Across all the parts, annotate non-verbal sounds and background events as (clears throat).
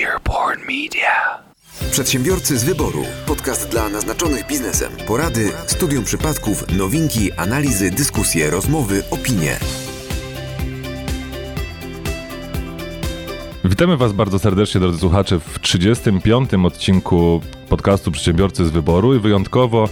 Earborn Media. Przedsiębiorcy z wyboru. Podcast dla naznaczonych biznesem. Porady, studium przypadków, nowinki, analizy, dyskusje, rozmowy, opinie. Witamy Was bardzo serdecznie, drodzy słuchacze, w 35. odcinku podcastu Przedsiębiorcy z wyboru i wyjątkowo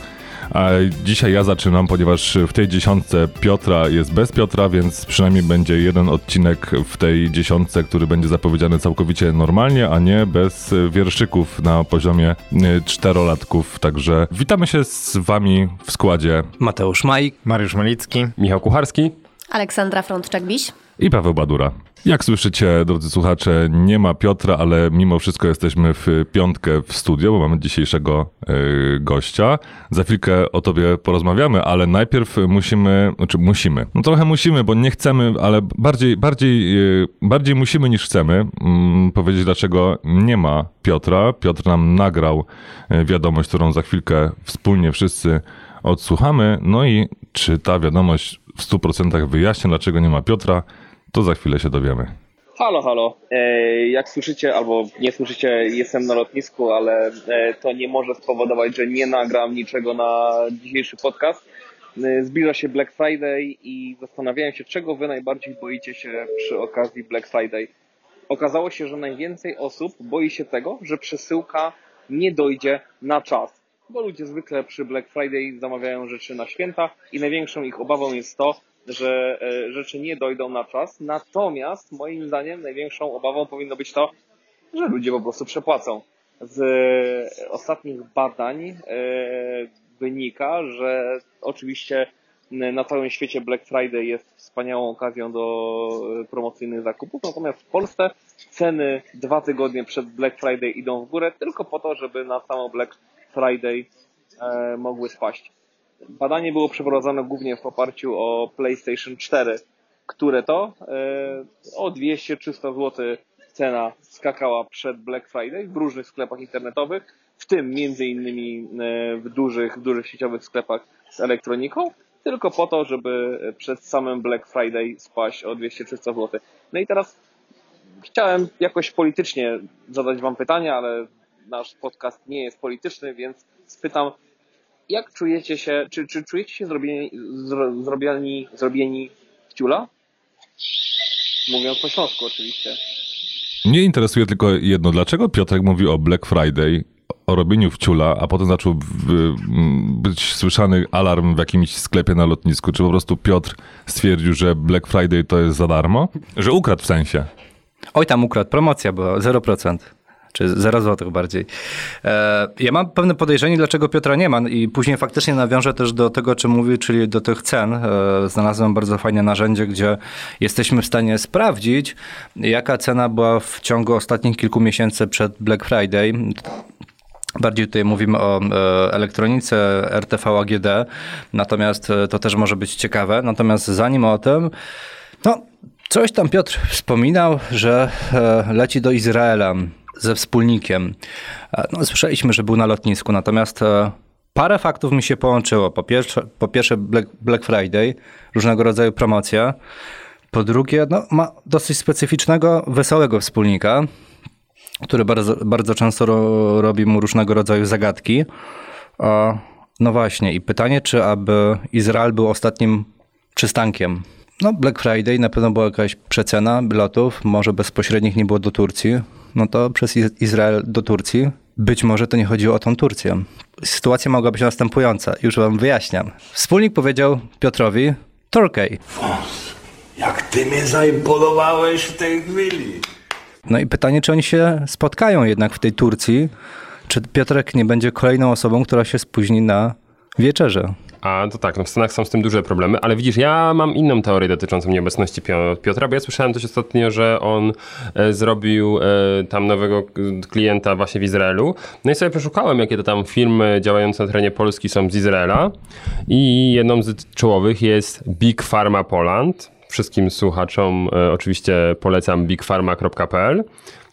a dzisiaj ja zaczynam, ponieważ w tej dziesiątce Piotra jest bez Piotra, więc przynajmniej będzie jeden odcinek w tej dziesiątce, który będzie zapowiedziany całkowicie normalnie, a nie bez wierszyków na poziomie y, czterolatków. Także witamy się z Wami w składzie. Mateusz Majk, Mariusz Malicki, Michał Kucharski, Aleksandra Frączczak-Biś i Paweł Badura. Jak słyszycie, drodzy słuchacze, nie ma Piotra, ale mimo wszystko jesteśmy w piątkę w studio, bo mamy dzisiejszego y, gościa. Za chwilkę o tobie porozmawiamy, ale najpierw musimy, znaczy musimy, no trochę musimy, bo nie chcemy, ale bardziej, bardziej, y, bardziej musimy niż chcemy y, powiedzieć, dlaczego nie ma Piotra. Piotr nam nagrał y, wiadomość, którą za chwilkę wspólnie wszyscy odsłuchamy. No i czy ta wiadomość w 100% wyjaśnia, dlaczego nie ma Piotra, to za chwilę się dowiemy. Halo, halo. E, jak słyszycie albo nie słyszycie, jestem na lotnisku, ale e, to nie może spowodować, że nie nagram niczego na dzisiejszy podcast. E, zbliża się Black Friday i zastanawiałem się, czego wy najbardziej boicie się przy okazji Black Friday. Okazało się, że najwięcej osób boi się tego, że przesyłka nie dojdzie na czas. Bo ludzie zwykle przy Black Friday zamawiają rzeczy na święta i największą ich obawą jest to, że e, rzeczy nie dojdą na czas. Natomiast moim zdaniem największą obawą powinno być to, że ludzie po prostu przepłacą. Z ostatnich badań e, wynika, że oczywiście na całym świecie Black Friday jest wspaniałą okazją do promocyjnych zakupów, natomiast w Polsce ceny dwa tygodnie przed Black Friday idą w górę tylko po to, żeby na samo Black Friday e, mogły spaść. Badanie było przeprowadzone głównie w oparciu o PlayStation 4, które to e, o 200-300 zł cena skakała przed Black Friday w różnych sklepach internetowych, w tym między innymi e, w dużych, w dużych sieciowych sklepach z elektroniką, tylko po to, żeby przed samym Black Friday spaść o 200-300 zł. No i teraz chciałem jakoś politycznie zadać Wam pytania, ale nasz podcast nie jest polityczny, więc spytam, jak czujecie się, czy, czy czujecie się zrobieni, zro, zrobieni, zrobieni w ciula? Mówiąc po śląsku oczywiście. Mnie interesuje tylko jedno, dlaczego Piotrek mówi o Black Friday, o robieniu wciula, a potem zaczął w, być słyszany alarm w jakimś sklepie na lotnisku? Czy po prostu Piotr stwierdził, że Black Friday to jest za darmo? Że ukradł w sensie? Oj, tam ukradł, promocja była 0% czy 0 zł bardziej. E, ja mam pewne podejrzenie, dlaczego Piotra nie ma i później faktycznie nawiążę też do tego, czym mówił, czyli do tych cen. E, znalazłem bardzo fajne narzędzie, gdzie jesteśmy w stanie sprawdzić, jaka cena była w ciągu ostatnich kilku miesięcy przed Black Friday. Bardziej tutaj mówimy o e, elektronice RTV AGD, natomiast to też może być ciekawe. Natomiast zanim o tym, no, coś tam Piotr wspominał, że leci do Izraela ze wspólnikiem. E, no, słyszeliśmy, że był na lotnisku, natomiast e, parę faktów mi się połączyło. Po pierwsze, po pierwsze Black, Black Friday, różnego rodzaju promocja. Po drugie, no, ma dosyć specyficznego, wesołego wspólnika, który bardzo, bardzo często ro, robi mu różnego rodzaju zagadki. No właśnie, i pytanie, czy aby Izrael był ostatnim przystankiem no, Black Friday na pewno była jakaś przecena lotów, może bezpośrednich nie było do Turcji, no to przez Izrael do Turcji. Być może to nie chodziło o tą Turcję. Sytuacja mogła być następująca, już wam wyjaśniam. Wspólnik powiedział Piotrowi, Turkey. Fons, jak ty mnie zaimponowałeś w tej chwili. No i pytanie, czy oni się spotkają jednak w tej Turcji, czy Piotrek nie będzie kolejną osobą, która się spóźni na wieczerzę. A to tak, no w Stanach są z tym duże problemy, ale widzisz, ja mam inną teorię dotyczącą nieobecności Piotra, bo ja słyszałem też ostatnio, że on e, zrobił e, tam nowego klienta właśnie w Izraelu. No i sobie przeszukałem, jakie to tam firmy działające na terenie Polski są z Izraela i jedną z czołowych jest Big Pharma Poland. Wszystkim słuchaczom e, oczywiście polecam bigpharma.pl.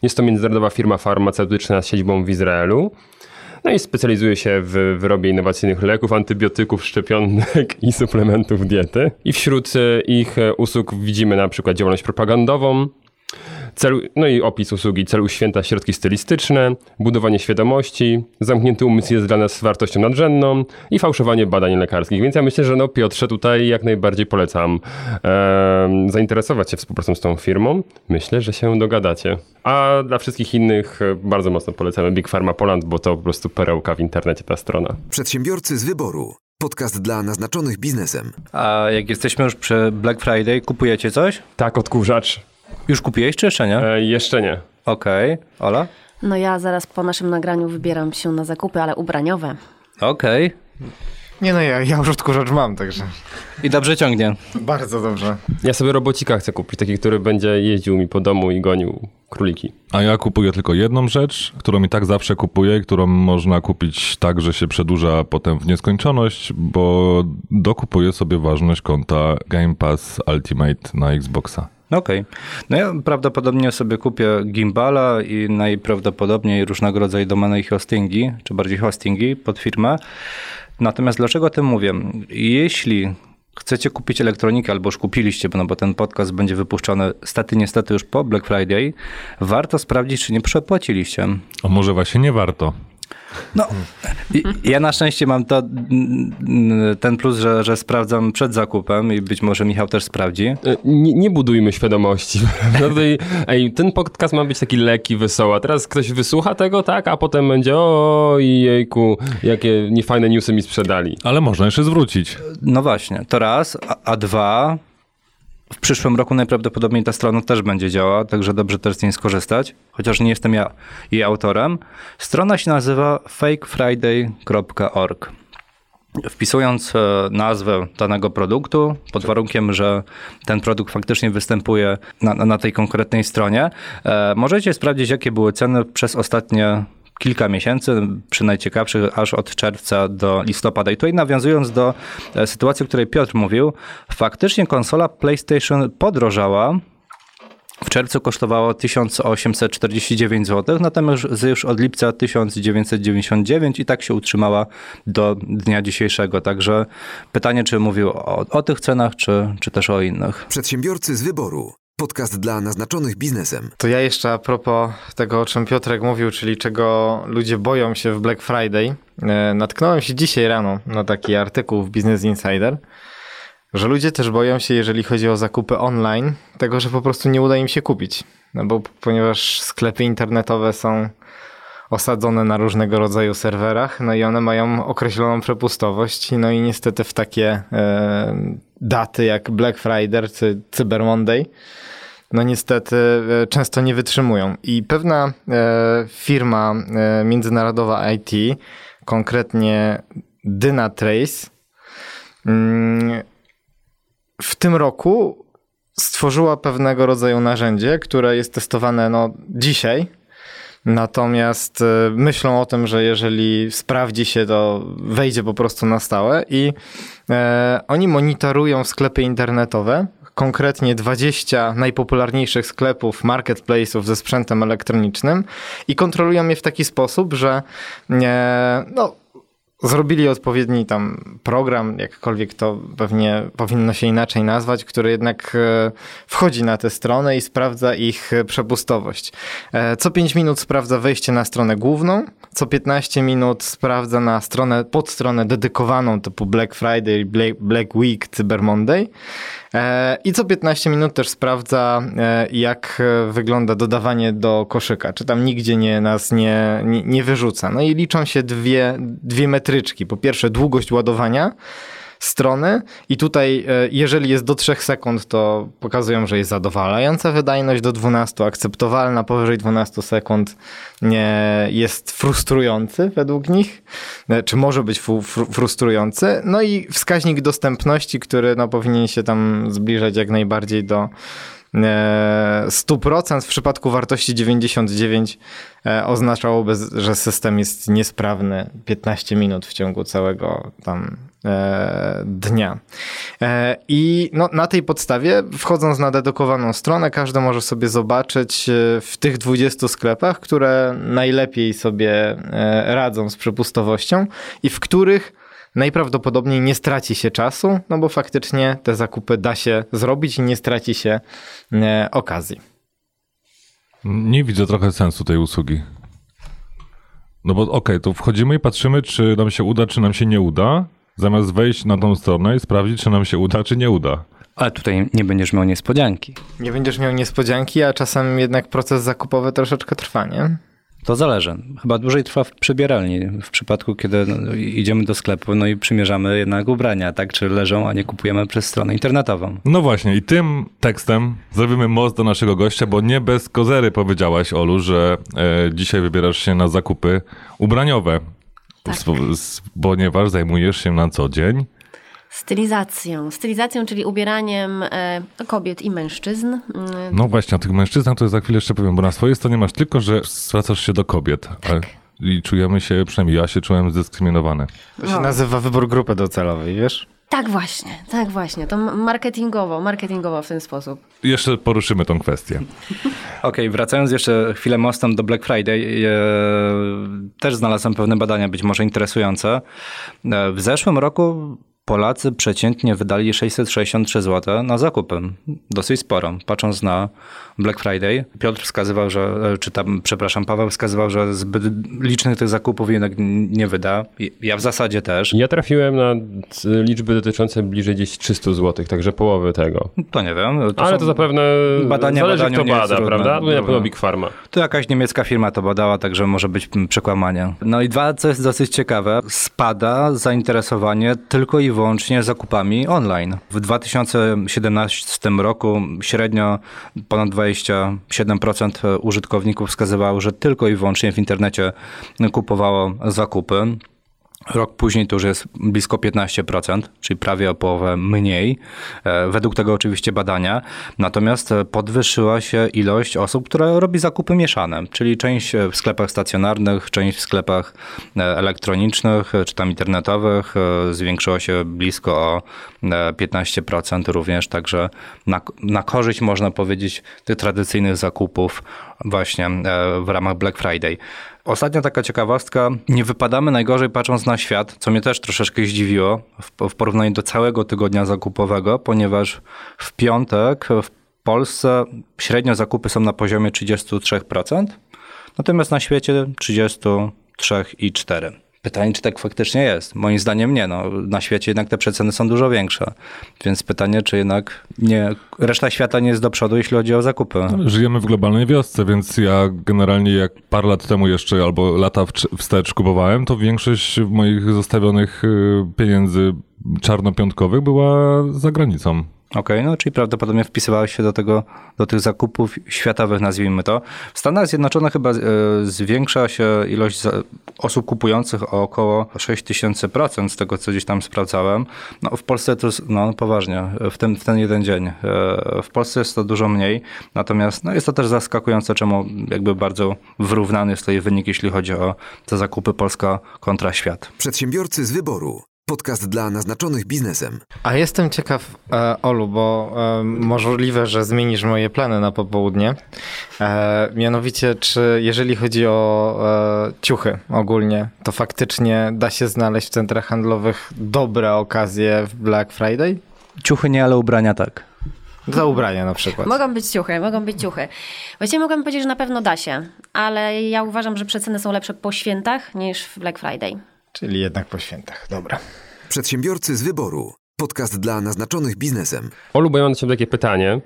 Jest to międzynarodowa firma farmaceutyczna z siedzibą w Izraelu. No i specjalizuje się w wyrobie innowacyjnych leków, antybiotyków, szczepionek i suplementów diety. I wśród e, ich e, usług widzimy na przykład działalność propagandową, Cel, no i opis usługi. Cel uświęta środki stylistyczne, budowanie świadomości, zamknięty umysł jest dla nas wartością nadrzędną i fałszowanie badań lekarskich. Więc ja myślę, że no Piotrze tutaj jak najbardziej polecam e, zainteresować się współpracą z tą firmą. Myślę, że się dogadacie. A dla wszystkich innych e, bardzo mocno polecamy Big Pharma Poland, bo to po prostu perełka w internecie ta strona. Przedsiębiorcy z wyboru. Podcast dla naznaczonych biznesem. A jak jesteśmy już przy Black Friday, kupujecie coś? Tak, odkurzacz. Już kupiłeś czy jeszcze nie? E, jeszcze nie. Okej. Ola? No ja zaraz po naszym nagraniu wybieram się na zakupy, ale ubraniowe. Okej. Nie no, ja, ja już odkurzacz mam, także I dobrze ciągnie. bardzo dobrze. Ja sobie robocika chcę kupić, taki, który będzie jeździł mi po domu i gonił króliki. A ja kupuję tylko jedną rzecz, którą i tak zawsze kupuję, i którą można kupić tak, że się przedłuża potem w nieskończoność, bo dokupuję sobie ważność konta Game Pass Ultimate na Xboxa. Okej. No ja prawdopodobnie sobie kupię gimbala i najprawdopodobniej różnego rodzaju domeny i hostingi, czy bardziej hostingi pod firmę. Natomiast dlaczego o tym mówię? Jeśli chcecie kupić elektronikę albo już kupiliście, no bo ten podcast będzie wypuszczony stety niestety już po Black Friday, warto sprawdzić, czy nie przepłaciliście. A może właśnie nie warto? No, ja na szczęście mam to, ten plus, że, że sprawdzam przed zakupem i być może Michał też sprawdzi. E, Nie, nie budujmy świadomości. (laughs) No tutaj, ej, ten podcast ma być taki lekki, wesoły. A teraz ktoś wysłucha tego, tak? A potem będzie o jejku, jakie niefajne newsy mi sprzedali. Ale można jeszcze zwrócić. No właśnie, to raz, a, a dwa, w przyszłym roku najprawdopodobniej ta strona też będzie działała, także dobrze też z niej skorzystać, chociaż nie jestem ja jej autorem. Strona się nazywa fakefriday.org. Wpisując e, nazwę danego produktu, pod warunkiem, że ten produkt faktycznie występuje na, na tej konkretnej stronie, e, możecie sprawdzić, jakie były ceny przez ostatnie kilka miesięcy, przy najciekawszych aż od czerwca do listopada. I tutaj nawiązując do e, sytuacji, o której Piotr mówił, faktycznie konsola PlayStation podrożała. W czerwcu kosztowało 1849 zł, natomiast już od lipca 1999 i tak się utrzymała do dnia dzisiejszego. Także pytanie, czy mówił o, o tych cenach, czy, czy też o innych. Przedsiębiorcy z wyboru. Podcast dla naznaczonych biznesem. To ja jeszcze a propos tego, o czym Piotrek mówił, czyli czego ludzie boją się w Black Friday. E, natknąłem się dzisiaj rano na taki artykuł w Business Insider, że ludzie też boją się, jeżeli chodzi o zakupy online, tego, że po prostu nie uda im się kupić. No bo ponieważ sklepy internetowe są osadzone na różnego rodzaju serwerach, no i one mają określoną przepustowość, no i niestety w takie e, daty jak Black Friday czy Cyber Monday, no niestety e, często nie wytrzymują. I pewna e, firma międzynarodowa IT, konkretnie Dynatrace, mm, w tym roku stworzyła pewnego rodzaju narzędzie, które jest testowane no, dzisiaj. Natomiast e, myślą o tym, że jeżeli sprawdzi się, to wejdzie po prostu na stałe i e, oni monitorują sklepy internetowe, konkretnie 20 najpopularniejszych sklepów, marketplace'ów ze sprzętem elektronicznym i kontrolują je w taki sposób, że e, no, zrobili odpowiedni tam program, jakkolwiek to pewnie powinno się inaczej nazwać, który jednak e, wchodzi na tę stronę i sprawdza ich e, przepustowość. E, Co 5 minut sprawdza wejście na stronę główną, co 15 minut sprawdza na stronę, podstronę dedykowaną typu Black Friday, Black Week, Cyber Monday. E, I co 15 minut też sprawdza, e, jak wygląda dodawanie do koszyka, czy tam nigdzie nie, nas nie, nie, nie wyrzuca. No i liczą się dwie, dwie metryczki. Po pierwsze długość ładowania strony i tutaj e, jeżeli jest do 3 sekund, to pokazują, że jest zadowalająca wydajność, do 12 akceptowalna, powyżej 12 sekund jest frustrujący według nich, e, czy może być frustrujący. No i wskaźnik dostępności, który no, powinien się tam zbliżać jak najbardziej do e, 100%. W przypadku wartości 99 e, oznaczałoby, że system jest niesprawny 15 minut w ciągu całego tam e, dnia. E, I no, na tej podstawie, wchodząc na dedykowaną stronę, każdy może sobie zobaczyć e, w tych 20 sklepach, które najlepiej sobie e, radzą z przepustowością i w których najprawdopodobniej nie straci się czasu, no bo faktycznie te zakupy da się zrobić i nie straci się e, okazji. Nie widzę trochę sensu tej usługi. No bo okej, okay, to wchodzimy i patrzymy, czy nam się uda, czy nam się nie uda, zamiast wejść na tą stronę i sprawdzić, czy nam się uda, czy nie uda. Ale tutaj nie będziesz miał niespodzianki. Nie będziesz miał niespodzianki, a czasem jednak proces zakupowy troszeczkę trwa, nie? To zależy. Chyba dłużej trwa w przebieralni. W przypadku, kiedy no, idziemy do sklepu, no i przymierzamy jednak ubrania, tak? Czy leżą, a nie kupujemy przez stronę internetową. No właśnie, i tym tekstem zrobimy most do naszego gościa, bo nie bez kozery powiedziałaś, Olu, że e, dzisiaj wybierasz się na zakupy ubraniowe. Tak. ponieważ zajmujesz się na co dzień Stylizacją. Stylizacją, czyli ubieraniem e, kobiet i mężczyzn. Mm, No właśnie, o tych mężczyznach to za chwilę jeszcze powiem, bo na swojej stronie masz tylko, że zwracasz się do kobiet. Tak. I czujemy się, przynajmniej ja się czułem zdyskryminowany. To się nazywa wybór grupy docelowej, wiesz? Tak właśnie, tak właśnie. To marketingowo, marketingowo w ten sposób. Jeszcze poruszymy tą kwestię. (laughs) Okej, wracając jeszcze chwilę mostem do Black Friday, e, też znalazłem pewne badania, być może interesujące. E, w zeszłym roku Polacy przeciętnie wydali 663 zł na zakupy. Dosyć sporo, patrząc na Black Friday. Piotr wskazywał, że, czy tam, przepraszam, Paweł wskazywał, że zbyt licznych tych zakupów jednak nie wyda. Ja w zasadzie też. Ja trafiłem na liczby dotyczące bliżej gdzieś 300 zł, także połowy tego. To nie wiem. To Ale to zapewne badania, zależy kto bada, prawda? To na pewno Big Pharma. To jakaś niemiecka firma to badała, także może być przekłamanie. No i dwa, co jest dosyć ciekawe, spada zainteresowanie tylko i wyłącznie zakupami online. W 2017 roku średnio ponad 27% użytkowników wskazywało, że tylko i wyłącznie w internecie kupowało zakupy. Rok później to już jest blisko 15%, czyli prawie o połowę mniej, e, według tego oczywiście badania. Natomiast podwyższyła się ilość osób, które robi zakupy mieszane, czyli część w sklepach stacjonarnych, część w sklepach e, elektronicznych czy tam internetowych e, zwiększyła się blisko o 15% również, także na, na korzyść można powiedzieć tych tradycyjnych zakupów właśnie w ramach Black Friday. Ostatnia taka ciekawostka. Nie wypadamy najgorzej patrząc na świat, co mnie też troszeczkę zdziwiło w, porównaniu do całego tygodnia zakupowego, ponieważ w piątek w Polsce średnio zakupy są na poziomie 33%, natomiast na świecie 33,4%. Pytanie, czy tak faktycznie jest? Moim zdaniem nie. No, na świecie jednak te przeceny są dużo większe. Więc pytanie, czy jednak nie, reszta świata nie jest do przodu, jeśli chodzi o zakupy. Żyjemy w globalnej wiosce, więc ja generalnie jak parę lat temu jeszcze albo lata wstecz kupowałem, to większość moich zostawionych y, pieniędzy czarnopiątkowych była za granicą. Okej, okay, no czyli prawdopodobnie wpisywałeś się do tego, do tych zakupów światowych, nazwijmy to. W Stanach Zjednoczonych chyba e, zwiększa się ilość osób kupujących o około 6000% z tego, co gdzieś tam sprawdzałem. No w Polsce to no poważnie, w ten, w ten jeden dzień. E, w Polsce jest to dużo mniej, natomiast no, jest to też zaskakujące, czemu jakby bardzo wyrównany jest tutaj wynik, jeśli chodzi o te zakupy Polska kontra świat. Przedsiębiorcy z wyboru. Podcast dla naznaczonych biznesem. A jestem ciekaw, e, Olu, bo e, możliwe, że zmienisz moje plany na popołudnie. E, mianowicie, czy jeżeli chodzi o e, ciuchy ogólnie, to faktycznie da się znaleźć w centrach handlowych dobre okazje w Black Friday? Ciuchy nie, ale ubrania tak. Za ubrania na przykład. Mogą być ciuchy, mogą być ciuchy. Właściwie mogłabym powiedzieć, że na pewno da się, ale ja uważam, że przeceny są lepsze po świętach niż w Black Friday. Czyli jednak po świętach, dobra. Przedsiębiorcy z wyboru. Podcast dla naznaczonych biznesem. Olu, bo ja mam ciebie takie pytanie.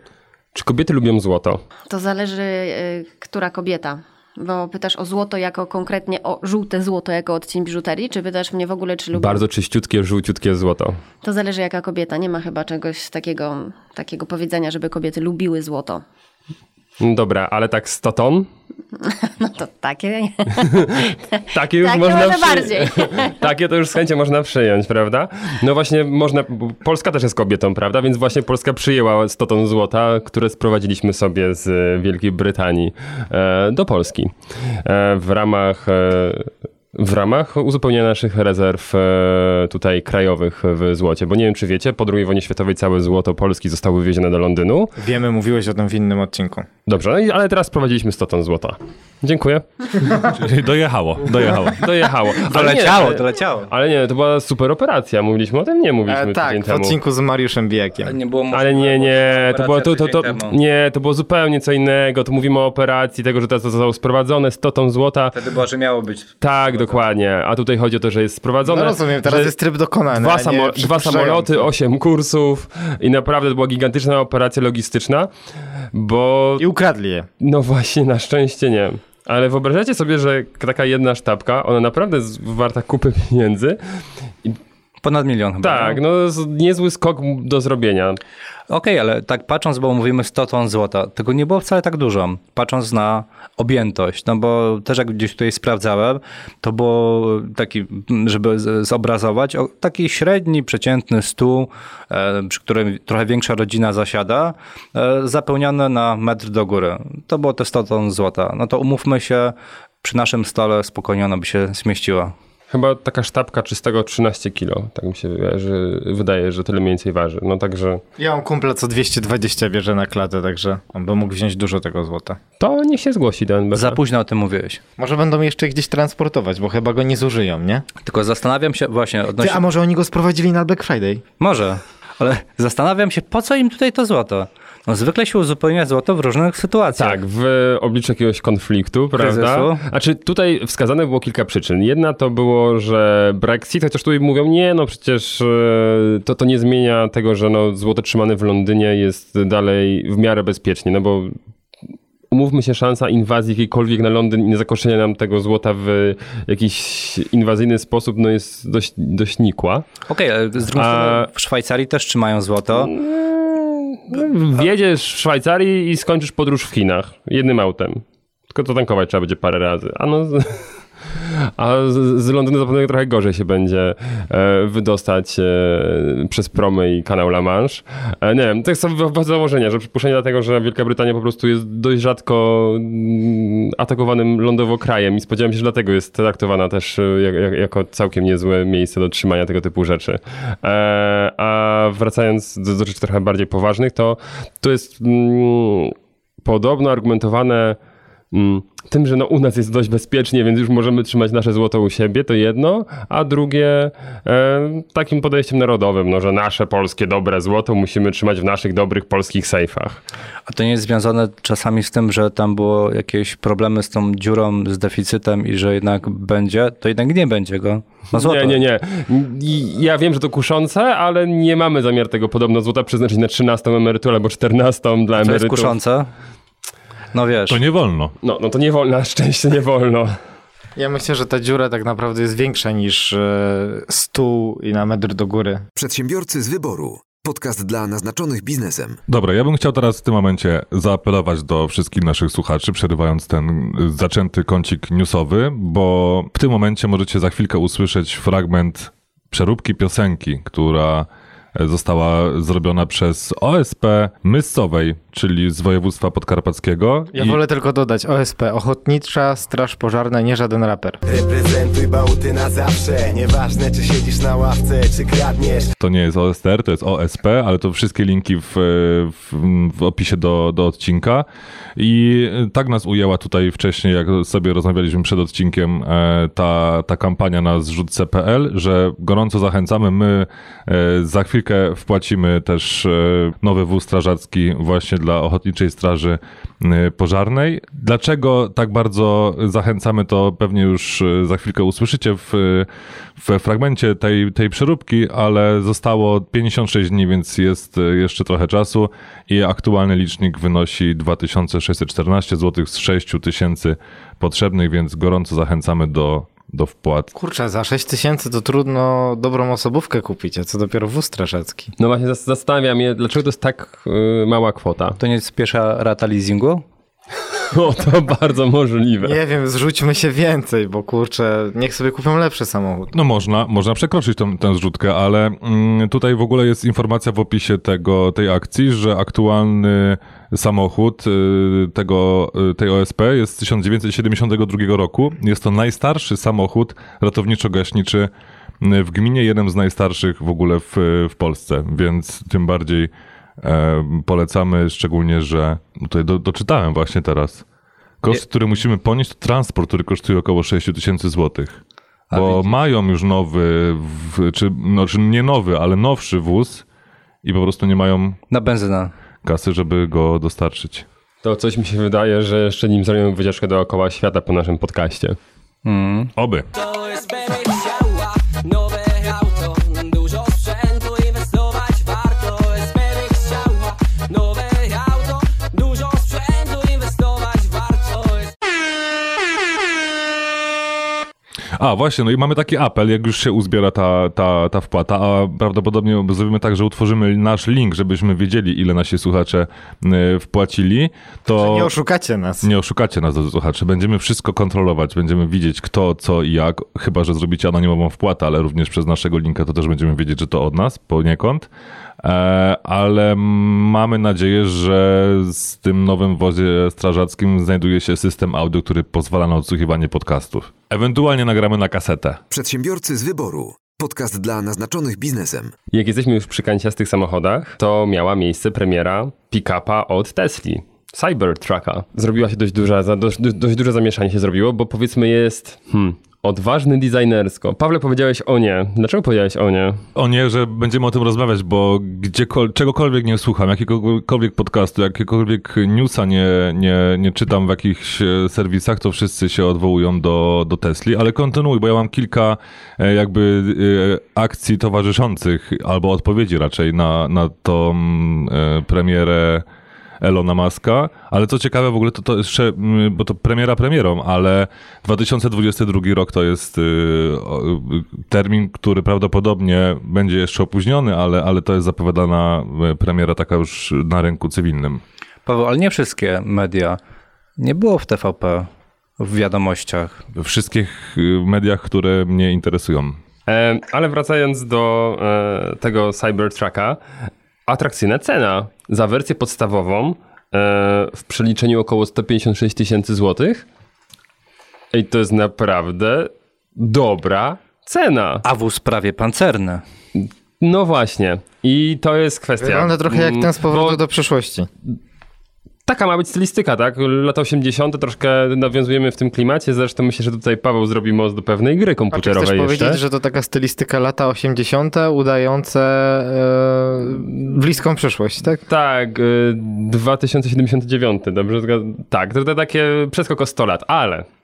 Czy kobiety lubią złoto? To zależy, y, która kobieta. Bo pytasz o złoto jako konkretnie o żółte złoto jako odcień biżuterii, czy pytasz mnie w ogóle, czy lubię... Bardzo czyściutkie, żółciutkie złoto. To zależy jaka kobieta. Nie ma chyba czegoś takiego, takiego powiedzenia, żeby kobiety lubiły złoto. Dobra, ale tak 100 ton? (laughs) No to takie. (laughs) takie już takie można może bardziej. (laughs) takie to już z chęcią można przyjąć, prawda? No właśnie, można. Polska też jest kobietą, prawda? Więc właśnie Polska przyjęła 100 ton złota, które sprowadziliśmy sobie z Wielkiej Brytanii e, do Polski. E, w ramach. W ramach uzupełnienia naszych rezerw e, tutaj krajowych w złocie, bo nie wiem czy wiecie, po II wojnie światowej całe złoto Polski zostało wywiezione do Londynu. Wiemy, mówiłeś o tym w innym odcinku. Dobrze, no ale teraz sprowadziliśmy 100 ton złota. Dziękuję. (laughs) Dojechało, dojechało. Dojechało. Ale nie, Doleciało, ale- doleciało. Ale nie, to była super operacja. Mówiliśmy o tym? Nie mówiliśmy E, tak, w temu. odcinku z Mariuszem Bijakiem. Nie było Ale nie, nie, to było, to, to, to, nie, to było zupełnie co innego. To mówimy o operacji, tego, że to zostało sprowadzone, 100 ton złota. Wtedy było, że miało być. Tak, dokładnie. A tutaj chodzi o to, że jest sprowadzone. No rozumiem, teraz że jest tryb dokonany. Dwa, samo, dwa samoloty, osiem kursów i naprawdę to była gigantyczna operacja logistyczna, bo I ukradli je. no właśnie, na szczęście nie. Ale wyobrażacie sobie, że taka jedna sztabka, ona naprawdę jest warta kupy pieniędzy. Ponad milion chyba. Tak, no z- niezły skok do zrobienia. Okej, ale tak patrząc, bo mówimy 100 ton złota, tego nie było wcale tak dużo, patrząc na objętość, no bo też jak gdzieś tutaj sprawdzałem, to było taki, żeby zobrazować, taki średni, przeciętny stół, e, przy którym trochę większa rodzina zasiada, e, zapełniony na metr do góry. To było te 100 ton złota. No to umówmy się, przy naszym stole spokojnie ona by się zmieściła. Chyba taka sztabka czystego 13 kilo, tak mi się wydaje, że, wydaje, że tyle mniej więcej waży. No także Ja mam kumpla, co 220 bierze na klatę, także on by mógł wziąć dużo tego złota. to niech się zgłosi do NBP. Za późno o tym mówiłeś. Może będą jeszcze gdzieś transportować, bo chyba go nie zużyją, nie? Tylko zastanawiam się właśnie Ty, odnośnie... a może oni go sprowadzili na Black Friday? Może, ale zastanawiam się, po co im tutaj to złoto? No, zwykle się uzupełnia złoto w różnych sytuacjach. Tak, w obliczu jakiegoś konfliktu, prawda? Kryzysu. Znaczy tutaj wskazane było kilka przyczyn. Jedna to było, że Brexit, chociaż tutaj mówią, nie, no przecież e, to, to nie zmienia tego, że no, złoto trzymane w Londynie jest dalej w miarę bezpiecznie, no bo umówmy się, szansa inwazji jakiejkolwiek na Londyn i nie zakoszenia nam tego złota w jakiś inwazyjny sposób, no jest dość, dość nikła. Okej, ale z drugiej A- strony w Szwajcarii też trzymają złoto. Wjedziesz w Szwajcarii i skończysz podróż w Chinach jednym autem. Tylko to tankować trzeba będzie parę razy. A no... (laughs) A z, Londynu zapewne trochę gorzej się będzie e, wydostać e, przez promy i kanał La Manche. E, nie wiem, to jest w założenia, że przypuszczenie dlatego, że Wielka Brytania po prostu jest dość rzadko mm, atakowanym lądowo krajem i spodziewam się, że dlatego jest traktowana też e, jak, jak, jako całkiem niezłe miejsce do trzymania tego typu rzeczy. E, a wracając do, do rzeczy trochę bardziej poważnych, to to jest mm, podobno argumentowane tym, że no u nas jest dość bezpiecznie, więc już możemy trzymać nasze złoto u siebie, to jedno, a drugie e, takim podejściem narodowym, no, że nasze polskie dobre złoto musimy trzymać w naszych dobrych polskich sejfach. A to nie jest związane czasami z tym, że tam było jakieś problemy z tą dziurą, z deficytem i że jednak będzie, to jednak nie będzie go. No złoto. Nie, nie, nie. Ja wiem, że to kuszące, ale nie mamy zamiar tego podobno złota przeznaczyć na 13 emeryturę albo 14 dla To jest emerytów. kuszące. No wiesz. To nie wolno. No, no to nie wolno, na szczęście nie wolno. Ja myślę, że ta dziura tak naprawdę jest większa niż e, stół i na metr do góry. Przedsiębiorcy z wyboru. Podcast dla naznaczonych biznesem. Dobra, ja bym chciał teraz w tym momencie zaapelować do wszystkich naszych słuchaczy, przerywając ten zaczęty kącik newsowy, bo w tym momencie możecie za chwilkę usłyszeć fragment przeróbki piosenki, która e, została zrobiona przez OSP Myscowej, czyli z województwa podkarpackiego. Ja I- wolę tylko dodać OSP, Ochotnicza Straż Pożarna, nie żaden raper. Reprezentuj Bałty na zawsze Nieważne czy siedzisz na ławce, czy kradniesz To nie jest OSTR, to jest OSP, ale to wszystkie linki w, w, w opisie do, do odcinka. I tak nas ujęła tutaj wcześniej, jak sobie rozmawialiśmy przed odcinkiem, e, ta, ta kampania na zrzutce.pl, że gorąco zachęcamy. My e, za chwilkę wpłacimy też e, nowy wóz strażacki właśnie dla Ochotniczej Straży e, Pożarnej. Dlaczego tak bardzo zachęcamy, to pewnie już e, za chwilkę usłyszycie w, w fragmencie tej, tej przeróbki, ale zostało 56 dni, więc jest e, jeszcze trochę czasu i aktualny licznik wynosi 2614 zł z 6000 potrzebnych, więc gorąco zachęcamy do, do wpłat. Kurczę, za 6 tysięcy to trudno dobrą osobówkę kupić, a co dopiero wóz strażacki. No właśnie zas- zastanawiam się, dlaczego to jest tak y, mała kwota. To nie jest pierwsza rata leasingu? (laughs) O, to bardzo możliwe. Nie wiem, zrzućmy się więcej, bo kurczę, niech sobie kupią lepszy samochód. No można, można przekroczyć tą, tę zrzutkę, ale mm, tutaj w ogóle jest informacja w opisie tego, tej akcji, że aktualny samochód y, tego, y, tej OSP jest z 1972 roku. Jest to najstarszy samochód ratowniczo-gaśniczy y, w gminie, jeden z najstarszych w ogóle w, w Polsce, więc tym bardziej e, polecamy, szczególnie, że tutaj do, doczytałem właśnie teraz Koszt, który musimy ponieść, to transport, który kosztuje około 6 tysięcy złotych. Bo mają już nowy, w, czy, no, czy nie nowy, ale nowszy wóz i po prostu nie mają Na benzynę. Kasy, żeby go dostarczyć. To coś mi się wydaje, że jeszcze nim zrobimy wycieczkę dookoła świata po naszym podcaście. Oby. A, właśnie, no i mamy taki apel, jak już się uzbiera ta, ta, ta wpłata, a prawdopodobnie zrobimy tak, że utworzymy nasz link, żebyśmy wiedzieli, ile nasi słuchacze y, wpłacili, to... Nie oszukacie nas. Nie oszukacie nas, drodzy słuchacze. Będziemy wszystko kontrolować, będziemy widzieć kto, co i jak, chyba, że zrobicie anonimową wpłatę, ale również przez naszego linka to też będziemy wiedzieć, że to od nas poniekąd. E, ale mamy nadzieję, że z tym nowym wozie strażackim znajduje się system audio, który pozwala na odsłuchiwanie podcastów. Ewentualnie nagramy na kasetę. Przedsiębiorcy z wyboru. Podcast dla naznaczonych biznesem. Jak jesteśmy już przy kanciastych samochodach, to miała miejsce premiera pick-upa od Tesli. Cybertrucka. Zrobiła się dość duża, dość, dość duże zamieszanie się zrobiło, bo powiedzmy jest hmm, odważny designersko. Pawle, powiedziałeś o nie. Dlaczego powiedziałeś o nie? O nie, że będziemy o tym rozmawiać, bo gdziekol- czegokolwiek nie słucham, jakiegokolwiek podcastu, jakiegokolwiek newsa nie, nie, nie czytam w jakichś e, serwisach, to wszyscy się odwołują do, do Tesli, ale kontynuuj, bo ja mam kilka e, jakby e, akcji towarzyszących, albo odpowiedzi raczej na, na tą premierę Elona Muska, ale co ciekawe w ogóle to, to jeszcze, mm, bo to premiera premierą, ale 2022 rok to jest y, y, termin, który prawdopodobnie będzie jeszcze opóźniony, ale, ale to jest zapowiadana y, premiera taka już na rynku cywilnym. Paweł, ale nie wszystkie media. Nie było w TVP w wiadomościach. We wszystkich mediach, które mnie interesują. E, ale wracając do e, tego Cybertrucka, atrakcyjna cena za wersję podstawową e, w przeliczeniu około 156 tysięcy złotych. I to jest naprawdę dobra cena. A wóz prawie pancerny. No właśnie. I to jest kwestia. Wygląda trochę jak ten z Mm, powrotu bo do przyszłości. Taka ma być stylistyka, tak? Lata 80. troszkę nawiązujemy w tym klimacie. Zresztą myślę, że tutaj Paweł zrobi most do pewnej gry chcesz komputerowej jeszcze. powiedzieć, że to taka stylistyka lata 80. udające e, bliską przyszłość, tak? Tak, y, 2079, dobrze? Tak, to, to takie przeskok o 100 lat, ale e,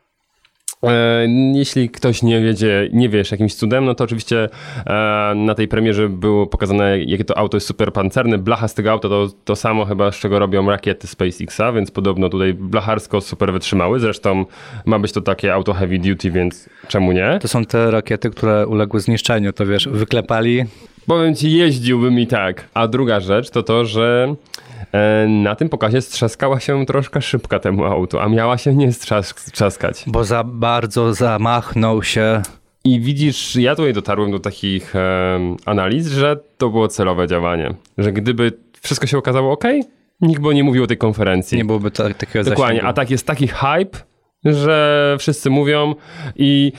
jeśli ktoś nie wiedzie, nie wiesz jakimś cudem, no to oczywiście e, na tej premierze było pokazane, jakie to auto jest super pancerne. Blacha z tego auta to to samo chyba, z czego robią rakiety SpaceXa, więc podobno tutaj blacharsko super wytrzymały. Zresztą ma być to takie auto heavy duty, więc czemu nie? To są te rakiety, które uległy zniszczeniu, to wiesz, wyklepali. Powiem ci, jeździłbym i tak. A druga rzecz to to, że e, na tym pokazie strzaskała się troszkę szybka temu autu, a miała się nie strzask- strzaskać. Bo za bardzo zamachnął się. I widzisz, ja tutaj dotarłem do takich em, analiz, że to było celowe działanie. Że gdyby wszystko się okazało ok, nikt by nie mówił o tej konferencji. Nie byłoby ta, takiego Dokładnie, zasięgu. a tak jest taki hype, że wszyscy mówią i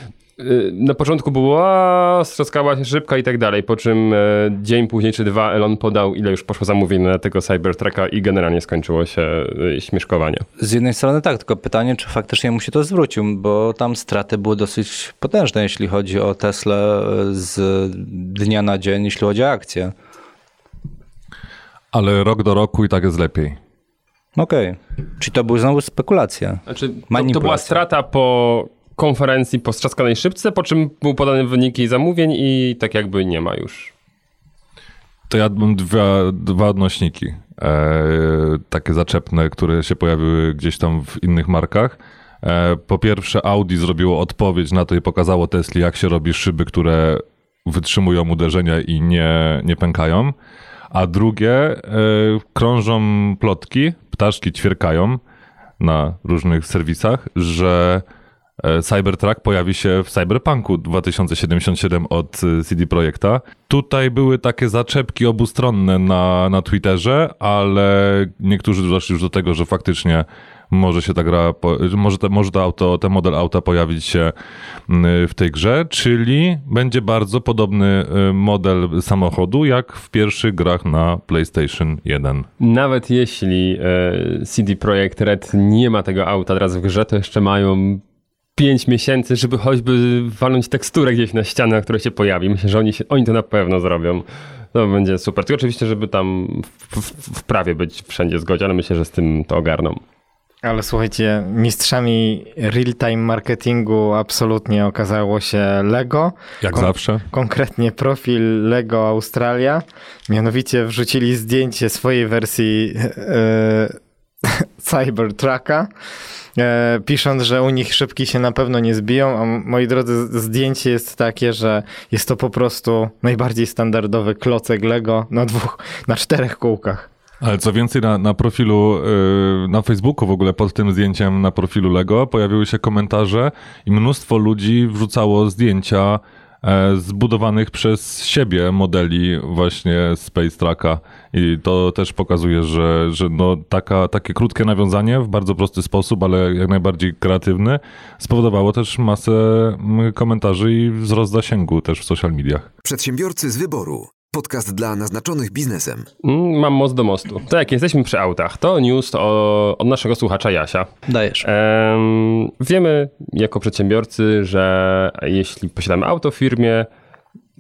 na początku było a, strzaskała się szybka i tak dalej, po czym e, dzień później czy dwa Elon podał, ile już poszło zamówień na tego Cybertrucka i generalnie skończyło się e, śmieszkowanie. Z jednej strony tak, tylko pytanie, czy faktycznie mu się to zwrócił, bo tam straty były dosyć potężne, jeśli chodzi o Tesla z dnia na dzień, jeśli chodzi o akcje. Ale rok do roku i tak jest lepiej. Okej. Czy to były znowu spekulacje? Znaczy, to, to była strata po konferencji, po strzaskanej szybce, po czym były podane wyniki zamówień i tak jakby nie ma już. To ja mam dwa, dwa odnośniki, e, takie zaczepne, które się pojawiły gdzieś tam w innych markach. E, po pierwsze, Audi zrobiło odpowiedź na to i pokazało Tesli, jak się robi szyby, które wytrzymują uderzenia i nie, nie pękają. A drugie, e, krążą plotki, ptaszki ćwierkają na różnych serwisach, że Cybertruck pojawi się w Cyberpunku 2077 od e, CD Projekta. Tutaj były takie zaczepki obustronne na, na Twitterze, ale niektórzy doszli już do tego, że faktycznie może się ta gra, może, te, może to auto, ten model auta pojawić się w tej grze, czyli będzie bardzo podobny y, model samochodu jak w pierwszych grach na PlayStation 1. Nawet jeśli e, CD Projekt Red nie ma tego auta teraz w grze, to jeszcze mają 5 miesięcy, żeby choćby walnąć teksturę gdzieś na ścianę, na której się pojawi. Myślę, że oni, się, oni to na pewno zrobią. To będzie super. Tylko oczywiście, żeby tam w, w, w prawie być wszędzie zgodzie, ale myślę, że z tym to ogarną. Ale słuchajcie, mistrzami real-time marketingu absolutnie okazało się Lego. Jak zawsze. Konkretnie profil Lego Australia. Mianowicie wrzucili zdjęcie swojej wersji e, (laughs) Cybertrucka. E, pisząc, że u nich szybki się na pewno nie zbiją, a moi drodzy, zdjęcie jest takie, że jest to po prostu najbardziej standardowy klocek Lego na dwóch, na czterech kółkach. Ale co więcej, na, na profilu, yy, na Facebooku w ogóle pod tym zdjęciem na profilu Lego pojawiły się komentarze i mnóstwo ludzi wrzucało zdjęcia zbudowanych przez siebie modeli właśnie Space Trucka i to też pokazuje, że, że no taka, takie krótkie nawiązanie w bardzo prosty sposób, ale jak najbardziej kreatywny spowodowało też masę mm, komentarzy i wzrost zasięgu też w social mediach. Przedsiębiorcy z wyboru. Podcast dla naznaczonych biznesem. Mm, Mam most do mostu. To jak jesteśmy przy autach, to news o, od naszego słuchacza Jasia. Dajesz. Em, wiemy jako przedsiębiorcy, że jeśli posiadamy auto w firmie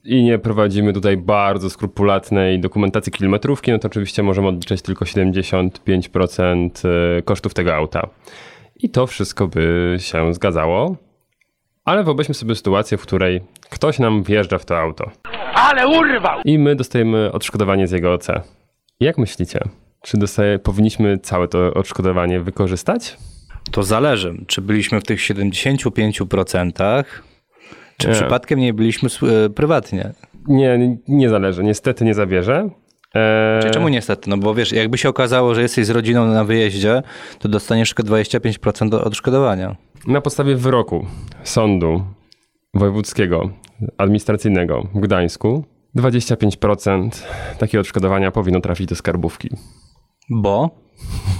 i nie prowadzimy tutaj bardzo skrupulatnej dokumentacji kilometrówki, no to oczywiście możemy odliczać tylko 75% e, kosztów tego auta. I to wszystko by się zgadzało. Ale wyobraźmy sobie sytuację, w której ktoś nam wjeżdża w to auto. Ale urwał! I my dostajemy odszkodowanie z jego OC. Jak myślicie? Czy dostaje, powinniśmy całe to odszkodowanie wykorzystać? To zależy, czy byliśmy w tych 75%, czy Nie. przypadkiem nie byliśmy e, prywatnie. Nie, nie zależy. Niestety nie zabierze. Eee, Czyli czemu niestety? No bo wiesz, jakby się okazało, że jesteś z rodziną na wyjeździe, to dostaniesz tylko 25% do odszkodowania. Na podstawie wyroku sądu wojewódzkiego administracyjnego w Gdańsku 25% takie odszkodowania powinno trafić do skarbówki. Bo?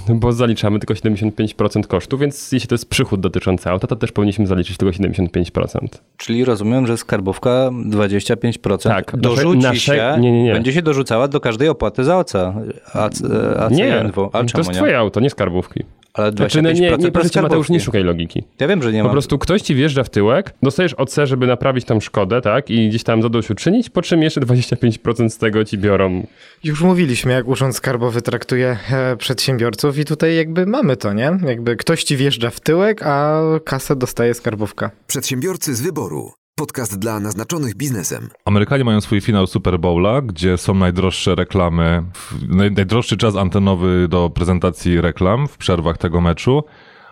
Bo zaliczamy tylko 75% kosztów, więc jeśli to jest przychód dotyczący auta, to też powinniśmy zaliczyć tylko 75%. Czyli rozumiem, że skarbówka 25% Tak, dorzuci nasze- się, nie, nie, nie. będzie się dorzucała do każdej opłaty za OC, AC, Nie, ACNW. Ale to jest nie? twoje auto, nie skarbówki. Ale 25% Znaczy, no nie, nie, cię, Mateusz, nie szukaj logiki. Ja wiem, że nie Po ma. prostu ktoś ci wjeżdża w tyłek, dostajesz OC, żeby naprawić tam szkodę, tak? I gdzieś tam zadośćuczynić, po czym jeszcze 25% z tego ci biorą. Już mówiliśmy, jak Urząd Skarbowy traktuje e, przedsiębiorców i tutaj jakby mamy to, nie? Jakby ktoś ci wjeżdża w tyłek, a kasę dostaje skarbówka. Przedsiębiorcy z wyboru. Podcast dla naznaczonych biznesem. Amerykanie mają swój finał Super Bowla, gdzie są najdroższe reklamy, najdroższy czas antenowy do prezentacji reklam w przerwach tego meczu.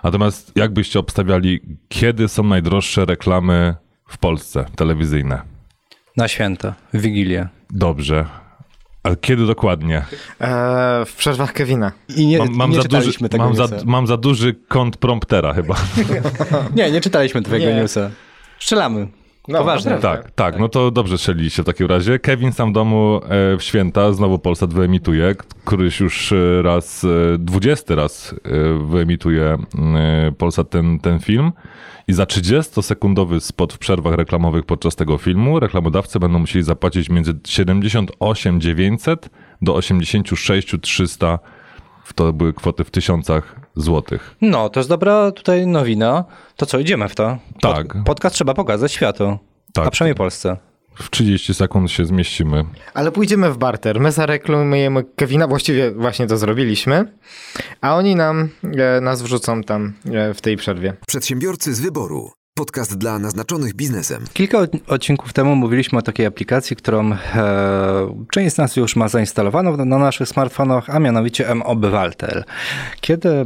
Natomiast jak byście obstawiali, kiedy są najdroższe reklamy w Polsce telewizyjne? Na święta, w Wigilię. Dobrze. Ale kiedy dokładnie? E, w przerwach Kevina. I nie, Mam, mam, nie za, duży, czytaliśmy tego mam, za, mam za duży kąt promptera chyba. (laughs) Nie, nie czytaliśmy twojego Nie. newsa. Strzelamy. No, Poważnie. naprawdę. Tak, tak, no to dobrze strzeliliście w takim razie. Kevin sam w domu e, w święta znowu Polsat wyemituje, któryś już e, raz, e, dwudziesty raz wyemituje Polsat ten, ten film. I za 30-sekundowy spot w przerwach reklamowych podczas tego filmu reklamodawcy będą musieli zapłacić między 78 900 do 86 300. To były kwoty w tysiącach złotych. No, to jest dobra tutaj nowina. To co, idziemy w to? Tak. Podcast trzeba pokazać światu. Tak. A przynajmniej Polsce. W 30 sekund się zmieścimy. Ale pójdziemy w barter. My zareklamujemy Kevina, właściwie właśnie to zrobiliśmy, a oni nam, e, nas wrzucą tam e, w tej przerwie. Przedsiębiorcy z wyboru. Podcast dla naznaczonych biznesem. Kilka od- odcinków temu mówiliśmy o takiej aplikacji, którą e, część z nas już ma zainstalowaną na, na naszych smartfonach, a mianowicie M-Obywatel. Kiedy e,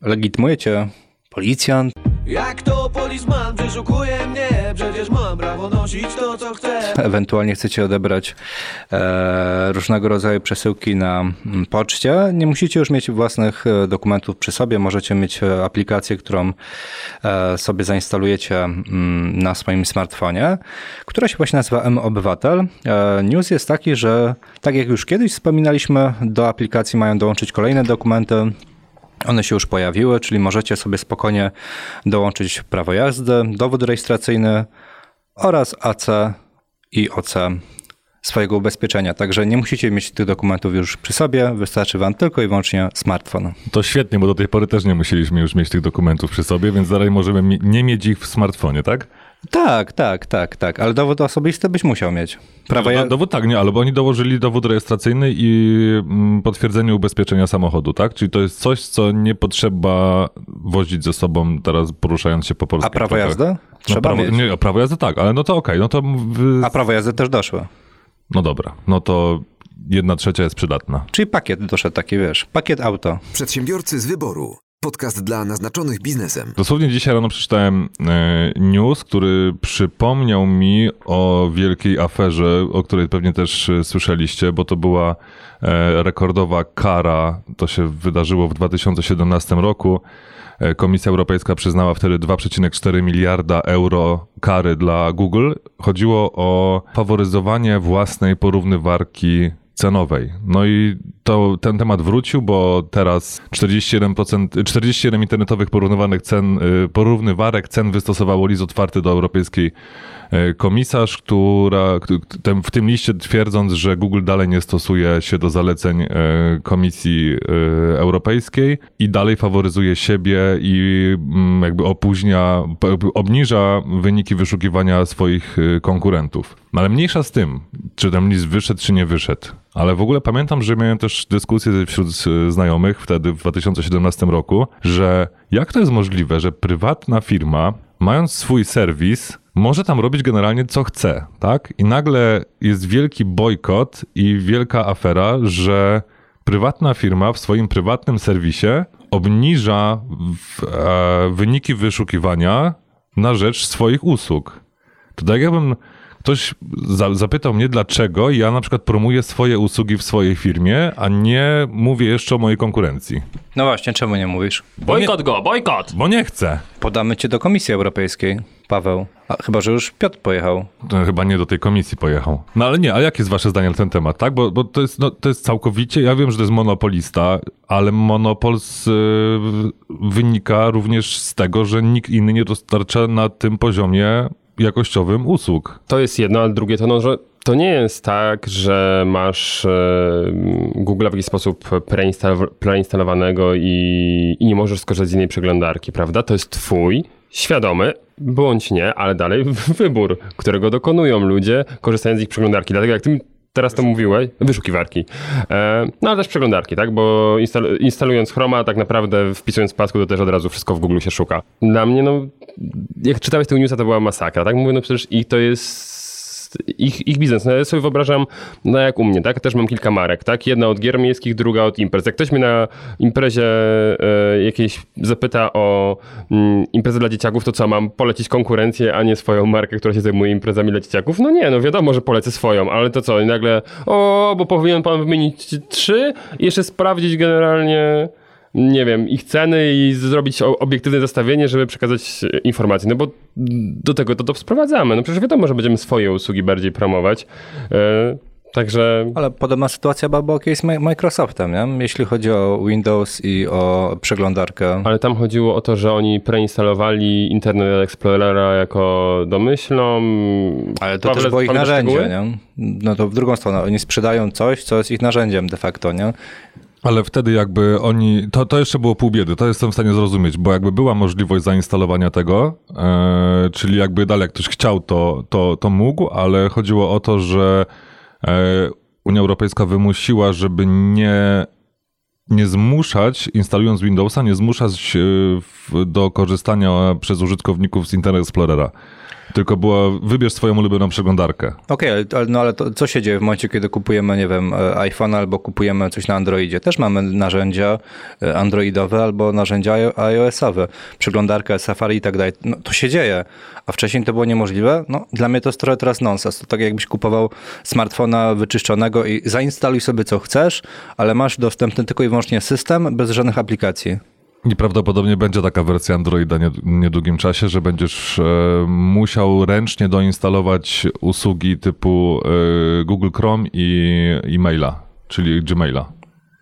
legitymujecie policjant, Jak to policjant przeszukuje mnie Przecież mam prawo nosić to co chcę ewentualnie chcecie odebrać e, różnego rodzaju przesyłki na mm, poczcie, nie musicie już mieć własnych e, dokumentów przy sobie. Możecie mieć e, aplikację, którą e, sobie zainstalujecie mm, na swoim smartfonie, która się właśnie nazywa M-Obywatel. E, news jest taki, że tak jak już kiedyś wspominaliśmy, do aplikacji mają dołączyć kolejne dokumenty. One się już pojawiły, czyli możecie sobie spokojnie dołączyć prawo jazdy, dowód rejestracyjny oraz AC i OC swojego ubezpieczenia. Także nie musicie mieć tych dokumentów już przy sobie, wystarczy wam tylko i wyłącznie smartfon. To świetnie, bo do tej pory też nie musieliśmy już mieć tych dokumentów przy sobie, więc dalej możemy nie mieć ich w smartfonie, tak? Tak, tak, tak, tak, ale dowód osobisty byś musiał mieć. Prawo Do, ja... dowód tak, nie, ale bo oni dołożyli dowód rejestracyjny i mm, potwierdzenie ubezpieczenia samochodu, tak? Czyli to jest coś, co nie potrzeba wozić ze sobą teraz poruszając się po polskich A prawo jazdy? No, Trzeba prawo, mieć. Nie, prawo jazdy tak, ale no to okej, no to... W... A prawo jazdy też doszło. No dobra, no to jedna trzecia jest przydatna. Czyli pakiet doszedł taki, wiesz, pakiet auto. Przedsiębiorcy z wyboru. Podcast dla naznaczonych biznesem. Dosłownie dzisiaj rano przeczytałem e, news, który przypomniał mi o wielkiej aferze, o której pewnie też e, słyszeliście, bo to była e, rekordowa kara. To się wydarzyło w 2017 roku. Komisja Europejska przyznała wtedy 2,4 miliarda euro kary dla Google. Chodziło o faworyzowanie własnej porównywarki cenowej. No i to, ten temat wrócił, bo teraz 47%, 47 internetowych porównywanych cen, y, porównywarek cen wystosowało list otwarty do Europejskiej Komisarz, która w tym liście twierdząc, że Google dalej nie stosuje się do zaleceń y, Komisji y, Europejskiej i dalej faworyzuje siebie i mm, jakby opóźnia, obniża wyniki wyszukiwania swoich konkurentów. No Ale mniejsza z tym, czy ten list wyszedł, czy nie wyszedł. Ale w ogóle pamiętam, że miałem też dyskusję wśród znajomych wtedy w 2017 roku, że jak to jest możliwe, że prywatna firma, mając swój serwis, może tam robić generalnie co chce, tak? I nagle jest wielki bojkot i wielka afera, że prywatna firma w swoim prywatnym serwisie obniża w, e, wyniki wyszukiwania na rzecz swoich usług. To tak jakbym ktoś za, zapytał mnie, dlaczego ja na przykład promuję swoje usługi w swojej firmie, a nie mówię jeszcze o mojej konkurencji. No właśnie, czemu nie mówisz? Bojkot go, bojkot! Bo nie chcę. Podamy cię do Komisji Europejskiej, Paweł. A, chyba, że już Piotr pojechał. To chyba nie do tej komisji pojechał. No ale nie, a jakie jest wasze zdanie na ten temat, tak? Bo, bo to, jest, no, to jest całkowicie, ja wiem, że to jest monopolista, ale monopol z, y, wynika również z tego, że nikt inny nie dostarcza na tym poziomie jakościowym usług. To jest jedno, ale drugie to, no, że to nie jest tak, że masz e, Google w jakiś sposób preinstalow- preinstalowanego i, i nie możesz skorzystać z innej przeglądarki, prawda? To jest twój, świadomy, bądź nie, ale dalej (laughs) wybór, którego dokonują ludzie, korzystając z ich przeglądarki. Dlatego jak ty teraz to mówiłeś, wyszukiwarki, e, no ale też przeglądarki, tak? Bo instal- instalując Chroma, tak naprawdę wpisując pasku, to też od razu wszystko w Google się szuka. Dla mnie, no, jak czytałeś tego newsa, to była masakra, tak? Mówię, no przecież ich to jest ich, ich biznes. No ja sobie wyobrażam, no jak u mnie, tak? Też mam kilka marek, tak? Jedna od gier miejskich, druga od imprez. Jak ktoś mnie na imprezie e, jakiejś zapyta o mm, imprezę dla dzieciaków, to co, mam polecić konkurencję, a nie swoją markę, która się zajmuje imprezami dla dzieciaków? No nie, no wiadomo, że polecę swoją, ale to co? I nagle, o, bo powinien pan wymienić trzy i jeszcze sprawdzić generalnie nie wiem, ich ceny i zrobić obiektywne zestawienie, żeby przekazać e, informacje. No bo do tego to, to sprowadzamy. No przecież wiadomo, że będziemy swoje usługi bardziej promować. E, także Ale podobna sytuacja była kiedyś z Mi- Microsoftem, nie? jeśli chodzi o Windows i o przeglądarkę. Ale tam chodziło o to, że oni preinstalowali Internet Explorera jako domyślną. Ale to Pawle, też było ich narzędzie, szczegóły? nie? No to w drugą stronę, oni sprzedają coś, co jest ich narzędziem de facto, nie? Ale wtedy jakby oni, to, to jeszcze było pół biedy, to jestem w stanie zrozumieć, bo jakby była możliwość zainstalowania tego, e, czyli jakby dalej jak ktoś chciał, to, to, to mógł, ale chodziło o to, że e, Unia Europejska wymusiła, żeby nie, nie zmuszać, instalując Windowsa, nie zmuszać w, do korzystania przez użytkowników z Internet Explorera. Tylko była, wybierz swoją ulubioną przeglądarkę. Okej, ale, ale- no ale to, co się dzieje w momencie, kiedy kupujemy, nie wiem, e, iPhone albo kupujemy coś na Androidzie? Też mamy narzędzia e, androidowe albo narzędzia iO- iOS-owe, przeglądarkę, Safari i tak dalej. No, to się dzieje, a wcześniej to było niemożliwe? No, dla mnie to jest trochę teraz nonsens. To tak jakbyś kupował smartfona wyczyszczonego i zainstaluj sobie co chcesz, ale masz dostępny tylko i wyłącznie system bez żadnych aplikacji. I prawdopodobnie będzie taka wersja Androida w niedługim czasie, że będziesz e, musiał ręcznie doinstalować usługi typu e, Google Chrome i e-maila, czyli Gmaila.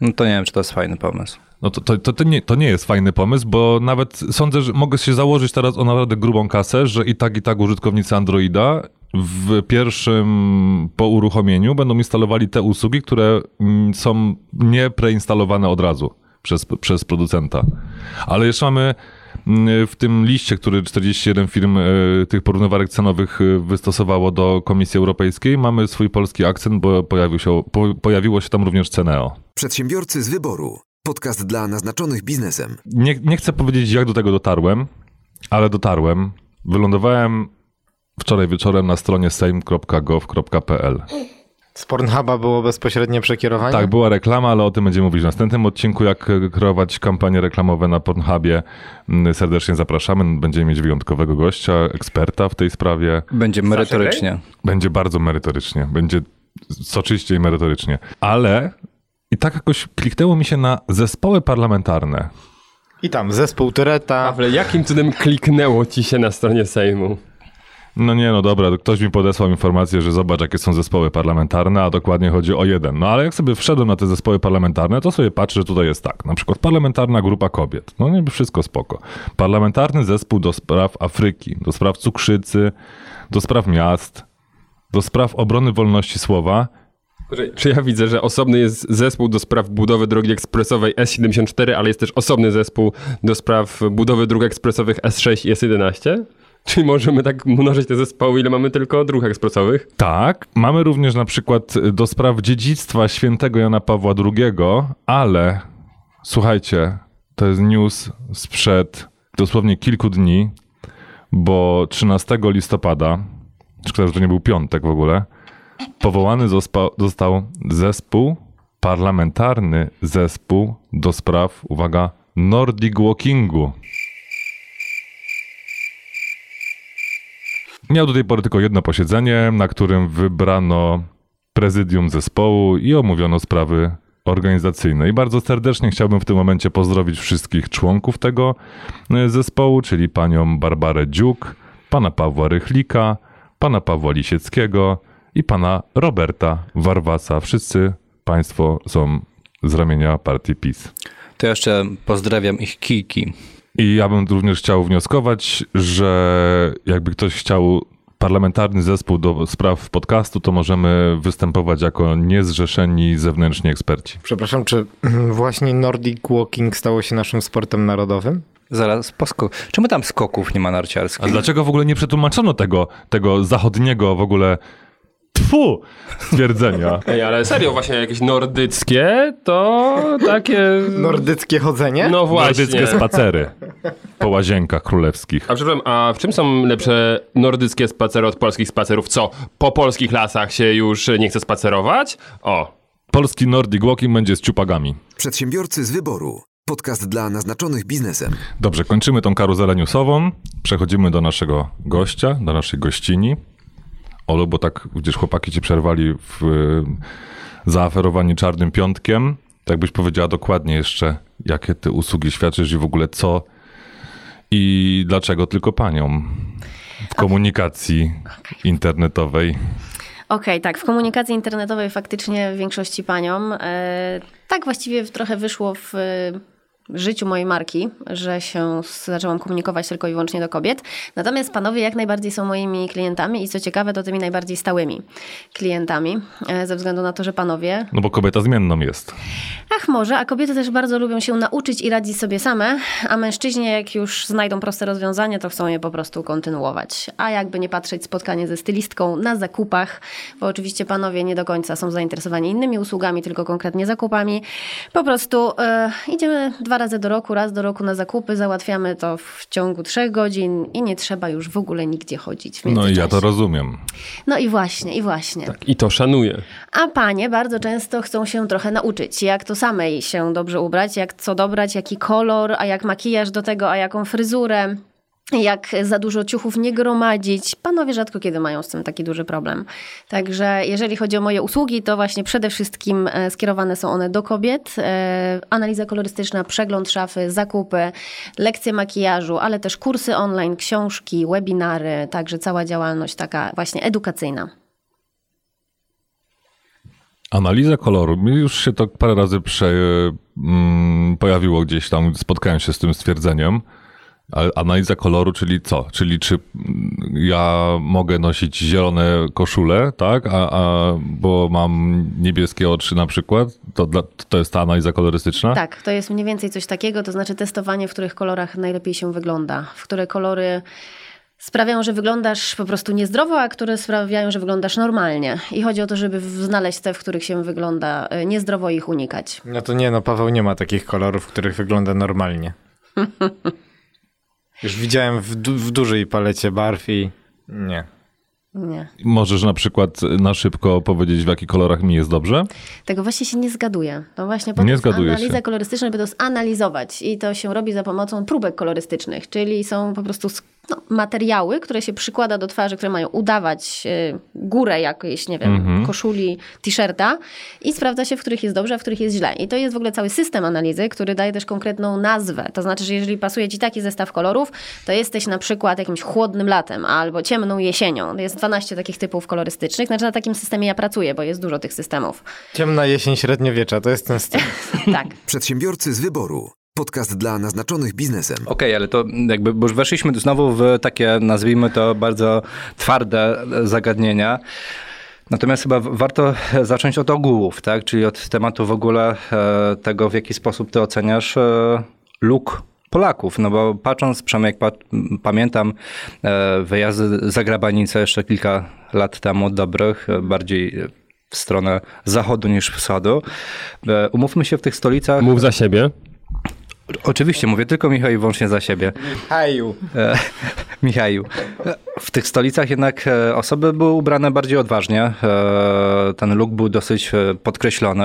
No to nie wiem, czy to jest fajny pomysł. No to, to, to, to, nie, to nie jest fajny pomysł, bo nawet sądzę, że mogę się założyć teraz o naprawdę grubą kasę, że i tak, i tak użytkownicy Androida w pierwszym po uruchomieniu będą instalowali te usługi, które mm, są nie preinstalowane od razu przez, przez producenta. Ale jeszcze mamy mm, w tym liście, który 41 firm y, tych porównywarek cenowych y, wystosowało do Komisji Europejskiej, mamy swój polski akcent, bo pojawił się, po, pojawiło się tam również Ceneo. Przedsiębiorcy z wyboru. Podcast dla naznaczonych biznesem. Nie, nie chcę powiedzieć, jak do tego dotarłem, ale dotarłem. Wylądowałem wczoraj wieczorem na stronie sejm.gov.pl. Z Pornhuba było bezpośrednie przekierowanie? Tak, była reklama, ale o tym będziemy mówić w następnym odcinku, jak kreować kampanie reklamowe na Pornhubie. Mm, Serdecznie zapraszamy. Będziemy mieć wyjątkowego gościa, eksperta w tej sprawie. Będzie merytorycznie. Będzie bardzo merytorycznie. Będzie soczyście i merytorycznie. Ale i tak jakoś kliknęło mi się na zespoły parlamentarne. I tam zespół Tyreta. Ale jakim cudem kliknęło ci się na stronie Sejmu? No nie, no dobra, to ktoś mi podesłał informację, że zobacz, jakie są zespoły parlamentarne, a dokładnie chodzi o jeden. No ale jak sobie wszedłem na te zespoły parlamentarne, to sobie patrzę, że tutaj jest tak. Na przykład parlamentarna grupa kobiet. No nie, wszystko spoko. Parlamentarny zespół do spraw Afryki, do spraw cukrzycy, do spraw miast, do spraw obrony wolności słowa. Czy ja widzę, że osobny jest zespół do spraw budowy drogi ekspresowej S74, ale jest też osobny zespół do spraw budowy dróg ekspresowych S6 i S11? (laughs) Czyli możemy tak mnożyć te zespoły, ile mamy tylko dróg ekspresowych? Tak, mamy również na przykład do spraw dziedzictwa świętego Jana Pawła II, ale słuchajcie, to jest news sprzed dosłownie kilku dni, bo 13 listopada, szkoda, że to nie był piątek w ogóle, powołany został zespół, parlamentarny zespół do spraw, uwaga, Nordic Walkingu. Miał do tej pory tylko jedno posiedzenie, na którym wybrano prezydium zespołu i omówiono sprawy organizacyjne. I bardzo serdecznie chciałbym w tym momencie pozdrowić wszystkich członków tego e, zespołu, czyli panią Barbarę Dziuk, pana Pawła Rychlika, pana Pawła Lisieckiego i pana Roberta Warwasa. Wszyscy państwo są z ramienia partii PiS. To jeszcze pozdrawiam ich kijki. I ja bym również chciał wnioskować, że jakby ktoś chciał parlamentarny zespół do spraw podcastu, to możemy występować jako niezrzeszeni zewnętrzni eksperci. Przepraszam, czy (clears throat) właśnie Nordic Walking stało się naszym sportem narodowym? Zaraz po skoku. Czemu tam skoków nie ma narciarskich? A dlaczego w ogóle nie przetłumaczono tego, tego zachodniego w ogóle tfu stwierdzenia? (laughs) Ej, ale serio, właśnie jakieś nordyckie, to takie... (laughs) Nordyckie chodzenie? No właśnie. Nordyckie spacery po łazienkach królewskich. A przepraszam, a w czym są lepsze nordyckie spacery od polskich spacerów? Co, po polskich lasach się już nie chce spacerować? O, Polski Nordic Walking będzie z ciupagami. Przedsiębiorcy z wyboru. Podcast dla naznaczonych biznesem. Dobrze, kończymy tą karuzelę newsową. Przechodzimy do naszego gościa, do naszej gościni. Olu, bo tak gdzieś chłopaki ci przerwali w y, zaaferowani czarnym piątkiem. Tak byś powiedziała dokładnie jeszcze, jakie ty usługi świadczysz i w ogóle co i dlaczego tylko paniom w komunikacji internetowej. Okej, tak. W komunikacji internetowej faktycznie w większości paniom. E, tak właściwie trochę wyszło w e, życiu mojej marki, że się zaczęłam komunikować tylko i wyłącznie do kobiet. Natomiast panowie jak najbardziej są moimi klientami i co ciekawe, to tymi najbardziej stałymi klientami, e, ze względu na to, że panowie No bo kobieta zmienną jest. Ach, może, a kobiety też bardzo lubią się nauczyć i radzić sobie same, a mężczyźni, jak już znajdą proste rozwiązanie, to chcą je po prostu kontynuować. A jakby nie patrzeć, spotkanie ze stylistką na zakupach, bo oczywiście panowie nie do końca są zainteresowani innymi usługami, tylko konkretnie zakupami. Po prostu e, idziemy dwa razy do roku, raz do roku na zakupy, załatwiamy to w ciągu trzech godzin i nie trzeba już w ogóle nigdzie chodzić. w No i ja to rozumiem. No i właśnie, i właśnie. tak, i to szanuję. A panie bardzo często chcą się trochę nauczyć, jak to samej się dobrze ubrać, jak co dobrać, jaki kolor, a jak makijaż do tego, a jaką fryzurę. Jak za dużo ciuchów nie gromadzić. Panowie rzadko kiedy mają z tym taki duży problem. Także jeżeli chodzi o moje usługi, to właśnie przede wszystkim e, skierowane są one do kobiet. E, Analiza kolorystyczna, przegląd szafy, zakupy, lekcje makijażu, ale też kursy online, książki, webinary, także cała działalność taka właśnie edukacyjna. Analiza koloru. Mi już się to parę razy prze, mm, pojawiło gdzieś tam, spotkałem się z tym stwierdzeniem. Ale Analiza koloru, czyli co? Czyli czy ja mogę nosić zielone koszule, tak? A, a bo mam niebieskie oczy na przykład? To, to jest ta analiza kolorystyczna? Tak, to jest mniej więcej coś takiego, to znaczy testowanie, w których kolorach najlepiej się wygląda, w które kolory sprawiają, że wyglądasz po prostu niezdrowo, a które sprawiają, że wyglądasz normalnie. I chodzi o to, żeby znaleźć te, w których się wygląda e, niezdrowo i ich unikać. No to nie, no Paweł nie ma takich kolorów, w których wygląda normalnie. (laughs) Już widziałem w, du- w dużej palecie barw i nie. Nie. Możesz na przykład na szybko powiedzieć, w jakich kolorach mi jest dobrze? Tego właśnie się nie zgaduje. To właśnie Nie zgaduje analiza się. kolorystyczna, żeby to zanalizować. I to się robi za pomocą próbek kolorystycznych, czyli są po prostu no, materiały, które się przykłada do twarzy, które mają udawać y, górę jakiejś, nie wiem, Mhm. koszuli, t-shirta i sprawdza się, w których jest dobrze, a w których jest źle. I to jest w ogóle cały system analizy, który daje też konkretną nazwę. To znaczy, że jeżeli pasuje ci taki zestaw kolorów, to jesteś na przykład jakimś chłodnym latem albo ciemną jesienią. Jest 12 takich typów kolorystycznych. Znaczy na takim systemie ja pracuję, bo jest dużo tych systemów. Ciemna jesień średniowiecza, to jest ten styl. (laughs) Tak. Przedsiębiorcy z wyboru. Podcast dla naznaczonych biznesem. Okej, ale to jakby, bo już weszliśmy znowu w takie, nazwijmy to, bardzo twarde zagadnienia. Natomiast chyba warto zacząć od ogółów, tak? Czyli od tematu w ogóle e, tego, w jaki sposób ty oceniasz e, look Polaków, no bo patrząc, przynajmniej jak pa, pamiętam e, wyjazdy za granicę jeszcze kilka lat temu dobrych, bardziej w stronę zachodu niż wschodu. Umówmy się w tych stolicach. Mów za siebie. Oczywiście, mówię tylko Michał i wyłącznie za siebie. Haju. E, (laughs) Michaju. W tych stolicach jednak e, osoby były ubrane bardziej odważnie. E, Ten look był dosyć podkreślony.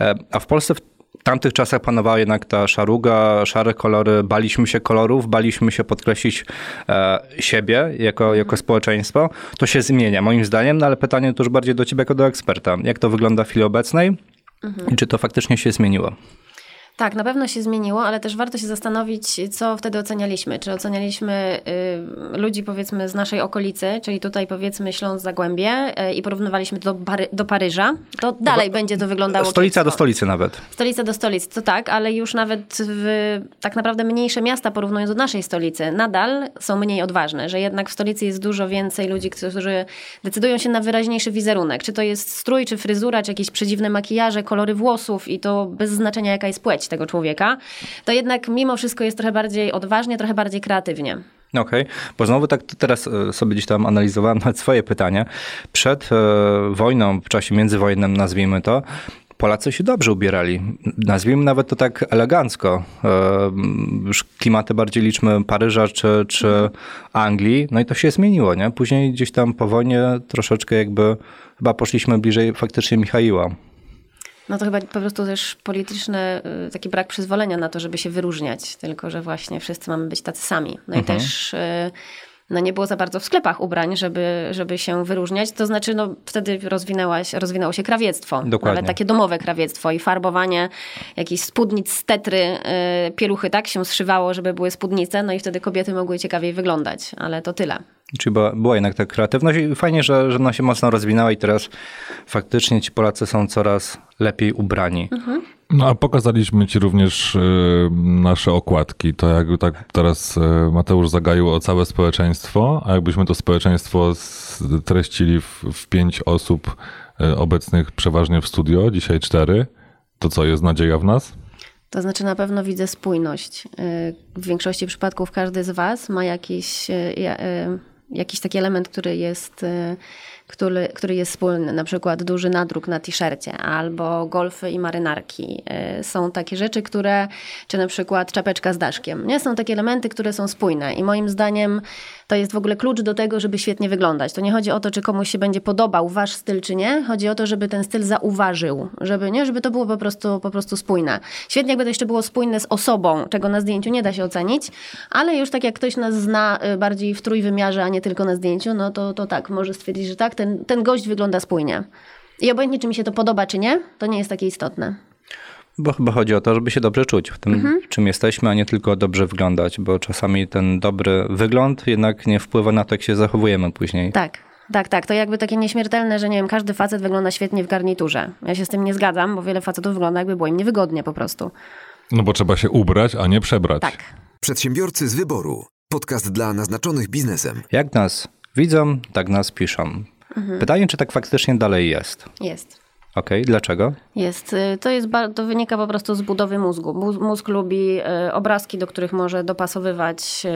E, A w Polsce w tamtych czasach panowała jednak ta szaruga, szare kolory. Baliśmy się kolorów, baliśmy się podkreślić e, siebie jako, jako społeczeństwo. To się zmienia moim zdaniem, no ale pytanie to już bardziej do ciebie jako do eksperta. Jak to wygląda w chwili obecnej? I czy to faktycznie się zmieniło? Tak, na pewno się zmieniło, ale też warto się zastanowić, co wtedy ocenialiśmy. Czy ocenialiśmy y, ludzi powiedzmy z naszej okolicy, czyli tutaj powiedzmy Śląsk Zagłębie y, i porównywaliśmy to do, Pary- do Paryża, to dalej będzie to wyglądało Stolica do stolicy nawet. Stolica do stolicy, to tak, ale już nawet w tak naprawdę mniejsze miasta porównując do naszej stolicy, nadal są mniej odważne, że jednak w stolicy jest dużo więcej ludzi, którzy decydują się na wyraźniejszy wizerunek. Czy to jest strój, czy fryzura, czy jakieś przedziwne makijaże, kolory włosów i to bez znaczenia jaka jest płeć tego człowieka, to jednak mimo wszystko jest trochę bardziej odważnie, trochę bardziej kreatywnie. Okej, bo znowu tak teraz e, sobie gdzieś tam analizowałem nawet (laughs) swoje pytanie. Przed e, wojną, w czasie międzywojennym nazwijmy to, Polacy się dobrze ubierali. Nazwijmy nawet to tak elegancko. E, już klimaty bardziej liczmy Paryża czy, czy Anglii. No i to się zmieniło, nie? Później gdzieś tam po wojnie troszeczkę jakby chyba poszliśmy bliżej faktycznie Michaiła. No to chyba po prostu też polityczny y, taki brak przyzwolenia na to, żeby się wyróżniać, tylko że właśnie wszyscy mamy być tacy sami. No i też y, no nie było za bardzo w sklepach ubrań, żeby, żeby się wyróżniać. To znaczy, no wtedy rozwinęłaś, rozwinęło się krawiectwo. Dokładnie. Ale takie domowe krawiectwo i farbowanie jakichś spódnic z tetry, y, pieluchy tak się zszywało, żeby były spódnice, no i wtedy kobiety mogły ciekawiej wyglądać. Ale to tyle. Czyli była, była jednak ta kreatywność i fajnie, że, że ona się mocno rozwinęła i teraz faktycznie ci Polacy są coraz lepiej ubrani. No a pokazaliśmy ci również y, nasze okładki. To jakby tak teraz y, Mateusz zagaił o całe społeczeństwo, a jakbyśmy to społeczeństwo treścili w, w pięć osób y, obecnych przeważnie w studio, dzisiaj cztery, to co, jest nadzieja w nas? To znaczy na pewno widzę spójność. W większości przypadków każdy z Was ma jakiś, ja- jakiś taki element, który jest, który, który jest wspólny. Na przykład duży nadruk na t-shircie albo golfy i marynarki. Y, Są takie rzeczy, które, czy na przykład czapeczka z daszkiem. Nie? Są takie elementy, które są spójne i moim zdaniem to jest w ogóle klucz do tego, żeby świetnie wyglądać. To nie chodzi o to, czy komuś się będzie podobał wasz styl, czy nie. Chodzi o to, żeby ten styl zauważył, żeby, nie? żeby to było po prostu, po prostu spójne. Świetnie jakby to jeszcze było spójne z osobą, czego na zdjęciu nie da się ocenić, ale już tak jak ktoś nas zna y, bardziej w trójwymiarze, a nie tylko na zdjęciu, no to, to tak, może stwierdzić, że tak, ten, ten gość wygląda spójnie. I obojętnie, czy mi się to podoba, czy nie, to nie jest takie istotne. Bo chyba chodzi o to, żeby się dobrze czuć w tym, Mhm. czym jesteśmy, a nie tylko dobrze wyglądać, bo czasami ten dobry wygląd jednak nie wpływa na to, jak się zachowujemy później. Tak. Tak, tak. To jakby takie nieśmiertelne, że nie wiem, każdy facet wygląda świetnie w garniturze. Ja się z tym nie zgadzam, bo wiele facetów wygląda jakby było im niewygodnie po prostu. No bo trzeba się ubrać, a nie przebrać. Tak. Przedsiębiorcy z wyboru. Podcast dla naznaczonych biznesem. Jak nas widzą, tak nas piszą. Pytanie, czy tak faktycznie dalej jest? Jest. Okej, dlaczego? Jest. Y, To, jest, to wynika po prostu z budowy mózgu. Mózg, lubi y, obrazki, do których może dopasowywać,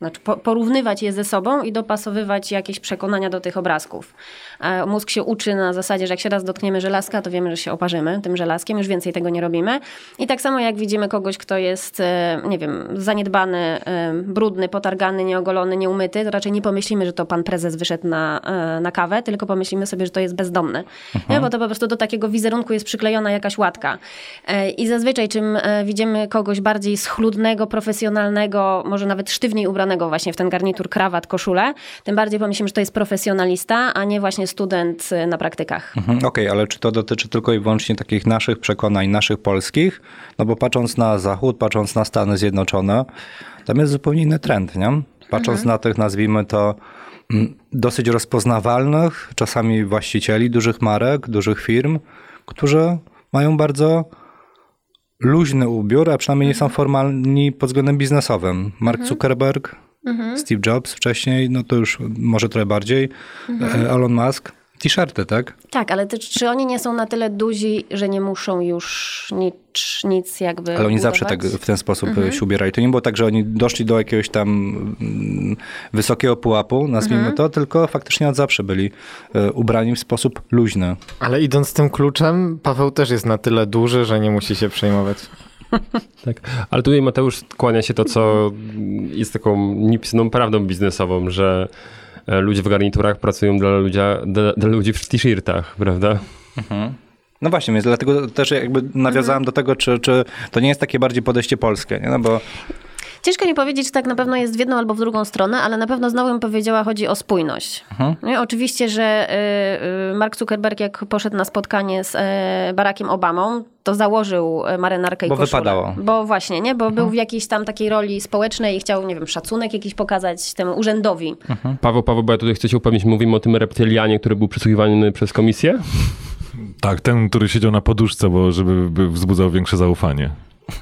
znaczy po, porównywać je ze sobą i dopasowywać jakieś przekonania do tych obrazków. A mózg się uczy na zasadzie, że jak się raz dotkniemy żelazka, to wiemy, że się oparzymy tym żelazkiem, już więcej tego nie robimy. I tak samo jak widzimy kogoś, kto jest, y, nie wiem, zaniedbany, y, brudny, potargany, nieogolony, nieumyty, to raczej nie pomyślimy, że to pan prezes wyszedł na, na kawę, tylko pomyślimy sobie, że to jest bezdomny. Nie? Bo to po prostu do takiego wizerunku jest przyklejona jakaś łatka. E, I zazwyczaj czym e, widzimy kogoś bardziej schludnego, profesjonalnego, może nawet sztywniej ubranego właśnie w ten garnitur, krawat, koszulę, tym bardziej pomyślimy, że to jest profesjonalista, a nie właśnie student e, na praktykach. Mhm, Okej, ale czy to dotyczy tylko i wyłącznie takich naszych przekonań, naszych polskich? No bo patrząc na Zachód, patrząc na Stany Zjednoczone, tam jest zupełnie inny trend, nie? Patrząc na tych, nazwijmy to, mm, dosyć rozpoznawalnych, czasami właścicieli dużych marek, dużych firm, którzy mają bardzo luźny ubiór, a przynajmniej nie są formalni pod względem biznesowym. Mark Zuckerberg, Steve Jobs wcześniej, no to już może trochę bardziej, e, Elon Musk. T-shirty, tak? Tak, ale ty, czy oni nie są na tyle duzi, że nie muszą już nic, nic jakby Ale oni zawsze tak budować? w ten sposób się ubierali. To nie było tak, że oni doszli do jakiegoś tam mm, wysokiego pułapu, nazwijmy to, tylko faktycznie od zawsze byli e, ubrani w sposób luźny. Ale idąc tym kluczem, Paweł też jest na tyle duży, że nie musi się przejmować. (laughs) Tak. Ale tutaj Mateusz kłania się to, co jest taką niepisaną prawdą biznesową, że e, ludzie w garniturach pracują dla, ludzia, dla, dla ludzi w t-shirtach, prawda? No właśnie, więc dlatego też jakby nawiązałem do tego, czy, czy to nie jest takie bardziej podejście polskie, nie? No bo Ciężko mi powiedzieć, czy tak na pewno jest w jedną albo w drugą stronę, ale na pewno znowu bym powiedziała, chodzi o spójność. Nie, oczywiście, że y, y, Mark Zuckerberg jak poszedł na spotkanie z y, Barackiem Obamą, to założył y, marynarkę i Bo koszulę. wypadało. Bo właśnie, nie? Bo był w jakiejś tam takiej roli społecznej i chciał, nie wiem, szacunek jakiś pokazać temu urzędowi. Paweł, Paweł, bo ja tutaj chcę się upewnić, mówimy o tym reptylianie, który był przesłuchiwany przez komisję? Tak, ten, który siedział na poduszce, bo żeby by wzbudzał większe zaufanie.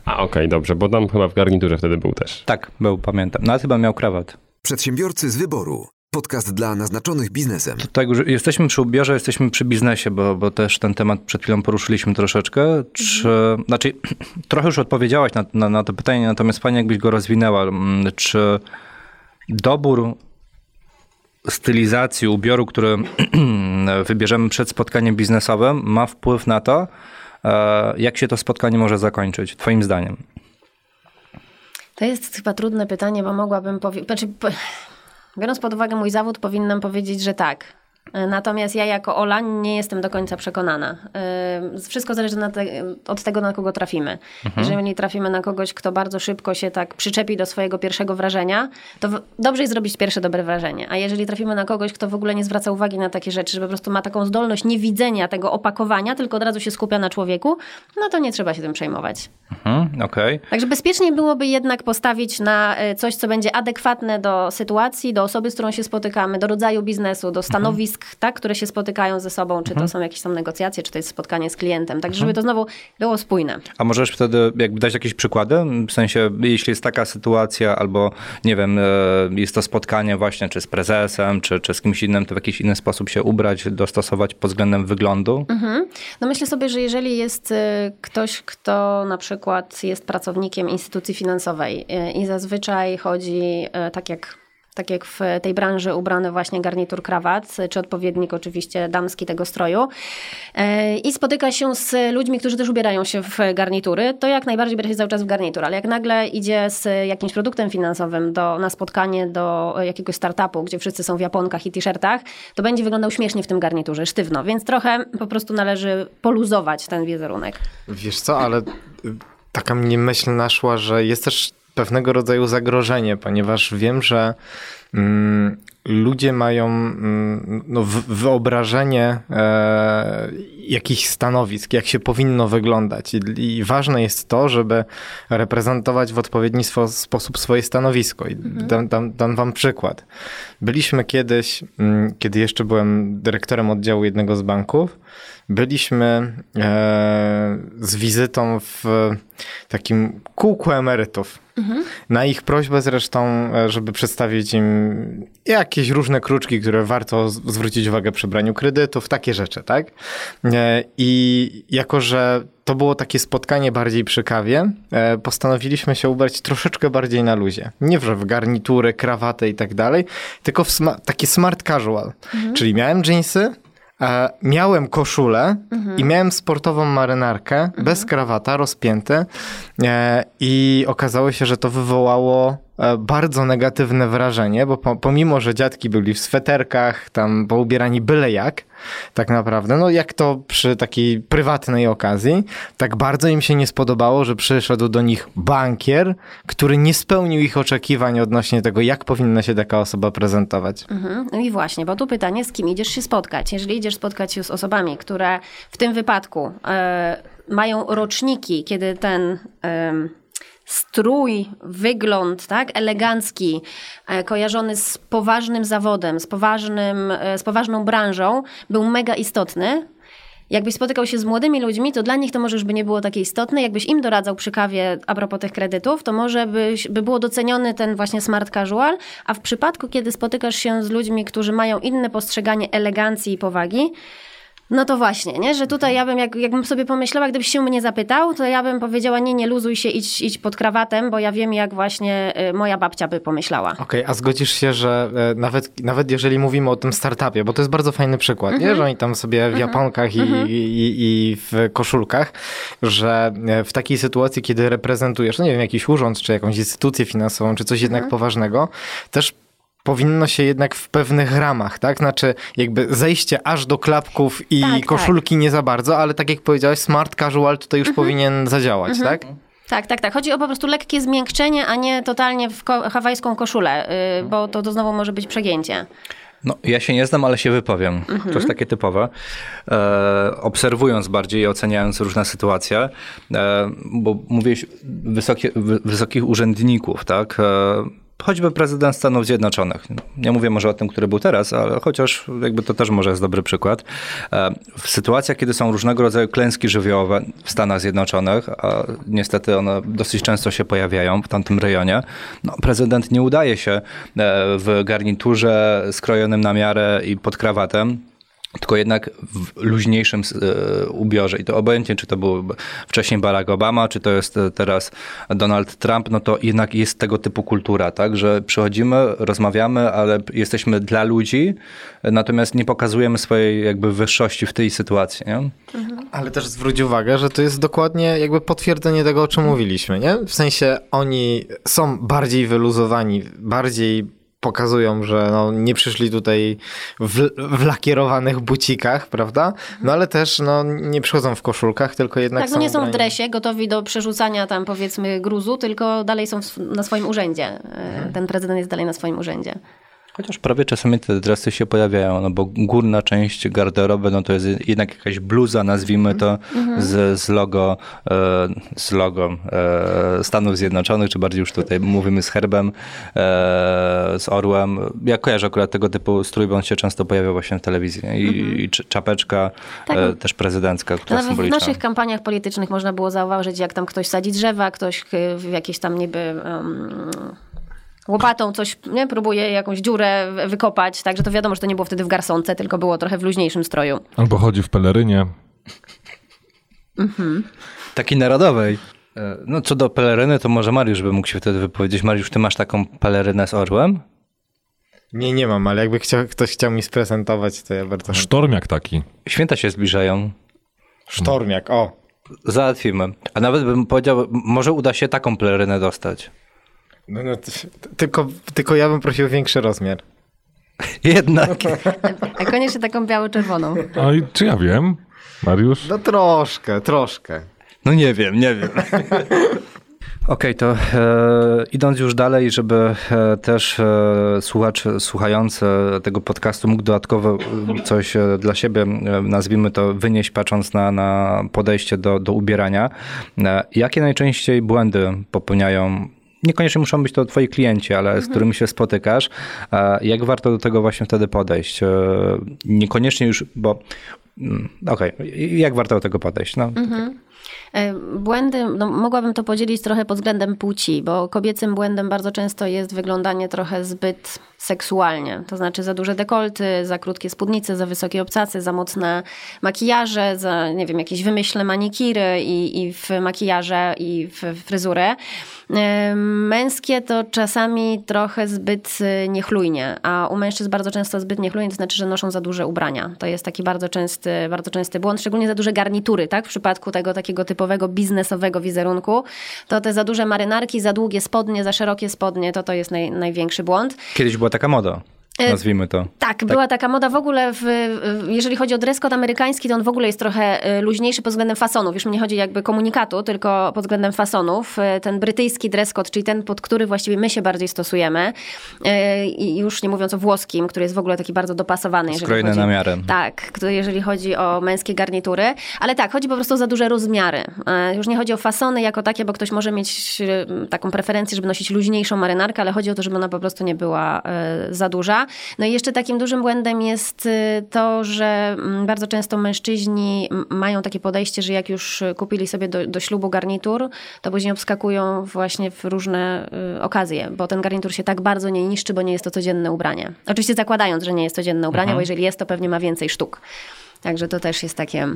A okej, dobrze, bo tam chyba w garniturze wtedy był też. tak, był, pamiętam. Nawet chyba miał krawat. Przedsiębiorcy z wyboru. Podcast dla naznaczonych biznesem. Tak, już jesteśmy przy ubiorze, jesteśmy przy biznesie, bo, bo też ten temat przed chwilą poruszyliśmy troszeczkę. Czy, Znaczy, (clears throat) trochę już odpowiedziałaś na, na, na to pytanie, natomiast fajnie jakbyś go rozwinęła. Mm, Czy dobór stylizacji ubioru, który (clears throat) wybierzemy przed spotkaniem biznesowym, ma wpływ na to, jak się to spotkanie może zakończyć, twoim zdaniem? To jest chyba trudne pytanie, bo mogłabym powiedzieć. Znaczy, biorąc pod uwagę mój zawód, powinnam powiedzieć, że tak. Natomiast ja jako Ola nie jestem do końca przekonana. Yy, Wszystko zależy te, od tego, na kogo trafimy. Jeżeli trafimy na kogoś, kto bardzo szybko się tak przyczepi do swojego pierwszego wrażenia, to dobrze jest zrobić pierwsze dobre wrażenie. A jeżeli trafimy na kogoś, kto w ogóle nie zwraca uwagi na takie rzeczy, że po prostu ma taką zdolność niewidzenia tego opakowania, tylko od razu się skupia na człowieku, no to nie trzeba się tym przejmować. Mhm, Okej. Także bezpiecznie byłoby jednak postawić na e, coś, co będzie adekwatne do sytuacji, do osoby, z którą się spotykamy, do rodzaju biznesu, do stanowisk, tak, które się spotykają ze sobą, czy to są jakieś tam negocjacje, czy to jest spotkanie z klientem. Tak, żeby to znowu było spójne. A możesz wtedy jakby dać jakieś przykłady? W sensie, jeśli jest taka sytuacja, albo nie wiem, e, jest to spotkanie właśnie czy z prezesem, czy, czy z kimś innym, to w jakiś inny sposób się ubrać, dostosować pod względem wyglądu? No myślę sobie, że jeżeli jest y, ktoś, kto na przykład jest pracownikiem instytucji finansowej y, i zazwyczaj chodzi tak jak tak jak w tej branży ubrany właśnie garnitur, krawat, czy odpowiednik oczywiście damski tego stroju. Y, i spotyka się z ludźmi, którzy też ubierają się w garnitury, to jak najbardziej biera się cały czas w garnitur, ale jak nagle idzie z jakimś produktem finansowym do, na spotkanie do jakiegoś startupu, gdzie wszyscy są w japonkach i t-shirtach, to będzie wyglądał śmiesznie w tym garniturze, sztywno, więc trochę po prostu należy poluzować ten wizerunek. Wiesz co, ale taka mnie myśl naszła, że jest też pewnego rodzaju zagrożenie, ponieważ wiem, że mm, ludzie mają mm, no, wyobrażenie e, jakichś stanowisk, jak się powinno wyglądać. I, I ważne jest to, żeby reprezentować w odpowiedni sposób swoje stanowisko. I dam, dam, dam wam przykład. Byliśmy kiedyś, mm, kiedy jeszcze byłem dyrektorem oddziału jednego z banków, byliśmy e, z wizytą w takim kółku emerytów. Na ich prośbę zresztą, e, żeby przedstawić im jakieś różne kruczki, które warto zwrócić uwagę przy braniu kredytów, takie rzeczy, tak? E, I jako, że to było takie spotkanie bardziej przy kawie, e, postanowiliśmy się ubrać troszeczkę bardziej na luzie. Nie w w garnitury, krawaty i tak dalej, tylko w sma- taki smart casual. Czyli miałem dżinsy, E, miałem koszulę i miałem sportową marynarkę bez krawata, rozpięty e, i okazało się, że to wywołało bardzo negatywne wrażenie, bo po, pomimo, że dziadki byli w sweterkach, tam poubierani byle jak, tak naprawdę, no jak to przy takiej prywatnej okazji, tak bardzo im się nie spodobało, że przyszedł do nich bankier, który nie spełnił ich oczekiwań odnośnie tego, jak powinna się taka osoba prezentować. Mhm. No i właśnie, bo tu pytanie, z kim idziesz się spotkać? Jeżeli idziesz spotkać się z osobami, które w tym wypadku e, mają roczniki, kiedy ten em, strój, wygląd, tak, elegancki, e, kojarzony z poważnym zawodem, z, poważnym, e, z poważną branżą, był mega istotny, Jakbyś spotykał się z młodymi ludźmi, to dla nich to może już by nie było takie istotne. Jakbyś im doradzał przy kawie a propos tych kredytów, to może byś, by było doceniony ten właśnie smart casual, a w przypadku, kiedy spotykasz się z ludźmi, którzy mają inne postrzeganie elegancji i powagi, no to właśnie, nie? że tutaj ja bym, jak, jakbym sobie pomyślała, gdybyś się mnie zapytał, to ja bym powiedziała, nie, nie luzuj się, idź, idź pod krawatem, bo ja wiem, jak właśnie y, moja babcia by pomyślała. Okej, a zgodzisz się, że e, nawet, nawet jeżeli mówimy o tym startupie, bo to jest bardzo fajny przykład, Mhm. nie? że oni tam sobie w japonkach i, i, i w koszulkach, że e, w takiej sytuacji, kiedy reprezentujesz, no nie wiem, jakiś urząd, czy jakąś instytucję finansową, czy coś Mhm. jednak poważnego, też powinno się jednak w pewnych ramach, tak? Znaczy jakby zejście aż do klapków i Tak, tak. koszulki nie za bardzo, ale tak jak powiedziałeś, smart casual tutaj już powinien zadziałać, tak? Tak, tak, tak. Chodzi o po prostu lekkie zmiękczenie, a nie totalnie w ko- hawajską koszulę, y, bo to, to znowu może być przegięcie. No, ja się nie znam, ale się wypowiem. To jest takie typowe. E, obserwując bardziej i oceniając różne sytuacje, e, bo mówiłeś wysokie, wy, wysokich urzędników, tak? E, choćby prezydent Stanów Zjednoczonych. Nie mówię może o tym, który był teraz, ale chociaż jakby to też może jest dobry przykład. E, w sytuacjach, kiedy są różnego rodzaju klęski żywiołowe w Stanach Zjednoczonych, a niestety one dosyć często się pojawiają w tamtym rejonie, no, prezydent nie udaje się e, w garniturze skrojonym na miarę i pod krawatem, tylko jednak w luźniejszym e, ubiorze. I to obojętnie, czy to był wcześniej Barack Obama, czy to jest e, teraz Donald Trump, no to jednak jest tego typu kultura, tak, że przychodzimy, rozmawiamy, ale jesteśmy dla ludzi, natomiast nie pokazujemy swojej jakby wyższości w tej sytuacji, nie? Ale też zwróć uwagę, że to jest dokładnie jakby potwierdzenie tego, o czym mówiliśmy, nie? W sensie oni są bardziej wyluzowani, bardziej pokazują, że no, nie przyszli tutaj w, w lakierowanych bucikach, prawda? No ale też no, nie przychodzą w koszulkach, tylko jednak Tak, no nie są w dresie, gotowi do przerzucania tam powiedzmy gruzu, tylko dalej są w, na swoim urzędzie. E, Ten prezydent jest dalej na swoim urzędzie. Chociaż prawie czasami te dresy się pojawiają, no bo górna część garderoby, no to jest jednak jakaś bluza, nazwijmy to, z, z logo, e, z logo e, Stanów Zjednoczonych, czy bardziej już tutaj mówimy z herbem, e, z orłem. Ja kojarzę akurat tego typu strój, bo on się często pojawia właśnie w telewizji. I, i cz- czapeczka Tak. też prezydencka, która w symboliczna. naszych kampaniach politycznych można było zauważyć, jak tam ktoś sadzi drzewa, ktoś w jakieś tam niby um, łopatą coś, nie, próbuje jakąś dziurę wy- wykopać, także to wiadomo, że to nie było wtedy w garsonce, tylko było trochę w luźniejszym stroju. Albo chodzi w pelerynie. Takiej narodowej. E, No co do peleryny, to może Mariusz by mógł się wtedy wypowiedzieć. Mariusz, ty masz taką pelerynę z orłem? Nie, nie mam, ale jakby chciał, ktoś chciał mi sprezentować, to ja bardzo. Sztormiak taki. Święta się zbliżają. Sztormiak, o. Załatwimy. A nawet bym powiedział, może uda się taką pelerynę dostać. No, no, tylko, tylko ja bym prosił o większy rozmiar. (laughs) Jednak. A koniecznie taką biało-czerwoną. A i czy ja wiem? Mariusz? No troszkę, troszkę. No nie wiem, nie wiem. (laughs) Okej, to e, idąc już dalej, żeby e, też e, słuchacz słuchający tego podcastu mógł dodatkowo e, coś e, dla siebie, e, nazwijmy to, wynieść patrząc na, na podejście do, do ubierania. E, jakie najczęściej błędy popełniają Niekoniecznie muszą być to twoi klienci, ale z którymi się spotykasz. Jak warto do tego właśnie wtedy podejść? E, Niekoniecznie już, bo mm, okej, jak warto do tego podejść? No, E, Błędy, no mogłabym to podzielić trochę pod względem płci, bo kobiecym błędem bardzo często jest wyglądanie trochę zbyt seksualnie. To znaczy za duże dekolty, za krótkie spódnice, za wysokie obcasy, za mocne makijaże, za nie wiem, jakieś wymyślne manikiry i, i w makijaże i w fryzury. Męskie to czasami trochę zbyt e, niechlujnie, a u mężczyzn bardzo często zbyt niechlujnie, to znaczy, że noszą za duże ubrania. To jest taki bardzo częsty, bardzo częsty błąd, szczególnie za duże garnitury, tak? W przypadku tego takiego typowego biznesowego wizerunku, to te za duże marynarki, za długie spodnie, za szerokie spodnie, to to jest naj, największy błąd. Kiedyś była taka moda, nazwijmy to. Tak, była taka moda w ogóle, w, jeżeli chodzi o dress code amerykański, to on w ogóle jest trochę y, luźniejszy pod względem fasonów. Już mi nie chodzi jakby komunikatu, tylko pod względem fasonów. Y, Ten brytyjski dress code, czyli ten, pod który właściwie my się bardziej stosujemy. I już nie mówiąc o włoskim, który jest w ogóle taki bardzo dopasowany. chodzi- na miarę. Tak, jeżeli chodzi o męskie garnitury. Ale tak, chodzi po prostu o za duże rozmiary. Już nie chodzi o fasony jako takie, bo ktoś może mieć taką preferencję, żeby nosić luźniejszą marynarkę, ale chodzi o to, żeby ona po prostu nie była za duża. No i jeszcze takim dużym błędem jest y, to, że mm, bardzo często mężczyźni mają takie podejście, że jak już kupili sobie do, do ślubu garnitur, to później obskakują właśnie w różne y, okazje, bo ten garnitur się tak bardzo nie niszczy, bo nie jest to codzienne ubranie. Oczywiście zakładając, że nie jest codzienne ubranie, bo jeżeli jest, to pewnie ma więcej sztuk. Także to też jest takie...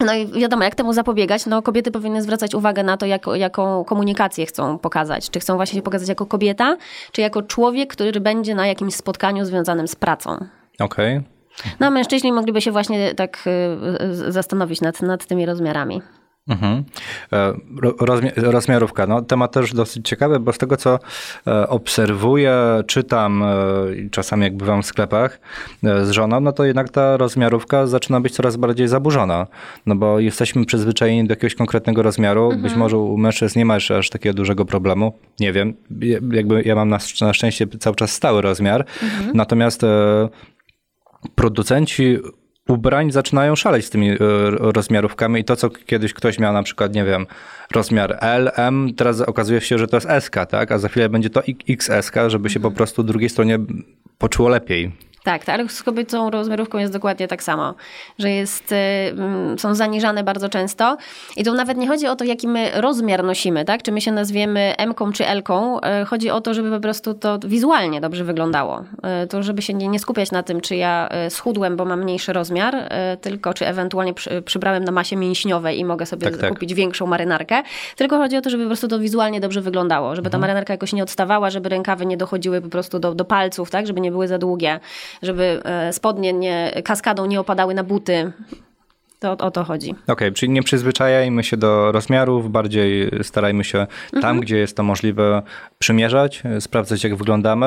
No i wiadomo, jak temu zapobiegać? No kobiety powinny zwracać uwagę na to, jak, jaką komunikację chcą pokazać. Czy chcą właśnie się pokazać jako kobieta, czy jako człowiek, który będzie na jakimś spotkaniu związanym z pracą. Okej. No a mężczyźni mogliby się właśnie tak y, zastanowić nad, nad tymi rozmiarami. Mhm. E, ro- Rozmi- rozmiarówka. No, temat też dosyć ciekawy, bo z tego co e, obserwuję, czytam e, i czasami jak bywam w sklepach z żoną, no to jednak ta rozmiarówka zaczyna być coraz bardziej zaburzona. No bo jesteśmy przyzwyczajeni do jakiegoś konkretnego rozmiaru. Być może u mężczyzn nie ma jeszcze aż takiego dużego problemu. Nie wiem. Jakby ja mam na, na szczęście cały czas stały rozmiar. Natomiast e, producenci ubrań zaczynają szaleć z tymi e, rozmiarówkami i to, co kiedyś ktoś miał na przykład, nie wiem, rozmiar L, M, teraz okazuje się, że to jest SK, tak? A za chwilę będzie to XSK, żeby się po prostu drugiej stronie poczuło lepiej. Tak, tak, ale z kobiecą rozmiarówką jest dokładnie tak samo, że jest, y, mm, są zaniżane bardzo często. I tu nawet nie chodzi o to, jaki my rozmiar nosimy, tak? Czy my się nazwiemy M-ką czy L-ką. Y, Chodzi o to, żeby po prostu to wizualnie dobrze wyglądało. Y, To żeby się nie, nie skupiać na tym, czy ja schudłem, bo mam mniejszy rozmiar, tylko czy ewentualnie przy, przybrałem na masie mięśniowej i mogę sobie Tak, tak. kupić większą marynarkę. Tylko chodzi o to, żeby po prostu to wizualnie dobrze wyglądało, żeby ta marynarka jakoś nie odstawała, żeby rękawy nie dochodziły po prostu do, do palców, tak? Żeby nie były za długie, żeby e, spodnie nie, kaskadą nie opadały na buty. To o to chodzi. Okej, czyli nie przyzwyczajajmy się do rozmiarów, bardziej starajmy się tam, gdzie jest to możliwe, przymierzać, e, sprawdzać, jak wyglądamy.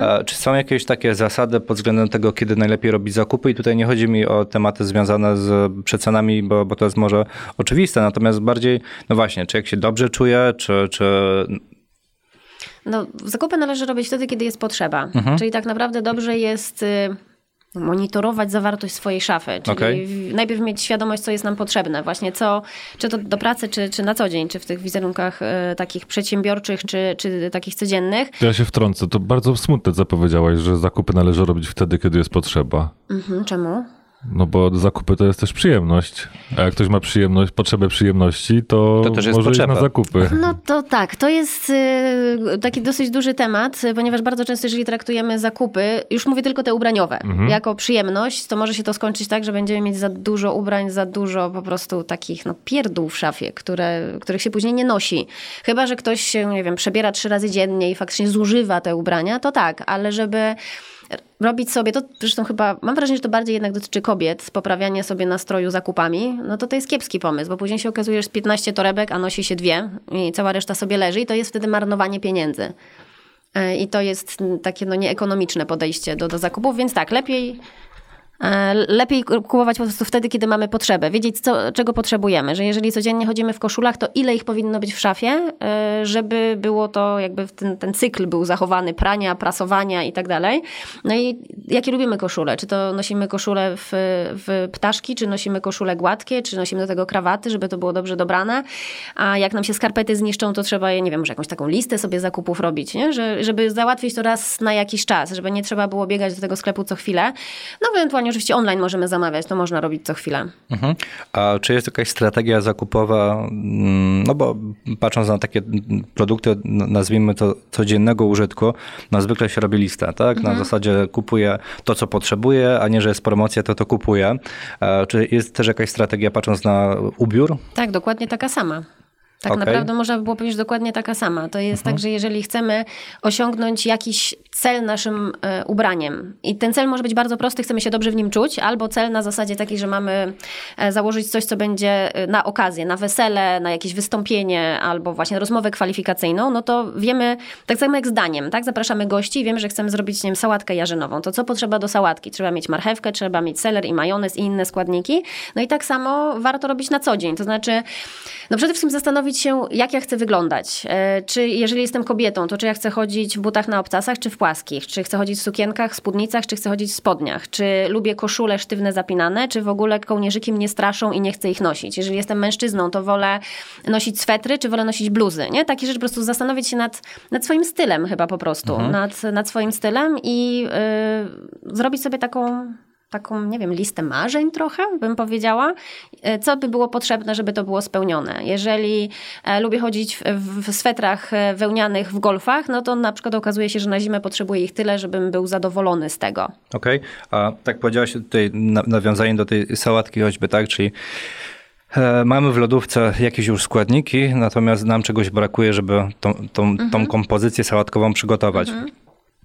E, Czy są jakieś takie zasady pod względem tego, kiedy najlepiej robić zakupy? I tutaj nie chodzi mi o tematy związane z przecenami, bo, bo to jest może oczywiste, natomiast bardziej, no właśnie, czy jak się dobrze czuję, czy, czy No, zakupy należy robić wtedy, kiedy jest potrzeba. Czyli tak naprawdę dobrze jest y, monitorować zawartość swojej szafy. Czyli w- najpierw mieć świadomość, co jest nam potrzebne. Właśnie co, czy to do pracy, czy, czy na co dzień, czy w tych wizerunkach y, takich przedsiębiorczych, czy, czy takich codziennych. Ja się wtrącę, to bardzo smutne, co powiedziałaś, że zakupy należy robić wtedy, kiedy jest potrzeba. Mhm, czemu? No bo zakupy to jest też przyjemność. A jak ktoś ma przyjemność, potrzebę przyjemności, to, To też jest może iść na zakupy. No to tak, to jest y, taki dosyć duży temat, ponieważ bardzo często, jeżeli traktujemy zakupy, już mówię tylko te ubraniowe, jako przyjemność, to może się to skończyć tak, że będziemy mieć za dużo ubrań, za dużo po prostu takich no, pierdół w szafie, które, których się później nie nosi. Chyba, że ktoś się, nie wiem, przebiera trzy razy dziennie i faktycznie zużywa te ubrania, to tak, ale żeby robić sobie, to zresztą chyba, mam wrażenie, że to bardziej jednak dotyczy kobiet, poprawianie sobie nastroju zakupami, no to to jest kiepski pomysł, bo później się okazuje, że z 15 torebek, a nosi się dwie i cała reszta sobie leży i to jest wtedy marnowanie pieniędzy. E, I to jest takie no, nieekonomiczne podejście do, do zakupów, więc tak, lepiej Lepiej kupować po prostu wtedy, kiedy mamy potrzebę, wiedzieć, co, czego potrzebujemy, że jeżeli codziennie chodzimy w koszulach, to ile ich powinno być w szafie, e, żeby było to, jakby ten, ten cykl był zachowany prania, prasowania i tak dalej. No i jakie lubimy koszule? Czy to nosimy koszule w, w ptaszki, czy nosimy koszule gładkie, czy nosimy do tego krawaty, żeby to było dobrze dobrane, a jak nam się skarpety zniszczą, to trzeba je, nie wiem, może jakąś taką listę sobie zakupów robić, nie? Że, żeby załatwić to raz na jakiś czas, żeby nie trzeba było biegać do tego sklepu co chwilę. No ewentualnie oczywiście online możemy zamawiać, to można robić co chwilę. Mhm. A czy jest jakaś strategia zakupowa, mm, no bo patrząc na takie produkty, nazwijmy to codziennego użytku, no zwykle się robi lista, tak? Na zasadzie kupuję to, co potrzebuję, a nie, że jest promocja, to to kupuję. A czy jest też jakaś strategia patrząc na ubiór? Tak, dokładnie taka sama. Tak Okej. naprawdę można by było powiedzieć dokładnie taka sama. To jest tak, że jeżeli chcemy osiągnąć jakiś cel naszym e, ubraniem i ten cel może być bardzo prosty, chcemy się dobrze w nim czuć, albo cel na zasadzie takiej, że mamy e, założyć coś, co będzie e, na okazję, na wesele, na jakieś wystąpienie, albo właśnie rozmowę kwalifikacyjną, no to wiemy, tak samo jak z daniem, tak? Zapraszamy gości i wiemy, że chcemy zrobić, nie wiem, sałatkę jarzynową. To co potrzeba do sałatki? Trzeba mieć marchewkę, trzeba mieć seler i majonez i inne składniki. No i tak samo warto robić na co dzień. To znaczy, no przede wszystkim zastanowić się, jak ja chcę wyglądać. E, Czy jeżeli jestem kobietą, to czy ja chcę chodzić w butach na obcasach, czy w płaskich? Czy chcę chodzić w sukienkach, spódnicach, czy chcę chodzić w spodniach? Czy lubię koszule sztywne, zapinane, czy w ogóle kołnierzyki mnie straszą i nie chcę ich nosić? Jeżeli jestem mężczyzną, to wolę nosić swetry, czy wolę nosić bluzy? Nie? Takie rzeczy po prostu zastanowić się nad, nad swoim stylem chyba po prostu. Nad, nad swoim stylem i y, zrobić sobie taką taką, nie wiem, listę marzeń trochę, bym powiedziała, E, co by było potrzebne, żeby to było spełnione. Jeżeli e, lubię chodzić w, w swetrach e, wełnianych w golfach, no to na przykład okazuje się, że na zimę potrzebuję ich tyle, żebym był zadowolony z tego. Okej, a tak powiedziałaś tutaj na, nawiązanie do tej sałatki choćby, tak, czyli mamy w lodówce jakieś już składniki, natomiast nam czegoś brakuje, żeby tą, tą, tą kompozycję sałatkową przygotować.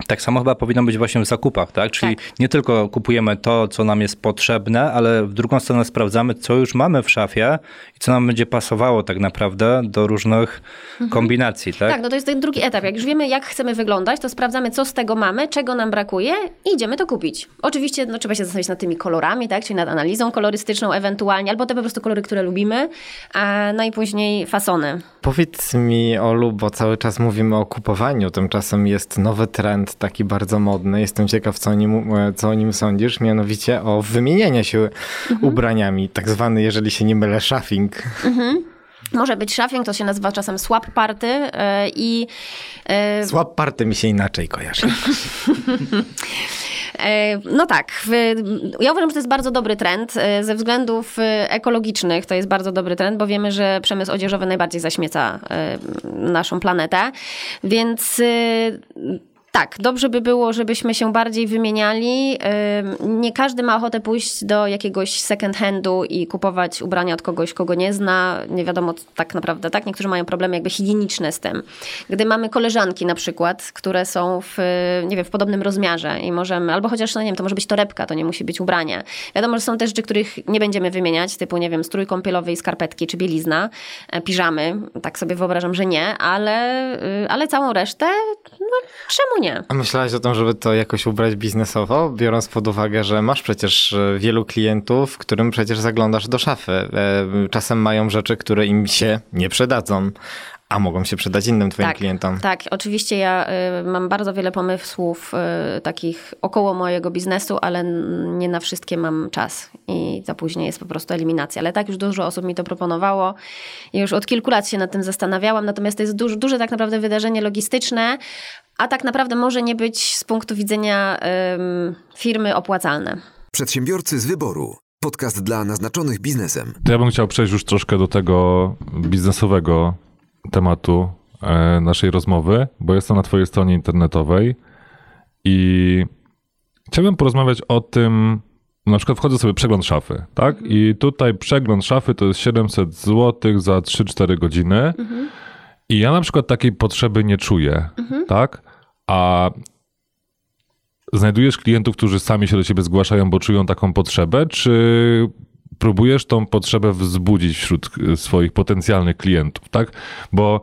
Tak samo chyba powinno być właśnie w zakupach, tak? Czyli Tak. nie tylko kupujemy to, co nam jest potrzebne, ale w drugą stronę sprawdzamy, co już mamy w szafie i co nam będzie pasowało tak naprawdę do różnych kombinacji, tak? Tak, no to jest ten drugi etap. Jak już wiemy, jak chcemy wyglądać, to sprawdzamy, co z tego mamy, czego nam brakuje i idziemy to kupić. Oczywiście no, trzeba się zastanowić nad tymi kolorami, tak? czyli nad analizą kolorystyczną ewentualnie, albo te po prostu kolory, które lubimy, a, no i później fasony. Powiedz mi, Olu, bo cały czas mówimy o kupowaniu, tymczasem jest nowy trend taki bardzo modny. Jestem ciekaw, co o nim, co o nim sądzisz, mianowicie o wymienianie się ubraniami, tak zwany, jeżeli się nie mylę, shuffling. Może być szafing, to się nazywa czasem swap party e, i e, Swap party mi się inaczej kojarzy. (laughs) E, No tak, ja uważam, że to jest bardzo dobry trend. E, Ze względów e, ekologicznych to jest bardzo dobry trend, bo wiemy, że przemysł odzieżowy najbardziej zaśmieca e, naszą planetę. Więc e, tak, dobrze by było, żebyśmy się bardziej wymieniali. Ym, Nie każdy ma ochotę pójść do jakiegoś second handu i kupować ubrania od kogoś, kogo nie zna. Nie wiadomo tak naprawdę, tak? Niektórzy mają problemy jakby higieniczne z tym. Gdy mamy koleżanki na przykład, które są w, nie wiem, w podobnym rozmiarze i możemy, albo chociaż, no nie wiem, to może być torebka, to nie musi być ubranie. Wiadomo, że są też rzeczy, których nie będziemy wymieniać, typu, nie wiem, strój kąpielowy i skarpetki, czy bielizna, e, piżamy. Tak sobie wyobrażam, że nie, ale, y, ale całą resztę, no czemu nie? A myślałaś o tym, żeby to jakoś ubrać biznesowo, biorąc pod uwagę, że masz przecież e, wielu klientów, którym przecież zaglądasz do szafy. E, Czasem mają rzeczy, które im się nie przydadzą, a mogą się przydać innym twoim tak, klientom. Tak, oczywiście ja y, mam bardzo wiele pomysłów y, takich około mojego biznesu, ale nie na wszystkie mam czas i to później jest po prostu eliminacja. Ale tak już dużo osób mi to proponowało i już od kilku lat się nad tym zastanawiałam, natomiast to jest duże, duże tak naprawdę wydarzenie logistyczne, a tak naprawdę może nie być z punktu widzenia ym, firmy opłacalne. Przedsiębiorcy z wyboru. Podcast dla naznaczonych biznesem. To ja bym chciał przejść już troszkę do tego biznesowego tematu e, naszej rozmowy, bo jestem na Twojej stronie internetowej i chciałbym porozmawiać o tym. Na przykład wchodzę sobie przegląd szafy, tak? I tutaj przegląd szafy to jest 700 zł za 3-4 godziny. I ja na przykład takiej potrzeby nie czuję, tak? A znajdujesz klientów, którzy sami się do ciebie zgłaszają, bo czują taką potrzebę, czy próbujesz tą potrzebę wzbudzić wśród y, swoich potencjalnych klientów, tak? Bo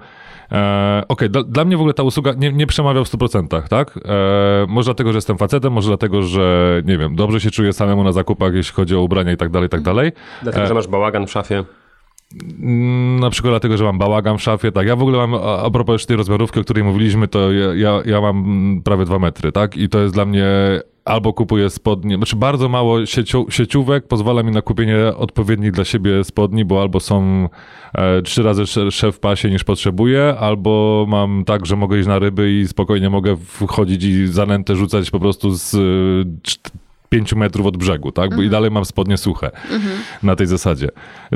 E, Okej, dla, dla mnie w ogóle ta usługa nie, nie przemawia w 100%, tak? E, może dlatego, że jestem facetem, może dlatego, że nie wiem, dobrze się czuję samemu na zakupach, jeśli chodzi o ubrania i tak dalej, i tak dalej. Dlatego, E, że masz bałagan w szafie. Na przykład dlatego, że mam bałagan w szafie, tak. Ja w ogóle mam, a, propos już tej rozmiarówki, o której mówiliśmy, to ja, ja, ja mam prawie dwa metry, tak? I to jest dla mnie albo kupuję spodnie, znaczy bardzo mało sieciu, sieciówek pozwala mi na kupienie odpowiednich dla siebie spodni, bo albo są e, trzy razy sze- szef w pasie niż potrzebuję, albo mam tak, że mogę iść na ryby i spokojnie mogę wchodzić i zanętę rzucać po prostu z e, czt- pięciu metrów od brzegu, tak? Bo I dalej mam spodnie suche na tej zasadzie.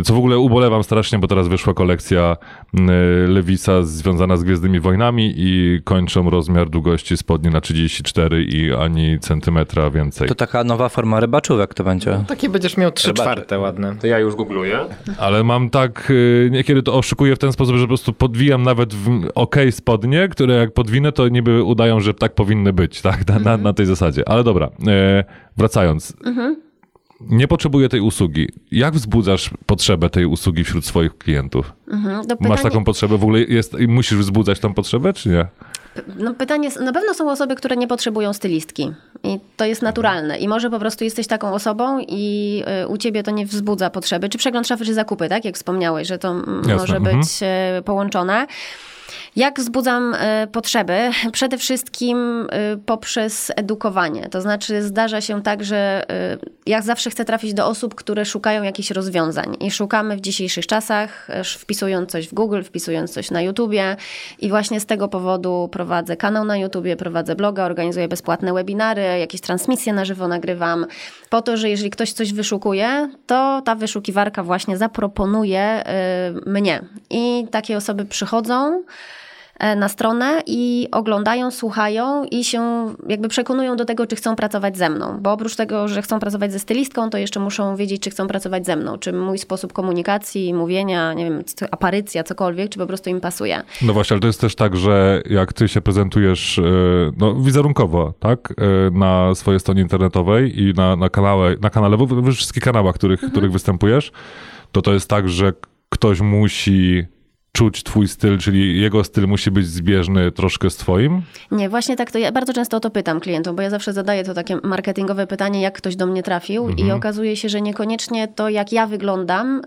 Co w ogóle ubolewam strasznie, bo teraz wyszła kolekcja y, Lewisa związana z Gwiezdnymi Wojnami i kończą rozmiar długości spodni na 34 i ani centymetra więcej. To taka nowa forma rybaczówek to będzie. Takie będziesz miał trzy Zobaczę. czwarte ładne. To ja już googluję. Ale mam tak, y, niekiedy to oszukuję w ten sposób, że po prostu podwijam nawet w ok spodnie, które jak podwinę, to niby udają, że tak powinny być, tak? Na, na, na tej zasadzie. Ale dobra, wracając. Nie potrzebuję tej usługi. Jak wzbudzasz potrzebę tej usługi wśród swoich klientów? Mhm. Masz pytanie- taką potrzebę? W ogóle jest, i musisz wzbudzać tą potrzebę, czy nie? No pytanie, jest- na pewno są osoby, które nie potrzebują stylistki i to jest naturalne i może po prostu jesteś taką osobą i y, u ciebie to nie wzbudza potrzeby, czy przegląd szafy, czy zakupy, tak, jak wspomniałeś, że to Jasne, może mhm. być y, połączone. Jak wzbudzam y, potrzeby? (laughs) Przede wszystkim y, poprzez edukowanie. To znaczy, zdarza się tak, że y, ja zawsze chcę trafić do osób, które szukają jakichś rozwiązań. I szukamy w dzisiejszych czasach, wpisując coś w Google, wpisując coś na YouTubie. I właśnie z tego powodu prowadzę kanał na YouTubie, prowadzę bloga, organizuję bezpłatne webinary, jakieś transmisje na żywo nagrywam. Po to, że jeżeli ktoś coś wyszukuje, to ta wyszukiwarka właśnie zaproponuje mnie. I takie osoby przychodzą e, na stronę i oglądają, słuchają i się jakby przekonują do tego, czy chcą pracować ze mną. Bo oprócz tego, że chcą pracować ze stylistką, to jeszcze muszą wiedzieć, czy chcą pracować ze mną. Czy mój sposób komunikacji, mówienia, nie wiem, aparycja, cokolwiek, czy po prostu im pasuje. No właśnie, ale to jest też tak, że jak ty się prezentujesz e, no, wizerunkowo, tak, e, na swojej stronie internetowej i na, na kanale, na kanale, we wszystkich kanałach, których, których występujesz, to to jest tak, że ktoś musi czuć twój styl, czyli jego styl musi być zbieżny troszkę z twoim? Nie, właśnie tak to ja bardzo często o to pytam klientów, bo ja zawsze zadaję to takie marketingowe pytanie, jak ktoś do mnie trafił i okazuje się, że niekoniecznie to, jak ja wyglądam,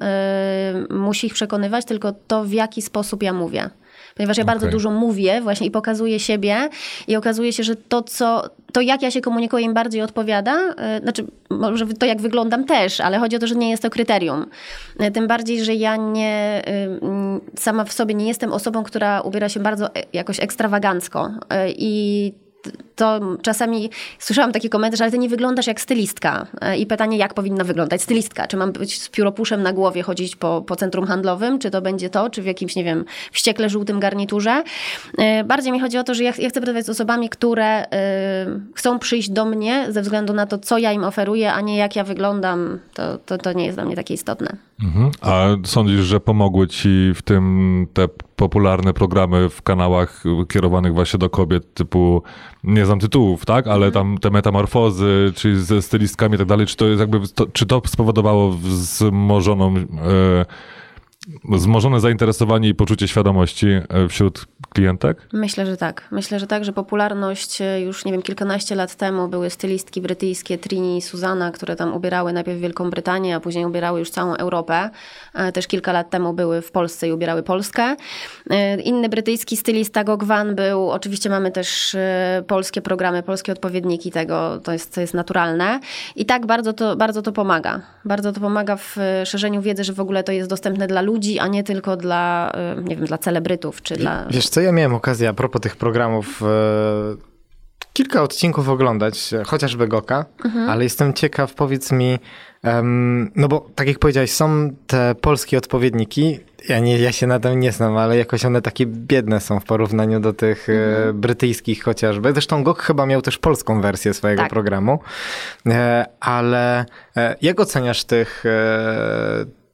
yy, musi ich przekonywać, tylko to, w jaki sposób ja mówię. Ponieważ ja bardzo Okej. dużo mówię właśnie i pokazuję siebie i okazuje się, że to, co, to jak ja się komunikuję, im bardziej odpowiada, yy, znaczy może to, jak wyglądam też, ale chodzi o to, że nie jest to kryterium. Yy, Tym bardziej, że ja nie, sama w sobie nie jestem osobą, która ubiera się bardzo e- jakoś ekstrawagancko i to czasami słyszałam taki komentarz, ale ty nie wyglądasz jak stylistka. E, I pytanie, jak powinna wyglądać stylistka? Czy mam być z pióropuszem na głowie, chodzić po, po centrum handlowym? Czy to będzie to? Czy w jakimś, nie wiem, wściekle żółtym garniturze? E, Bardziej mi chodzi o to, że ja, ja chcę pracować z osobami, które e, chcą przyjść do mnie ze względu na to, co ja im oferuję, a nie jak ja wyglądam. To, to, to nie jest dla mnie takie istotne. Mhm. A sądzisz, że pomogły ci w tym te popularne programy w kanałach kierowanych właśnie do kobiet, typu, nie znam tytułów, tak, ale tam te metamorfozy, czy ze stylistkami i tak dalej, czy to jest jakby, to, czy to spowodowało wzmożoną, e, wzmożone zainteresowanie i poczucie świadomości e, wśród klientek? Myślę, że tak. Myślę, że tak, że popularność e, już, nie wiem, kilkanaście lat temu były stylistki brytyjskie Trini i Susanna, które tam ubierały najpierw Wielką Brytanię, a później ubierały już całą Europę. E, Też kilka lat temu były w Polsce i ubierały Polskę. Inny brytyjski stylista Gog Van był, oczywiście mamy też polskie programy, polskie odpowiedniki tego, to jest, to jest naturalne. I tak bardzo to, bardzo to pomaga. Bardzo to pomaga w szerzeniu wiedzy, że w ogóle to jest dostępne dla ludzi, a nie tylko dla, e, nie wiem, dla celebrytów, czy dla... Wiesz co, ja miałem okazję a propos tych programów e, kilka odcinków oglądać, e, chociażby Goka, ale jestem ciekaw, powiedz mi, em, no bo tak jak powiedziałeś, są te polskie odpowiedniki, ja, nie, ja się na tym nie znam, ale jakoś one takie biedne są w porównaniu do tych e, brytyjskich chociażby. Zresztą Gok chyba miał też polską wersję swojego Tak. programu, e, ale e, jak oceniasz tych...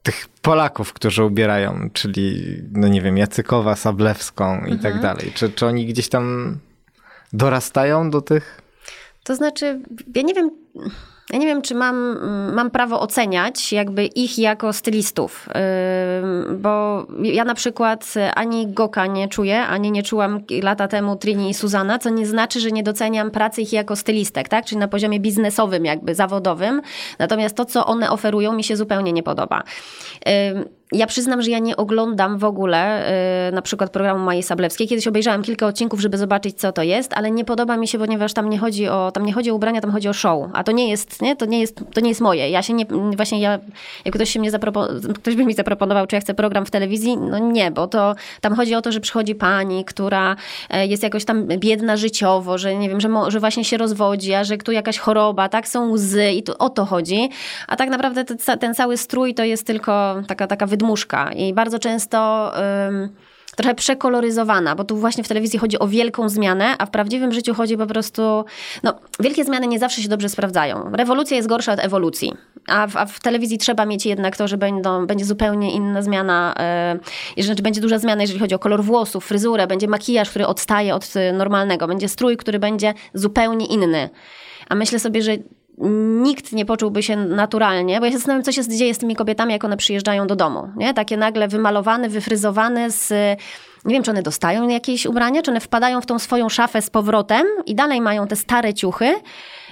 Tych Polaków, którzy ubierają, czyli, no nie wiem, Jacykowa, Sablewską i tak dalej. Czy, czy oni gdzieś tam dorastają do tych? To znaczy, ja nie wiem, Ja nie wiem, czy mam, mam prawo oceniać jakby ich jako stylistów, bo ja na przykład ani Goka nie czuję, ani nie czułam lata temu Trini i Suzana, co nie znaczy, że nie doceniam pracy ich jako stylistek, tak? Czyli na poziomie biznesowym, jakby zawodowym. Natomiast to, co one oferują, mi się zupełnie nie podoba. Ja przyznam, że ja nie oglądam w ogóle yy, na przykład programu Majej Sablewskiej. Kiedyś obejrzałam kilka odcinków, żeby zobaczyć, co to jest, ale nie podoba mi się, ponieważ tam nie chodzi o, tam nie chodzi o ubrania, tam chodzi o show. A to nie jest, nie? To nie jest, to nie jest moje. Ja się nie, właśnie ja, jak ktoś się mnie ktoś by mi zaproponował, czy ja chcę program w telewizji, no nie, bo to tam chodzi o to, że przychodzi pani, która e, jest jakoś tam biedna życiowo, że nie wiem, że, że właśnie się rozwodzi, a że tu jakaś choroba, tak, są łzy i tu o to chodzi. A tak naprawdę ten, ten cały strój to jest tylko taka, taka wydmuszka i bardzo często... Trochę przekoloryzowana, bo tu właśnie w telewizji chodzi o wielką zmianę, a w prawdziwym życiu chodzi po prostu. No, wielkie zmiany nie zawsze się dobrze sprawdzają. Rewolucja jest gorsza od ewolucji, a w, a w telewizji trzeba mieć jednak to, że będą, będzie zupełnie inna zmiana, yy, znaczy będzie duża zmiana, jeżeli chodzi o kolor włosów, fryzurę, będzie makijaż, który odstaje od normalnego, będzie strój, który będzie zupełnie inny. A myślę sobie, że nikt nie poczułby się naturalnie, bo ja się zastanawiam, co się dzieje z tymi kobietami, jak one przyjeżdżają do domu. Nie? Takie nagle wymalowane, wyfryzowane z... Nie wiem, czy one dostają jakieś ubrania, czy one wpadają w tą swoją szafę z powrotem i dalej mają te stare ciuchy,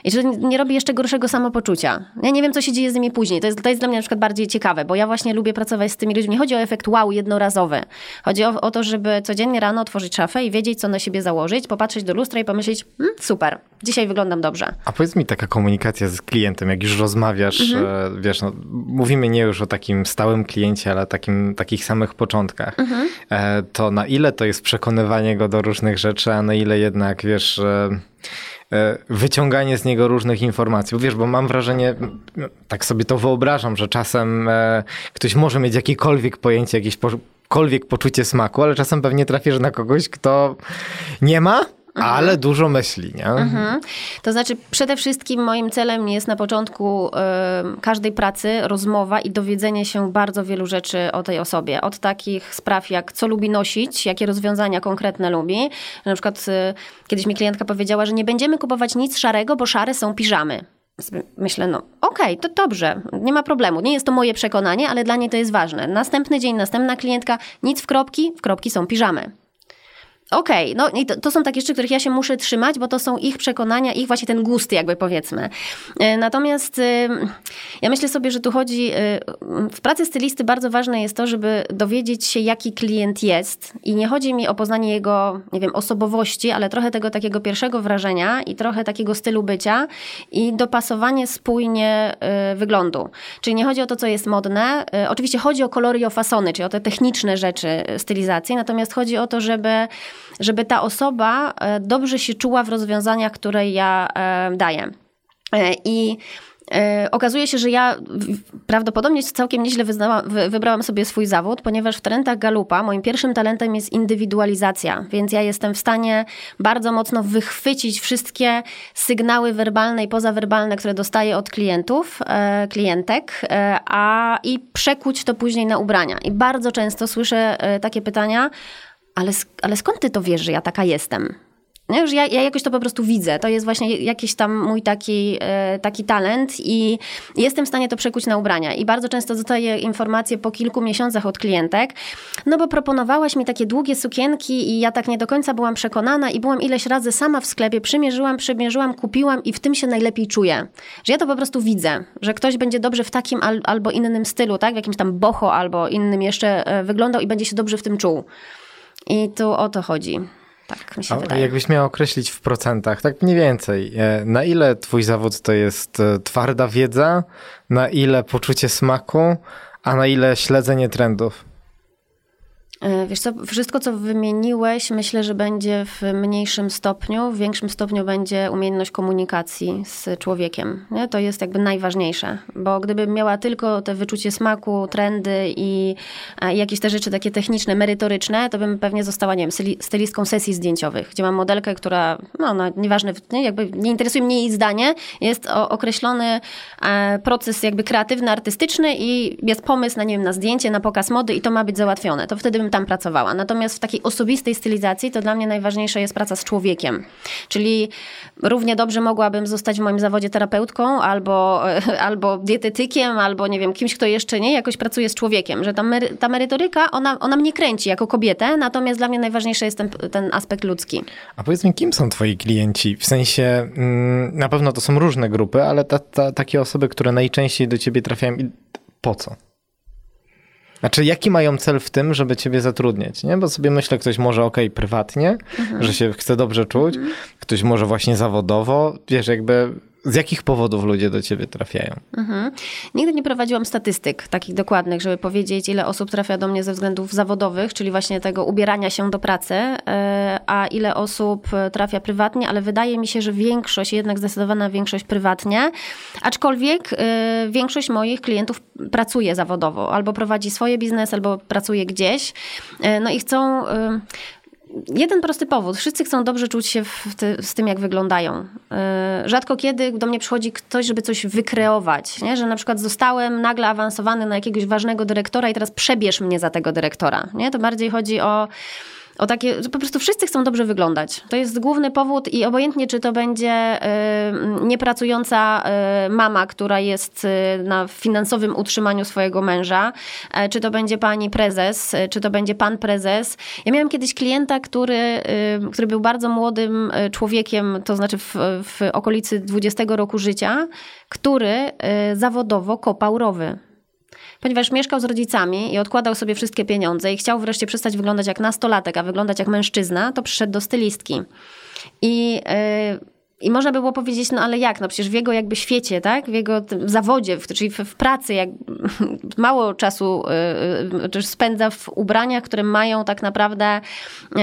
i że nie robi jeszcze gorszego samopoczucia. Ja nie wiem, co się dzieje z nimi później. To jest, to jest dla mnie na przykład bardziej ciekawe, bo ja właśnie lubię pracować z tymi ludźmi. Nie chodzi o efekt wow jednorazowy. Chodzi o, o to, żeby codziennie rano otworzyć szafę i wiedzieć, co na siebie założyć, popatrzeć do lustra i pomyśleć, hm, super, dzisiaj wyglądam dobrze. A powiedz mi taka komunikacja z klientem, jak już rozmawiasz, mhm. e, wiesz, no, mówimy nie już o takim stałym kliencie, ale takim, takich samych początkach. Mhm. E, to na ile to jest przekonywanie go do różnych rzeczy, a na ile jednak, wiesz... E, wyciąganie z niego różnych informacji. Bo wiesz, bo mam wrażenie, tak sobie to wyobrażam, że czasem ktoś może mieć jakiekolwiek pojęcie, jakiekolwiek poczucie smaku, ale czasem pewnie trafisz na kogoś, kto nie ma. Ale dużo myśli, nie? Mhm. To znaczy, przede wszystkim moim celem jest na początku y, każdej pracy rozmowa i dowiedzenie się bardzo wielu rzeczy o tej osobie. Od takich spraw, jak co lubi nosić, jakie rozwiązania konkretne lubi. Na przykład y, kiedyś mi klientka powiedziała, że nie będziemy kupować nic szarego, bo szare są piżamy. Myślę, no okej, okay, to dobrze, nie ma problemu. Nie jest to moje przekonanie, ale dla niej to jest ważne. Następny dzień, następna klientka, nic w kropki, w kropki są piżamy. Okej, okay, no i to, to, są takie rzeczy, których ja się muszę trzymać, bo to są ich przekonania, ich właśnie ten gust, jakby powiedzmy. E, natomiast e, ja myślę sobie, że tu chodzi, e, w pracy stylisty bardzo ważne jest to, żeby dowiedzieć się, jaki klient jest i nie chodzi mi o poznanie jego, nie wiem, osobowości, ale trochę tego takiego pierwszego wrażenia i trochę takiego stylu bycia i dopasowanie spójnie wyglądu. Czyli nie chodzi o to, co jest modne. Oczywiście chodzi o kolory i o fasony, czyli o te techniczne rzeczy stylizacji, natomiast chodzi o to, żeby żeby ta osoba e, dobrze się czuła w rozwiązaniach, które ja e, daję. E, I okazuje się, że ja prawdopodobnie całkiem nieźle wyznałam, wybrałam sobie swój zawód, ponieważ w talentach Galupa moim pierwszym talentem jest indywidualizacja, więc ja jestem w stanie bardzo mocno wychwycić wszystkie sygnały werbalne i pozawerbalne, które dostaję od klientów, klientek, a i przekuć to później na ubrania. I bardzo często słyszę takie pytania, ale, ale skąd ty to wiesz, że ja taka jestem? Nie, że ja, ja, jakoś to po prostu widzę. To jest właśnie jakiś tam mój taki, e, taki talent i jestem w stanie to przekuć na ubrania. I bardzo często dostaję informacje po kilku miesiącach od klientek, no bo proponowałaś mi takie długie sukienki i ja tak nie do końca byłam przekonana i byłam ileś razy sama w sklepie, przymierzyłam, przymierzyłam, kupiłam i w tym się najlepiej czuję. Że ja to po prostu widzę, że ktoś będzie dobrze w takim al, albo innym stylu, tak? W jakimś tam boho albo innym jeszcze e, wyglądał i będzie się dobrze w tym czuł. I tu o to chodzi. Tak mi się A wydaje. Jakbyś miał określić w procentach, tak mniej więcej, e, na ile twój zawód to jest e, twarda wiedza, na ile poczucie smaku, a na ile śledzenie trendów? E, wiesz co, wszystko co wymieniłeś, myślę, że będzie w mniejszym stopniu, w większym stopniu będzie umiejętność komunikacji z człowiekiem. Nie? To jest jakby najważniejsze, bo gdybym miała tylko te wyczucie smaku, trendy i, i jakieś te rzeczy takie techniczne, merytoryczne, to bym pewnie została, nie wiem, stylistką sesji zdjęciowych, gdzie mam modelkę, która, no, no nieważne, nie, jakby nie interesuje mnie jej zdanie, jest określony e, proces jakby kreatywny, artystyczny i jest pomysł na, nie wiem, na zdjęcie, na pokaz mody i to ma być załatwione. To wtedy bym tam pracowała. Natomiast w takiej osobistej stylizacji to dla mnie najważniejsza jest praca z człowiekiem. Czyli równie dobrze mogłabym zostać w moim zawodzie terapeutką albo, (laughs) albo dietetykiem, albo nie wiem, kimś, kto jeszcze nie, jakoś pracuje z człowiekiem. Że ta, mery, ta merytoryka, ona, ona mnie kręci jako kobietę, natomiast dla mnie najważniejszy jest ten, ten aspekt ludzki. A powiedz mi, kim są twoi klienci? W sensie, mm, na pewno to są różne grupy, ale ta, ta, takie osoby, które najczęściej do ciebie trafiają i po co? Znaczy, jaki mają cel w tym, żeby ciebie zatrudniać? Nie? Bo sobie myślę, ktoś może ok, prywatnie, Mhm. że się chce dobrze czuć, ktoś może właśnie zawodowo. Wiesz, jakby z jakich powodów ludzie do ciebie trafiają? Mhm. Nigdy nie prowadziłam statystyk takich dokładnych, żeby powiedzieć, ile osób trafia do mnie ze względów zawodowych, czyli właśnie tego ubierania się do pracy, e, a ile osób e, trafia prywatnie, ale wydaje mi się, że większość, jednak zdecydowana większość prywatnie, aczkolwiek e, większość moich klientów pracuje zawodowo, albo prowadzi swoje biznes, albo pracuje gdzieś, no i chcą... Jeden prosty powód. Wszyscy chcą dobrze czuć się ty, z tym, jak wyglądają. Yy, rzadko kiedy do mnie przychodzi ktoś, żeby coś wykreować. Nie? Że na przykład zostałem nagle awansowany na jakiegoś ważnego dyrektora i teraz przebierz mnie za tego dyrektora. Nie? To bardziej chodzi o o takie, po prostu wszyscy chcą dobrze wyglądać. To jest główny powód i obojętnie, czy to będzie y, niepracująca y, mama, która jest y, na finansowym utrzymaniu swojego męża, y, czy to będzie pani prezes, y, czy to będzie pan prezes. Ja miałam kiedyś klienta, który, y, który był bardzo młodym y, człowiekiem, to znaczy w, w okolicy 20 roku życia, który zawodowo kopał rowy ponieważ mieszkał z rodzicami i odkładał sobie wszystkie pieniądze i chciał wreszcie przestać wyglądać jak nastolatek, a wyglądać jak mężczyzna, to przyszedł do stylistki. I, yy, i można by było powiedzieć, no ale jak, no przecież w jego jakby świecie, tak, w jego zawodzie, w, czyli w, w pracy, jak (laughs) mało czasu yy, spędza w ubraniach, które mają tak naprawdę, yy,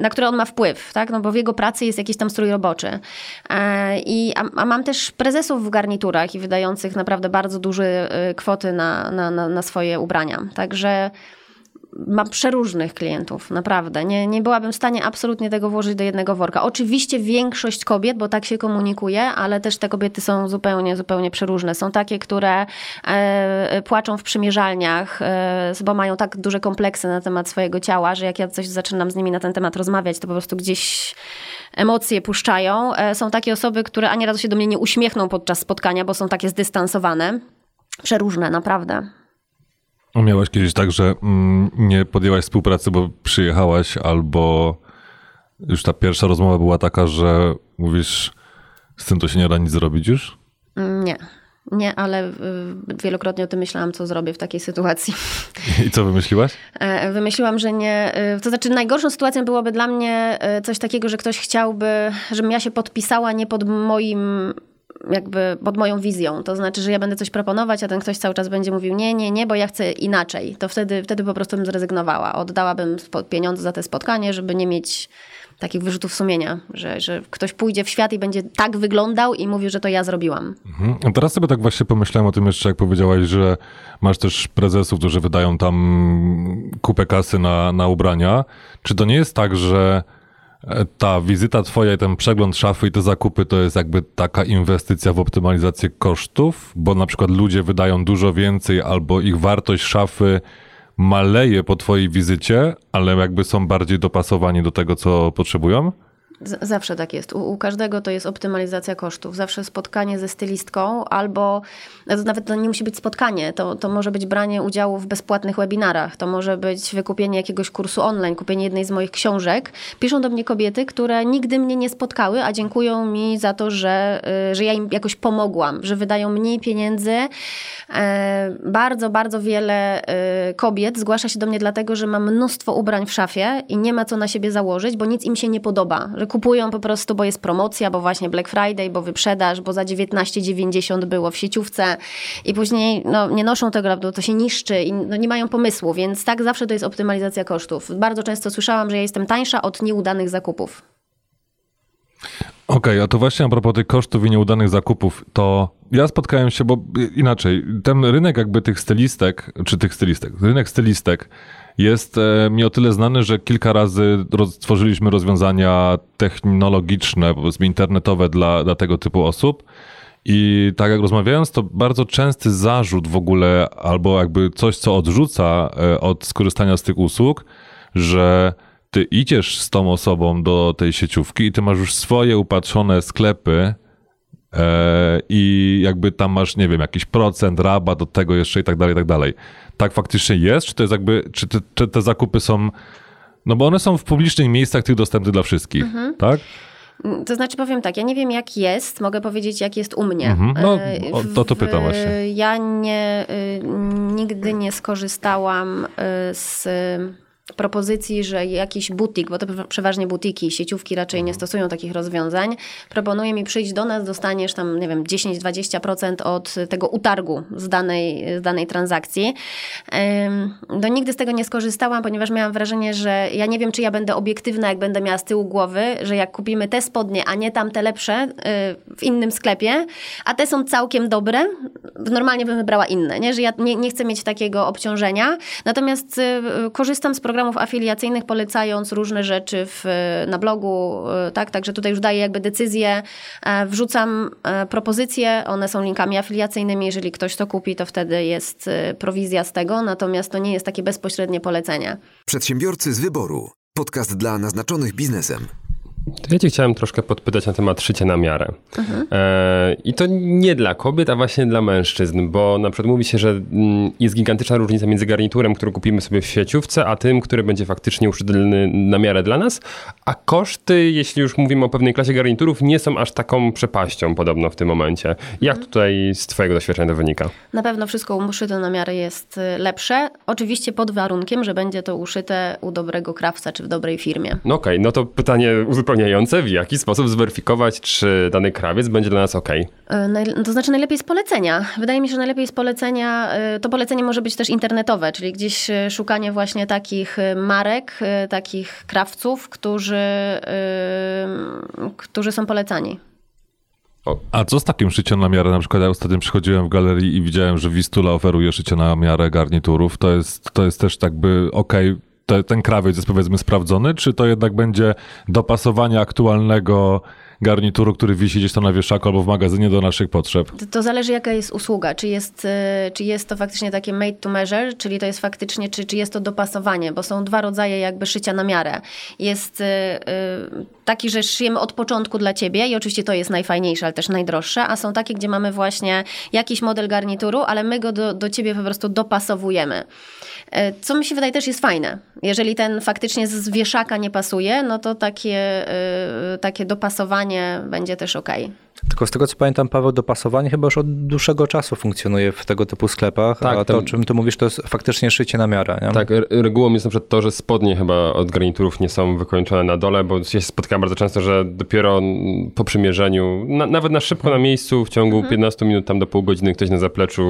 na które on ma wpływ, tak, no bo w jego pracy jest jakiś tam strój roboczy. Yy, i, a, a, mam też prezesów w garniturach i wydających naprawdę bardzo duże yy, kwoty na, na, na, na swoje ubrania, także mam przeróżnych klientów, naprawdę. Nie, nie byłabym w stanie absolutnie tego włożyć do jednego worka. Oczywiście większość kobiet, bo tak się komunikuje, ale też te kobiety są zupełnie, zupełnie przeróżne. Są takie, które e, płaczą w przymierzalniach, e, bo mają tak duże kompleksy na temat swojego ciała, że jak ja coś zaczynam z nimi na ten temat rozmawiać, to po prostu gdzieś emocje puszczają. E, są takie osoby, które ani razu się do mnie nie uśmiechną podczas spotkania, bo są takie zdystansowane. Przeróżne, naprawdę. Miałaś kiedyś tak, że mm, nie podjęłaś współpracy, bo przyjechałaś, albo już ta pierwsza rozmowa była taka, że mówisz, z tym to się nie da nic zrobić już? Nie. Nie, ale wielokrotnie o tym myślałam, co zrobię w takiej sytuacji. I co wymyśliłaś? Wymyśliłam, że nie. To znaczy, najgorszą sytuacją byłoby dla mnie coś takiego, że ktoś chciałby, żebym ja się podpisała nie pod moim jakby pod moją wizją. To znaczy, że ja będę coś proponować, a ten ktoś cały czas będzie mówił nie, nie, nie, bo ja chcę inaczej. To wtedy, wtedy po prostu bym zrezygnowała. Oddałabym pieniądze za te spotkanie, żeby nie mieć takich wyrzutów sumienia, że, że ktoś pójdzie w świat i będzie tak wyglądał i mówił, że to ja zrobiłam. Mhm. A teraz sobie tak właśnie pomyślałem o tym jeszcze, jak powiedziałaś, że masz też prezesów, którzy wydają tam kupę kasy na, na ubrania. Czy to nie jest tak, że ta wizyta twoja i ten przegląd szafy i te zakupy to jest jakby taka inwestycja w optymalizację kosztów, bo na przykład ludzie wydają dużo więcej albo ich wartość szafy maleje po twojej wizycie, ale jakby są bardziej dopasowani do tego, co potrzebują? Zawsze tak jest. U, u, każdego to jest optymalizacja kosztów. Zawsze spotkanie ze stylistką albo to nawet to nie musi być spotkanie, to, to może być branie udziału w bezpłatnych webinarach, to może być wykupienie jakiegoś kursu online, kupienie jednej z moich książek. Piszą do mnie kobiety, które nigdy mnie nie spotkały, a dziękują mi za to, że, że ja im jakoś pomogłam, że wydają mniej pieniędzy. Bardzo, bardzo wiele kobiet zgłasza się do mnie dlatego, że mam mnóstwo ubrań w szafie i nie ma co na siebie założyć, bo nic im się nie podoba, kupują po prostu, bo jest promocja, bo właśnie Black Friday, bo wyprzedaż, bo za 19,90 było w sieciówce i później no, nie noszą tego, bo to się niszczy i no, nie mają pomysłu, więc tak zawsze to jest optymalizacja kosztów. Bardzo często słyszałam, że ja jestem tańsza od nieudanych zakupów. Okej, okay, a to właśnie a propos tych kosztów i nieudanych zakupów, to ja spotkałem się, bo inaczej, ten rynek jakby tych stylistek, czy tych stylistek, rynek stylistek jest e, mi o tyle znany, że kilka razy stworzyliśmy rozwiązania technologiczne, powiedzmy internetowe dla, dla tego typu osób. I tak jak rozmawiając, to bardzo częsty zarzut w ogóle, albo jakby coś, co odrzuca e, od skorzystania z tych usług, że ty idziesz z tą osobą do tej sieciówki i ty masz już swoje upatrzone sklepy e, i jakby tam masz, nie wiem, jakiś procent, rabat do tego jeszcze i tak dalej, i tak dalej. Tak faktycznie jest? Czy to jest jakby, czy te, czy te zakupy są, no bo one są w publicznych miejscach tych dostępnych dla wszystkich, tak? To znaczy powiem tak, ja nie wiem jak jest, mogę powiedzieć jak jest u mnie. Mhm. No, E, o- o to pytam właśnie. Ja nie, y, nigdy nie skorzystałam y, z propozycji, że jakiś butik, bo to przeważnie butiki, sieciówki raczej Mhm. nie stosują takich rozwiązań, proponuje mi przyjść do nas, dostaniesz tam, nie wiem, 10-20% od tego utargu z danej, z danej transakcji. No nigdy z tego nie skorzystałam, ponieważ miałam wrażenie, że ja nie wiem, czy ja będę obiektywna, jak będę miała z tyłu głowy, że jak kupimy te spodnie, a nie tamte lepsze y, w innym sklepie, a te są całkiem dobre, normalnie bym wybrała inne, nie? że ja nie, nie chcę mieć takiego obciążenia. Natomiast y, korzystam z programów afiliacyjnych, polecając różne rzeczy w, na blogu, y, tak? Także tutaj już daję jakby decyzję, e, wrzucam e, propozycje, one są linkami afiliacyjnymi, jeżeli ktoś to kupi, to wtedy jest prowizja z tego, natomiast to nie jest takie bezpośrednie polecenie. Przedsiębiorcy z wyboru. Podcast dla naznaczonych biznesem. To ja cię chciałem troszkę podpytać na temat szycia na miarę. E, I to nie dla kobiet, a właśnie dla mężczyzn, bo na przykład mówi się, że mm, jest gigantyczna różnica między garniturem, który kupimy sobie w sieciówce, a tym, który będzie faktycznie uszyty na miarę dla nas, a koszty, jeśli już mówimy o pewnej klasie garniturów, nie są aż taką przepaścią podobno w tym momencie. Jak tutaj z twojego doświadczenia to wynika? Na pewno wszystko uszyte na miarę jest y, lepsze, oczywiście pod warunkiem, że będzie to uszyte u dobrego krawca czy w dobrej firmie. No okej, no to pytanie uzupełniające, w jaki sposób zweryfikować, czy dany krawiec będzie dla nas okej? Y, najle- To znaczy najlepiej z polecenia. Wydaje mi się, że najlepiej z polecenia, y, to polecenie może być też internetowe, czyli gdzieś y, szukanie właśnie takich marek, takich krawców, którzy, którzy są polecani. A co z takim szyciem na miarę? Na przykład ja ostatnio przychodziłem w galerii i widziałem, że Wistula oferuje szycie na miarę garniturów. To jest, to jest też tak by, okej, te- ten krawiec jest powiedzmy sprawdzony, czy to jednak będzie dopasowanie aktualnego garnituru, który wisi gdzieś tam na wieszaku albo w magazynie do naszych potrzeb? To- zależy jaka jest usługa, czy jest, y, czy jest to faktycznie takie made to measure, czyli to jest faktycznie, czy, czy jest to dopasowanie, bo są dwa rodzaje jakby szycia na miarę. Jest y, y, taki, że szyjemy od początku dla ciebie i oczywiście to jest najfajniejsze, ale też najdroższe, a są takie, gdzie mamy właśnie jakiś model garnituru, ale my go do, do ciebie po prostu dopasowujemy. Y, Co mi się wydaje też jest fajne. Jeżeli ten faktycznie z wieszaka nie pasuje, no to takie, y, takie dopasowanie będzie też okej. Tylko z tego co pamiętam, Paweł, dopasowanie chyba już od dłuższego czasu funkcjonuje w tego typu sklepach, Tak, a to, to- o czym ty mówisz, to jest faktycznie szycie na miarę. Nie? Tak, re- regułą jest na przykład to, że spodnie chyba od garniturów nie są wykończone na dole, bo ja się spotykam bardzo często, że dopiero po przymierzeniu, na, nawet na szybko na miejscu, w ciągu 15 minut, tam do pół godziny ktoś na zapleczu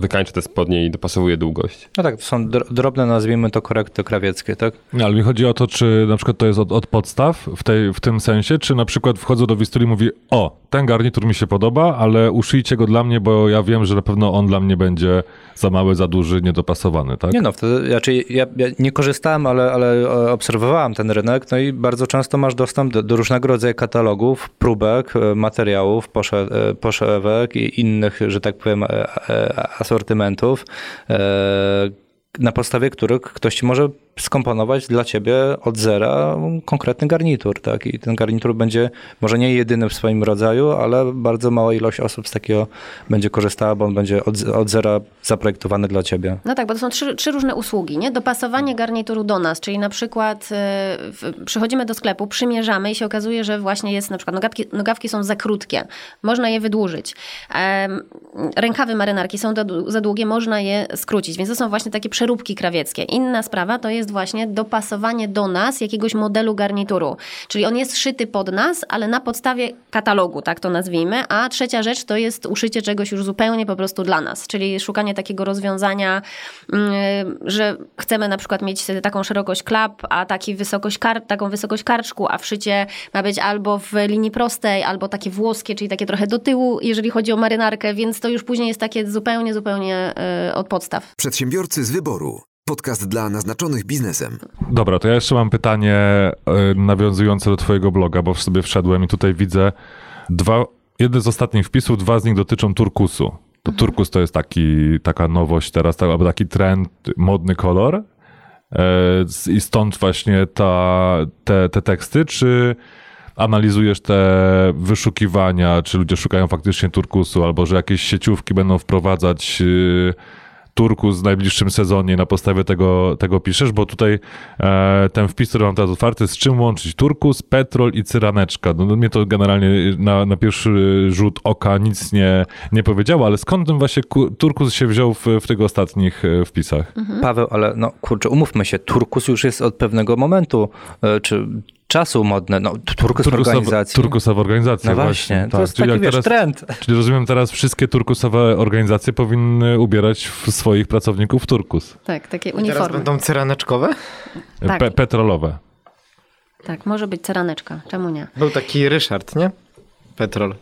wykańcza te spodnie i dopasowuje długość. No tak, to są dro- drobne, nazwijmy to korekty krawieckie, tak? Nie, ale mi chodzi o to, czy na przykład to jest od, od podstaw w, tej, w tym sensie, czy na przykład wchodzę do Wistuli i mówi, o, ten garnitur mi się podoba, ale uszyjcie go dla mnie, bo ja wiem, że na pewno on dla mnie będzie za mały, za duży, niedopasowany, tak? Nie no, wtedy, znaczy ja, ja nie korzystałem, ale, ale e, obserwowałem ten rynek, no i bardzo często masz dostęp do, do różnego rodzaju katalogów, próbek, e, materiałów, posze, e, poszewek i innych, że tak powiem, asortymentów, na podstawie których ktoś ci może skomponować dla ciebie od zera konkretny garnitur, tak? I ten garnitur będzie może nie jedyny w swoim rodzaju, ale bardzo mała ilość osób z takiego będzie korzystała, bo on będzie od, od zera zaprojektowany dla ciebie. No tak, bo to są trzy, trzy różne usługi, nie? Dopasowanie garnituru do nas, czyli na przykład w, przychodzimy do sklepu, przymierzamy i się okazuje, że właśnie jest na przykład nogawki, nogawki są za krótkie, można je wydłużyć. Rękawy marynarki są do, za długie, można je skrócić, więc to są właśnie takie przeróbki krawieckie. Inna sprawa to jest właśnie dopasowanie do nas jakiegoś modelu garnituru, czyli on jest szyty pod nas, ale na podstawie katalogu, tak to nazwijmy, a trzecia rzecz to jest uszycie czegoś już zupełnie po prostu dla nas, czyli szukanie takiego rozwiązania, mm, że chcemy na przykład mieć taką szerokość klap, a taki wysokość kar- taką wysokość karczku, a wszycie ma być albo w linii prostej, albo takie włoskie, czyli takie trochę do tyłu, jeżeli chodzi o marynarkę, więc to już później jest takie zupełnie, zupełnie y, od podstaw. Przedsiębiorcy z wyboru. Podcast dla naznaczonych biznesem. Dobra, to ja jeszcze mam pytanie e, nawiązujące do twojego bloga, bo w sobie wszedłem i tutaj widzę dwa jeden z ostatnich wpisów, dwa z nich dotyczą turkusu. To turkus to jest taki, taka nowość teraz, tak, albo taki trend, modny kolor. E, I stąd właśnie ta, te, te teksty, czy analizujesz te wyszukiwania, czy ludzie szukają faktycznie turkusu, albo że jakieś sieciówki będą wprowadzać turkus w najbliższym sezonie na podstawie tego, tego piszesz, bo tutaj e, ten wpis, który mam teraz otwarty, z czym łączyć turkus, petrol i cyraneczka. No, no mnie to generalnie na, na pierwszy rzut oka nic nie, nie powiedziało, ale skąd ten właśnie ku- turkus się wziął w, w tych ostatnich e, wpisach? Paweł, ale no kurczę, umówmy się, turkus już jest od pewnego momentu, e, czy czasu modne, no turkus Turkusowa- organizacji. Turkusowa organizacja. No właśnie, to jest taki, jak wiesz, trend. Czyli rozumiem, teraz wszystkie turkusowe organizacje powinny ubierać w swoich pracowników w turkus. Tak, takie Teraz uniformy. będą cyraneczkowe? Tak. Pe- petrolowe. Tak, może być ceraneczka, czemu nie? Był taki Ryszard, nie? Petrol.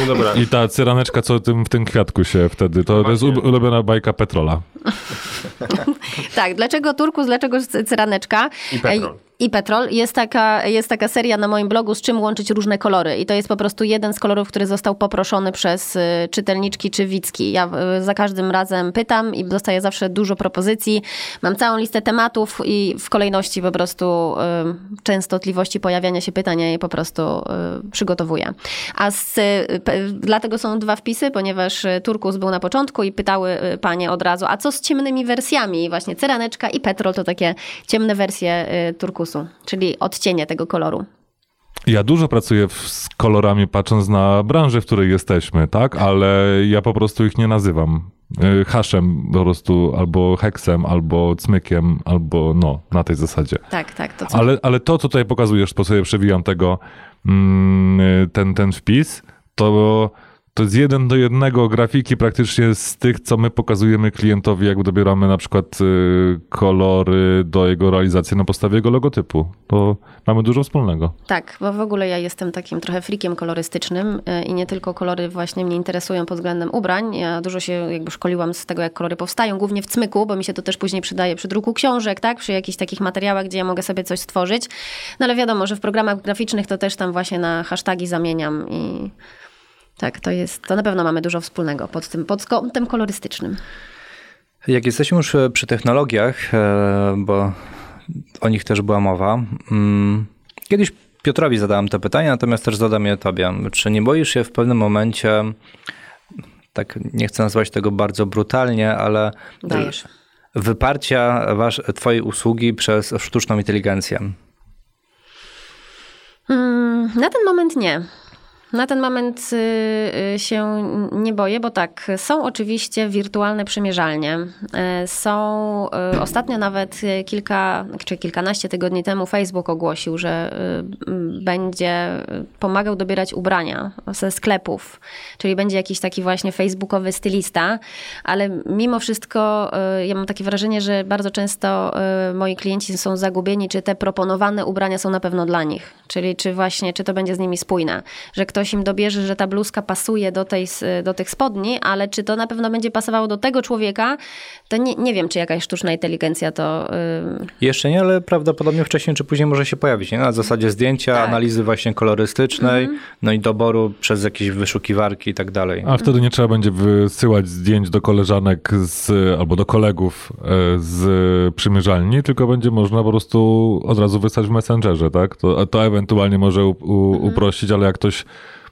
No dobra. I ta cyraneczka, co tym, w tym kwiatku się wtedy, to, to jest ulubiona bajka Petrola. (laughs) Tak, dlaczego turkus, dlaczego cyraneczka? I petrol. I petrol. Jest taka, jest taka seria na moim blogu, z czym łączyć różne kolory. I to jest po prostu jeden z kolorów, który został poproszony przez y, czytelniczki czy widzki. Ja y, za każdym razem pytam i dostaję zawsze dużo propozycji. Mam całą listę tematów i w kolejności po prostu y, częstotliwości pojawiania się pytań ja je po prostu y, przygotowuję. A z, y, dlatego są dwa wpisy, ponieważ y, turkus był na początku i pytały panie od razu, a co z ciemnymi wersjami? I właśnie cyraneczka i petrol to takie ciemne wersje y, turkusu, czyli odcienie tego koloru. Ja dużo pracuję w, z kolorami, patrząc na branżę, w której jesteśmy, tak? Ale ja po prostu ich nie nazywam. Y, Haszem po prostu, albo heksem, albo cmykiem, albo no, na tej zasadzie. Tak, tak. To co? Ale, ale to, co tutaj pokazujesz, po sobie przewijam tego, mm, ten, ten wpis, to, to jest jeden do jednego grafiki praktycznie z tych, co my pokazujemy klientowi, jak dobieramy na przykład y, kolory do jego realizacji na podstawie jego logotypu. To mamy dużo wspólnego. Tak, bo w ogóle ja jestem takim trochę frikiem kolorystycznym y, i nie tylko kolory właśnie mnie interesują pod względem ubrań. Ja dużo się jakby szkoliłam z tego, jak kolory powstają, głównie w cmyku, bo mi się to też później przydaje przy druku książek, tak, przy jakichś takich materiałach, gdzie ja mogę sobie coś stworzyć. No ale wiadomo, że w programach graficznych to też tam właśnie na hasztagi zamieniam i tak, to jest, to na pewno mamy dużo wspólnego pod tym, pod kątem kolorystycznym. Jak jesteśmy już e, przy technologiach, e, bo o nich też była mowa, mm, kiedyś Piotrowi zadałem to pytanie, natomiast też zadam je tobie. Czy nie boisz się w pewnym momencie, tak nie chcę nazwać tego bardzo brutalnie, ale Dajesz. wyparcia wasz, twojej usługi przez sztuczną inteligencję? Mm, Na ten moment nie. Na ten moment y, y, się nie boję, bo tak, są oczywiście wirtualne przymierzalnie. Y, Są, ostatnio nawet kilka, czy kilkanaście tygodni temu Facebook ogłosił, że będzie pomagał dobierać ubrania ze sklepów, czyli będzie jakiś taki właśnie facebookowy stylista, ale mimo wszystko ja mam takie wrażenie, że bardzo często moi klienci są zagubieni, czy te proponowane ubrania są na pewno dla nich, czyli czy właśnie, czy to będzie z nimi spójne, że ktoś im dobierze, że ta bluzka pasuje do, tej, do tych spodni, ale czy to na pewno będzie pasowało do tego człowieka, to nie, nie wiem, czy jakaś sztuczna inteligencja to... y, Jeszcze nie, ale prawdopodobnie wcześniej czy później może się pojawić. Nie? Na zasadzie zdjęcia, Tak. analizy właśnie kolorystycznej, no i doboru przez jakieś wyszukiwarki i tak dalej. A wtedy nie trzeba będzie wysyłać zdjęć do koleżanek z, albo do kolegów e, z przymierzalni, tylko będzie można po prostu od razu wysłać w Messengerze, tak? To, to ewentualnie może u, u, uprościć, ale jak ktoś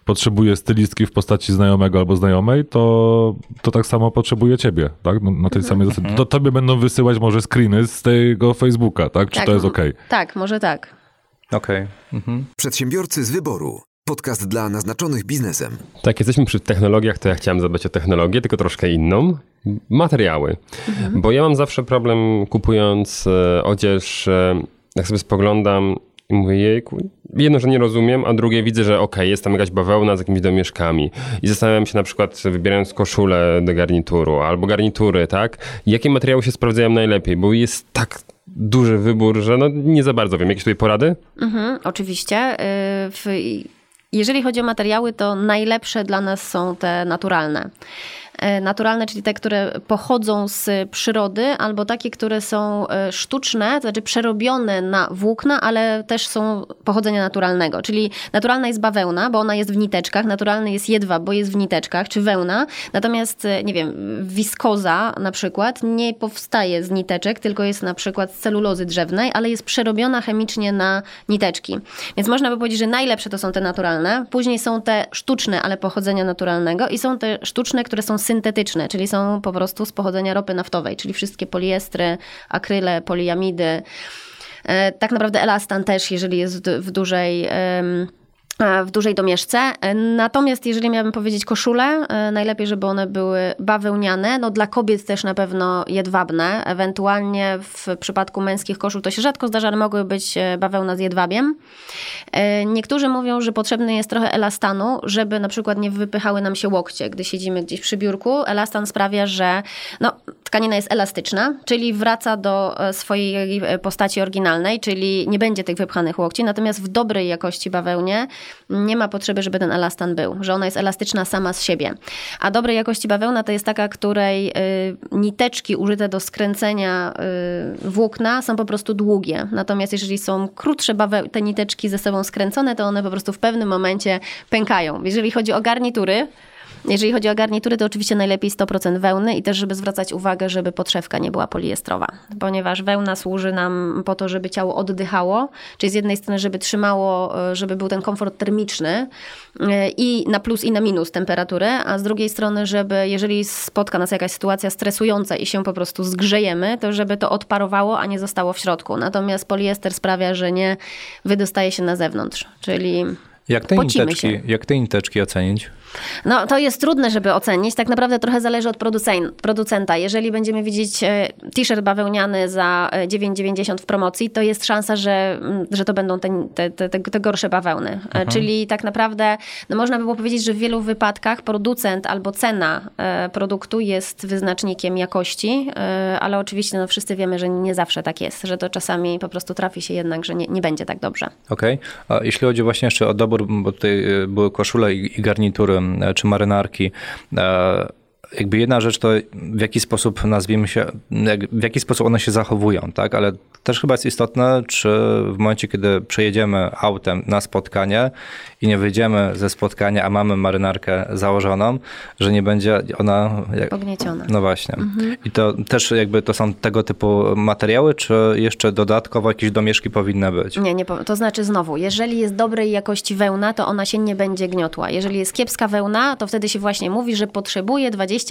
potrzebuje stylistki w postaci znajomego albo znajomej, to, to tak samo potrzebuje ciebie, tak? Na, na tej samej zasadzie. To tobie będą wysyłać może screeny z tego Facebooka, tak? Czy tak, to jest okej? Tak, może tak. Okej. Mhm. Przedsiębiorcy z wyboru. Podcast dla naznaczonych biznesem. Tak, jesteśmy przy technologiach, to ja chciałem zadbać o technologię, tylko troszkę inną. Materiały. Bo ja mam zawsze problem kupując e, odzież, e, jak sobie spoglądam i mówię, jejku, jedno, że nie rozumiem, a drugie widzę, że okej, jest tam jakaś bawełna z jakimiś domieszkami. I zastanawiam się na przykład, wybierając koszulę do garnituru albo garnitury, tak? Jakie materiały się sprawdzają najlepiej, bo jest tak duży wybór, że no nie za bardzo wiem. Jakieś tutaj porady? Mhm, oczywiście. Y, jeżeli chodzi o materiały, to najlepsze dla nas są te naturalne. E, Naturalne, czyli te, które pochodzą z przyrody, albo takie, które są e, sztuczne, to znaczy przerobione na włókna, ale też są pochodzenia naturalnego. Czyli naturalna jest bawełna, bo ona jest w niteczkach, naturalny jest jedwab, bo jest w niteczkach, czy wełna. Natomiast, e, nie wiem, wiskoza na przykład nie powstaje z niteczek, tylko jest na przykład z celulozy drzewnej, ale jest przerobiona chemicznie na niteczki. Więc można by powiedzieć, że najlepsze to są te naturalne, później są te sztuczne, ale pochodzenia naturalnego i są te sztuczne, które są syntetyczne, czyli są po prostu z pochodzenia ropy naftowej, czyli wszystkie poliestry, akryle, poliamidy. E, Tak naprawdę elastan też, jeżeli jest w dużej... e, w dużej domieszce. E, Natomiast jeżeli miałabym powiedzieć koszule, e, najlepiej, żeby one były bawełniane. No dla kobiet też na pewno jedwabne. Ewentualnie w przypadku męskich koszul to się rzadko zdarza, ale mogły być bawełna z jedwabiem. Niektórzy mówią, że potrzebny jest trochę elastanu, żeby na przykład nie wypychały nam się łokcie, gdy siedzimy gdzieś przy biurku. Elastan sprawia, że no, tkanina jest elastyczna, czyli wraca do swojej postaci oryginalnej, czyli nie będzie tych wypchanych łokci. Natomiast w dobrej jakości bawełnie nie ma potrzeby, żeby ten elastan był, że ona jest elastyczna sama z siebie. A dobrej jakości bawełna to jest taka, której y, niteczki użyte do skręcenia y, włókna są po prostu długie. Natomiast jeżeli są krótsze baweł- te niteczki ze sobą skręcone, to one po prostu w pewnym momencie pękają. Jeżeli chodzi o garnitury, jeżeli chodzi o garnitury, to oczywiście najlepiej 100% wełny i też, żeby zwracać uwagę, żeby podszewka nie była poliestrowa, ponieważ wełna służy nam po to, żeby ciało oddychało, czyli z jednej strony, żeby trzymało, e, żeby był ten komfort termiczny e, i na plus i na minus temperatury, a z drugiej strony, żeby jeżeli spotka nas jakaś sytuacja stresująca i się po prostu zgrzejemy, to żeby to odparowało, a nie zostało w środku. Natomiast poliester sprawia, że nie wydostaje się na zewnątrz, czyli Jak te, niteczki, się. jak te niteczki ocenić? No, to jest trudne, żeby ocenić. Tak naprawdę trochę zależy od producen- producenta. Jeżeli będziemy widzieć e, t-shirt bawełniany za e, 9,90 w promocji, to jest szansa, że, mm, że to będą te, te, te, te, gorsze bawełny. E, Czyli tak naprawdę no można by było powiedzieć, że w wielu wypadkach producent albo cena e, produktu jest wyznacznikiem jakości, e, ale oczywiście no, wszyscy wiemy, że nie zawsze tak jest, że to czasami po prostu trafi się jednak, że nie, nie będzie tak dobrze. Okej. A jeśli chodzi właśnie jeszcze o dobór, bo tutaj e, były koszule i, i garnitury, e, czy marynarki, e, jakby jedna rzecz to w jaki sposób, nazwijmy się, w jaki sposób one się zachowują, tak? Ale też chyba jest istotne, czy w momencie, kiedy przejedziemy autem na spotkanie i nie wyjdziemy ze spotkania, a mamy marynarkę założoną, że nie będzie ona... Pognieciona. No właśnie. I to też jakby to są tego typu materiały, czy jeszcze dodatkowo jakieś domieszki powinny być? Nie, nie, to znaczy znowu, jeżeli jest dobrej jakości wełna, to ona się nie będzie gniotła. Jeżeli jest kiepska wełna, to wtedy się właśnie mówi, że potrzebuje 20%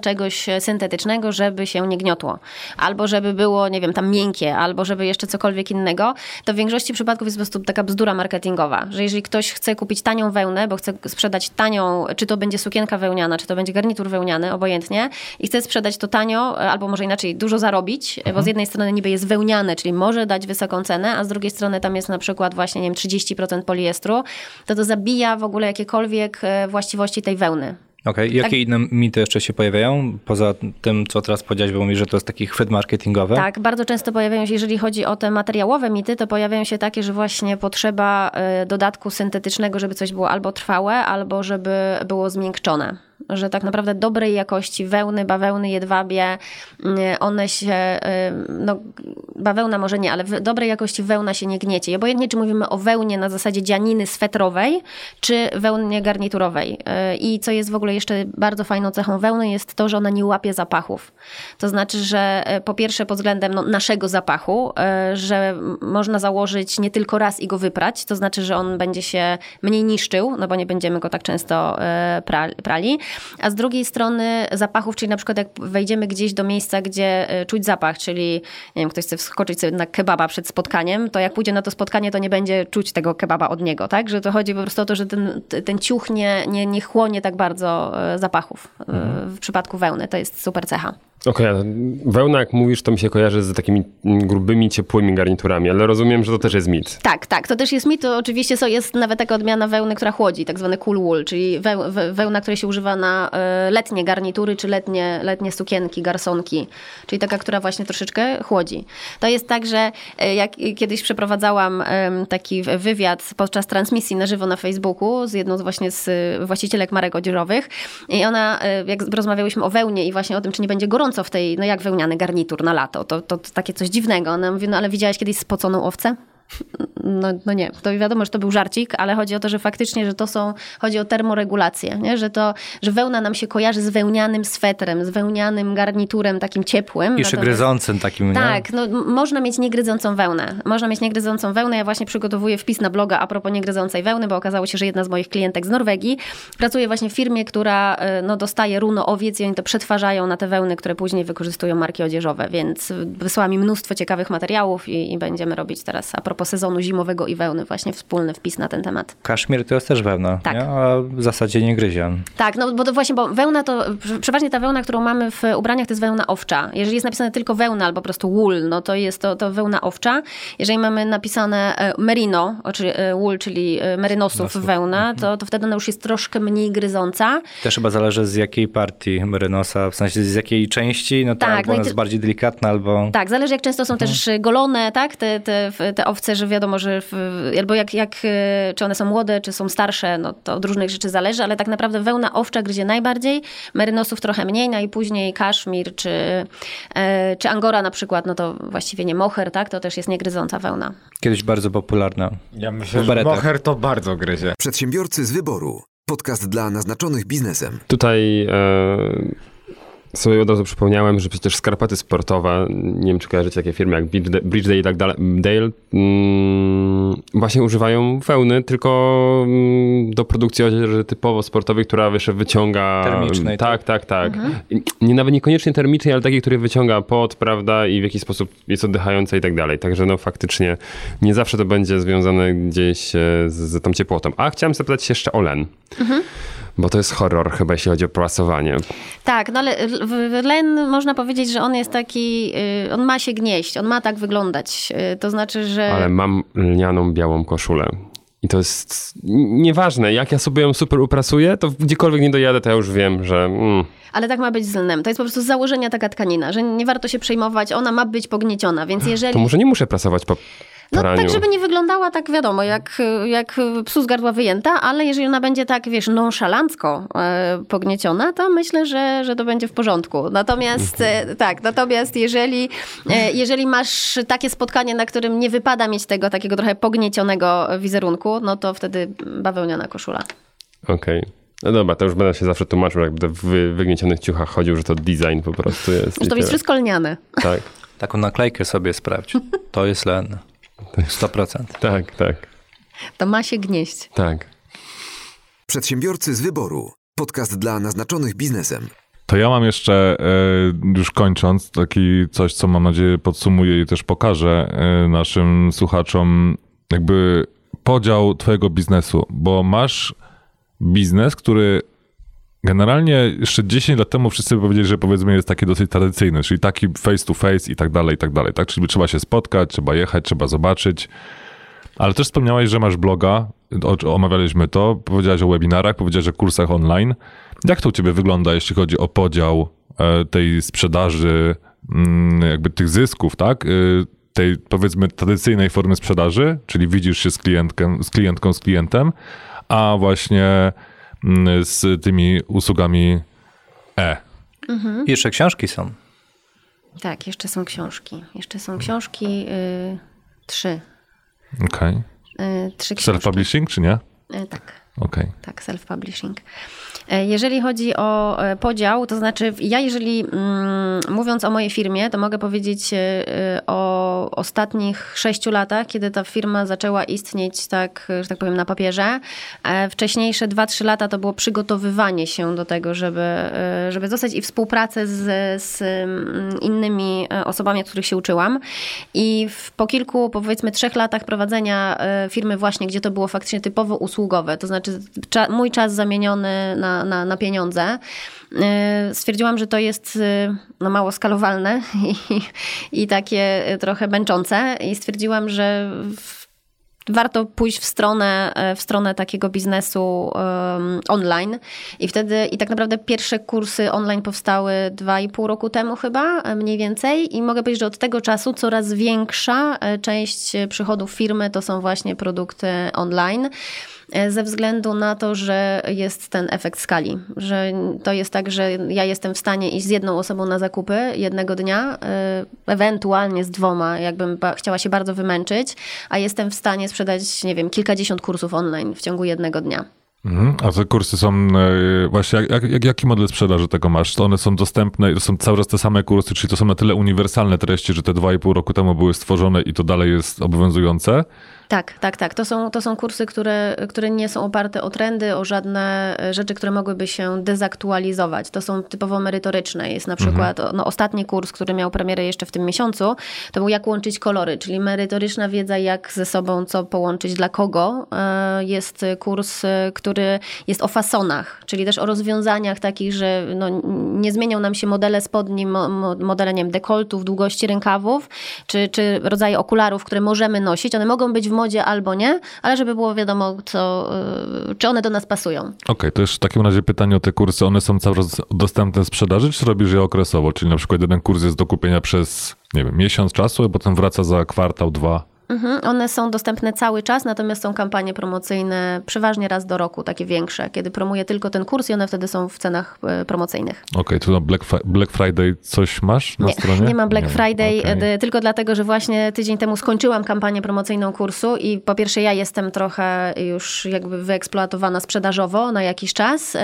czegoś syntetycznego, żeby się nie gniotło. Albo żeby było, nie wiem, tam miękkie, albo żeby jeszcze cokolwiek innego. To w większości przypadków jest po prostu taka bzdura marketingowa, że jeżeli ktoś chce kupić tanią wełnę, bo chce sprzedać tanią, czy to będzie sukienka wełniana, czy to będzie garnitur wełniany, obojętnie, i chce sprzedać to tanio, albo może inaczej, dużo zarobić, bo z jednej strony niby jest wełniane, czyli może dać wysoką cenę, a z drugiej strony tam jest na przykład właśnie, nie wiem, 30% poliestru, to to zabija w ogóle jakiekolwiek e, właściwości tej wełny. Okej, jakie Tak. inne mity jeszcze się pojawiają? Poza tym, co teraz powiedziałeś, bo mówisz, że to jest taki chwyt marketingowy. Tak, bardzo często pojawiają się, jeżeli chodzi o te materiałowe mity, to pojawiają się takie, że właśnie potrzeba e, dodatku syntetycznego, żeby coś było albo trwałe, albo żeby było zmiękczone. Że tak naprawdę dobrej jakości wełny, bawełny, jedwabie, mm, one się, e, no bawełna może nie, ale dobrej jakości wełna się nie gniecie. I obojętnie, czy mówimy o wełnie na zasadzie dzianiny swetrowej, czy wełnie garniturowej. E, I co jest w ogóle jeszcze bardzo fajną cechą wełny, jest to, że ona nie łapie zapachów. To znaczy, że e, po pierwsze pod względem no, naszego zapachu, że można założyć nie tylko raz i go wyprać, to znaczy, że on będzie się mniej niszczył, no bo nie będziemy go tak często pra- prali. A z drugiej strony zapachów, czyli na przykład jak wejdziemy gdzieś do miejsca, gdzie e, czuć zapach, czyli nie wiem, ktoś chce wskoczyć sobie na kebaba przed spotkaniem, to jak pójdzie na to spotkanie, to nie będzie czuć tego kebaba od niego, tak? Że to chodzi po prostu o to, że ten, ten ciuch nie, nie, nie chłonie tak bardzo e, zapachów e, w przypadku wełny. To jest super cecha. Okej, ale wełna jak mówisz, to mi się kojarzy z takimi grubymi, ciepłymi garniturami, ale rozumiem, że to też jest mit. Tak, tak, to też jest mit, to oczywiście jest nawet taka odmiana wełny, która chłodzi, tak zwany cool wool, czyli weł, we- wełna, która się używa na e, letnie garnitury, czy letnie, letnie sukienki, garsonki, czyli taka, która właśnie troszeczkę chłodzi. To jest tak, że e, jak kiedyś przeprowadzałam taki wywiad podczas transmisji na żywo na Facebooku z jedną właśnie z właścicielek marek odzieżowych i ona, e, jak rozmawiałyśmy o wełnie i właśnie o tym, czy nie będzie gorąco w tej, no jak wełniany garnitur na lato, to, to, to takie coś dziwnego. Ona mówi, no ale widziałaś kiedyś spoconą owcę? No, no nie, to wiadomo, że to był żarcik, ale chodzi o to, że faktycznie, że to są, chodzi o termoregulację, nie? Że to, że wełna nam się kojarzy z wełnianym swetrem, z wełnianym garniturem takim ciepłym. Jeszcze Natomiast- gryzącym takim, tak, no, można mieć niegryzącą wełnę. Można mieć niegryzącą wełnę. Ja właśnie przygotowuję wpis na bloga a propos niegryzącej wełny, bo okazało się, że jedna z moich klientek z Norwegii pracuje właśnie w firmie, która e, no, dostaje runo owiec i oni to przetwarzają na te wełny, które później wykorzystują marki odzieżowe, więc wysłała mi mnóstwo ciekawych materiałów i, i będziemy robić teraz a propos sezonu zimowego i wełny właśnie wspólny wpis na ten temat. Kaszmir to jest też wełna, Tak. nie? a w zasadzie nie gryzie. Tak, no bo to właśnie, bo wełna to, prze- przeważnie ta wełna, którą mamy w ubraniach, to jest wełna owcza. Jeżeli jest napisane tylko wełna albo po prostu wool, no to jest to, to wełna owcza. Jeżeli mamy napisane e, merino, czyli e, wool, czyli e, merynosów wełna, to, to wtedy ona już jest troszkę mniej gryząca. Też chyba zależy z jakiej partii merynosa, w sensie z jakiej części, no to Tak, albo no ona jest bardziej delikatna, albo... Tak, zależy jak często są też golone, tak, te, te, te owce, że wiadomo, że w, albo jak, jak, e, czy one są młode, czy są starsze, no to od różnych rzeczy zależy, ale tak naprawdę wełna owcza gryzie najbardziej, merynosów trochę mniej, no i później kaszmir, czy, e, czy angora na przykład, no to właściwie nie moher, tak, to też jest niegryząca wełna. Kiedyś bardzo popularna. Ja myślę, W że moher to bardzo gryzie. Przedsiębiorcy z wyboru. Podcast dla naznaczonych biznesem. Tutaj e, sobie od razu przypomniałem, że przecież skarpety sportowe, nie wiem czy kojarzycie takie firmy jak Bridge- Bridgestone i tak dalej, Dale, mm, właśnie używają wełny tylko mm, do produkcji odzieży typowo sportowej, która wiesz, wyciąga... Termicznej, Tak, tak, tak. I Nie, nawet niekoniecznie termicznej, ale takiej, który wyciąga pot, prawda, i w jakiś sposób jest oddychająca i tak dalej. Także no faktycznie nie zawsze to będzie związane gdzieś e, z, z tą ciepłotą. A chciałem zapytać się jeszcze o len. Bo to jest horror chyba, jeśli chodzi o prasowanie. Tak, no ale len można powiedzieć, że on jest taki, y, on ma się gnieść, on ma tak wyglądać, Y, to znaczy, że... Ale mam lnianą białą koszulę. I to jest nieważne, jak ja sobie ją super uprasuję, to gdziekolwiek nie dojadę, to ja już wiem, że mm, Ale tak ma być z lnem. To jest po prostu z założenia taka tkanina, że nie warto się przejmować, ona ma być pognieciona, więc jeżeli... to może nie muszę prasować po No praniu. tak, żeby nie wyglądała tak wiadomo, jak, jak psu z gardła wyjęta, ale jeżeli ona będzie tak, wiesz, nonszalancko e, pognieciona, to myślę, że, że to będzie w porządku. Natomiast e, tak, natomiast jeżeli, e, jeżeli masz takie spotkanie, na którym nie wypada mieć tego takiego trochę pogniecionego wizerunku, no to wtedy bawełniana koszula. Okej. No dobra, to już będę się zawsze tłumaczył, jak będę w wy- wygniecionych ciuchach chodził, że to design po prostu jest. Że to jest wszystko lniane. Tak, Taką naklejkę sobie sprawdź. To jest len. 100%. tak, tak, To ma się gnieść. tak. Przedsiębiorcy z wyboru. Podcast dla naznaczonych biznesem. To ja mam jeszcze, e, już kończąc, taki coś, co mam nadzieję podsumuję i też pokażę e, naszym słuchaczom, jakby podział twojego biznesu, bo masz biznes, który generalnie jeszcze 10 lat temu wszyscy powiedzieli, że powiedzmy jest taki dosyć tradycyjny, czyli taki face to face i tak dalej, i tak dalej, tak? Czyli trzeba się spotkać, trzeba jechać, trzeba zobaczyć. Ale też wspomniałeś, że masz bloga, omawialiśmy to, powiedziałeś o webinarach, powiedziałeś o kursach online. Jak to u ciebie wygląda, jeśli chodzi o podział e, tej sprzedaży, mm, jakby tych zysków, tak? E, tej powiedzmy tradycyjnej formy sprzedaży, czyli widzisz się z, klientkiem, z klientką, z klientem, a właśnie z tymi usługami E. I jeszcze książki są. Tak, jeszcze są książki. Jeszcze są książki, y, trzy. Okej. Y, trzy książki. Self-publishing, czy nie? Y, tak. Okej. Tak, self-publishing. E, Jeżeli chodzi o e, podział, to znaczy ja jeżeli mm, mówiąc o mojej firmie, to mogę powiedzieć e, o ostatnich sześciu latach, kiedy ta firma zaczęła istnieć tak, że tak powiem, na papierze. Wcześniejsze dwa, trzy lata to było przygotowywanie się do tego, żeby, żeby zostać i współpracę z, z mm, innymi osobami, od których się uczyłam. I w, po kilku, powiedzmy trzech latach prowadzenia firmy właśnie, gdzie to było faktycznie typowo usługowe, to znaczy cza, mój czas zamieniony na na, na, pieniądze. Y, Stwierdziłam, że to jest y, no, mało skalowalne (laughs) i, i takie trochę męczące i stwierdziłam, że warto pójść w stronę, w stronę takiego biznesu em, online. I wtedy, i tak naprawdę pierwsze kursy online powstały dwa i pół roku temu chyba, mniej więcej. I mogę powiedzieć, że od tego czasu coraz większa część przychodów firmy to są właśnie produkty online. E, Ze względu na to, że jest ten efekt skali, że to jest tak, że ja jestem w stanie iść z jedną osobą na zakupy jednego dnia, e, ewentualnie z dwoma, jakbym chciała się bardzo wymęczyć, a jestem w stanie sprzedać, nie wiem, kilkadziesiąt kursów online w ciągu jednego dnia. Mhm. A te kursy są e, właśnie, jak, jak, jaki model sprzedaży tego masz? To one są dostępne, to są cały czas te same kursy, czyli to są na tyle uniwersalne treści, że te dwa i pół roku temu były stworzone i to dalej jest obowiązujące? Tak, tak, tak. To są, to są kursy, które, które nie są oparte o trendy, o żadne e, rzeczy, które mogłyby się dezaktualizować. To są typowo merytoryczne. Jest na przykład no, ostatni kurs, który miał premierę jeszcze w tym miesiącu, to był jak łączyć kolory, czyli merytoryczna wiedza, jak ze sobą co połączyć, dla kogo. E, Jest kurs, e, który jest o fasonach, czyli też o rozwiązaniach takich, że no, nie zmienią nam się modele spodni, mo, mo, modele nie wiem, dekoltów, długości rękawów, czy, czy rodzaje okularów, które możemy nosić. One mogą być w modzie albo nie, ale żeby było wiadomo, co, y, czy one do nas pasują. Okej, to już w takim razie pytanie o te kursy. One są cały czas dostępne w sprzedaży, czy robisz je okresowo? Czyli na przykład jeden kurs jest do kupienia przez, nie wiem, miesiąc czasu, a potem wraca za kwartał, dwa. Mhm. One są dostępne cały czas, natomiast są kampanie promocyjne przeważnie raz do roku, takie większe, kiedy promuję tylko ten kurs i one wtedy są w cenach y, promocyjnych. Okej, to na Black, Black Friday coś masz na Nie, stronie? (laughs) nie mam Black ma. Friday, d- tylko dlatego, że właśnie tydzień temu skończyłam kampanię promocyjną kursu i po pierwsze ja jestem trochę już jakby wyeksploatowana sprzedażowo na jakiś czas e,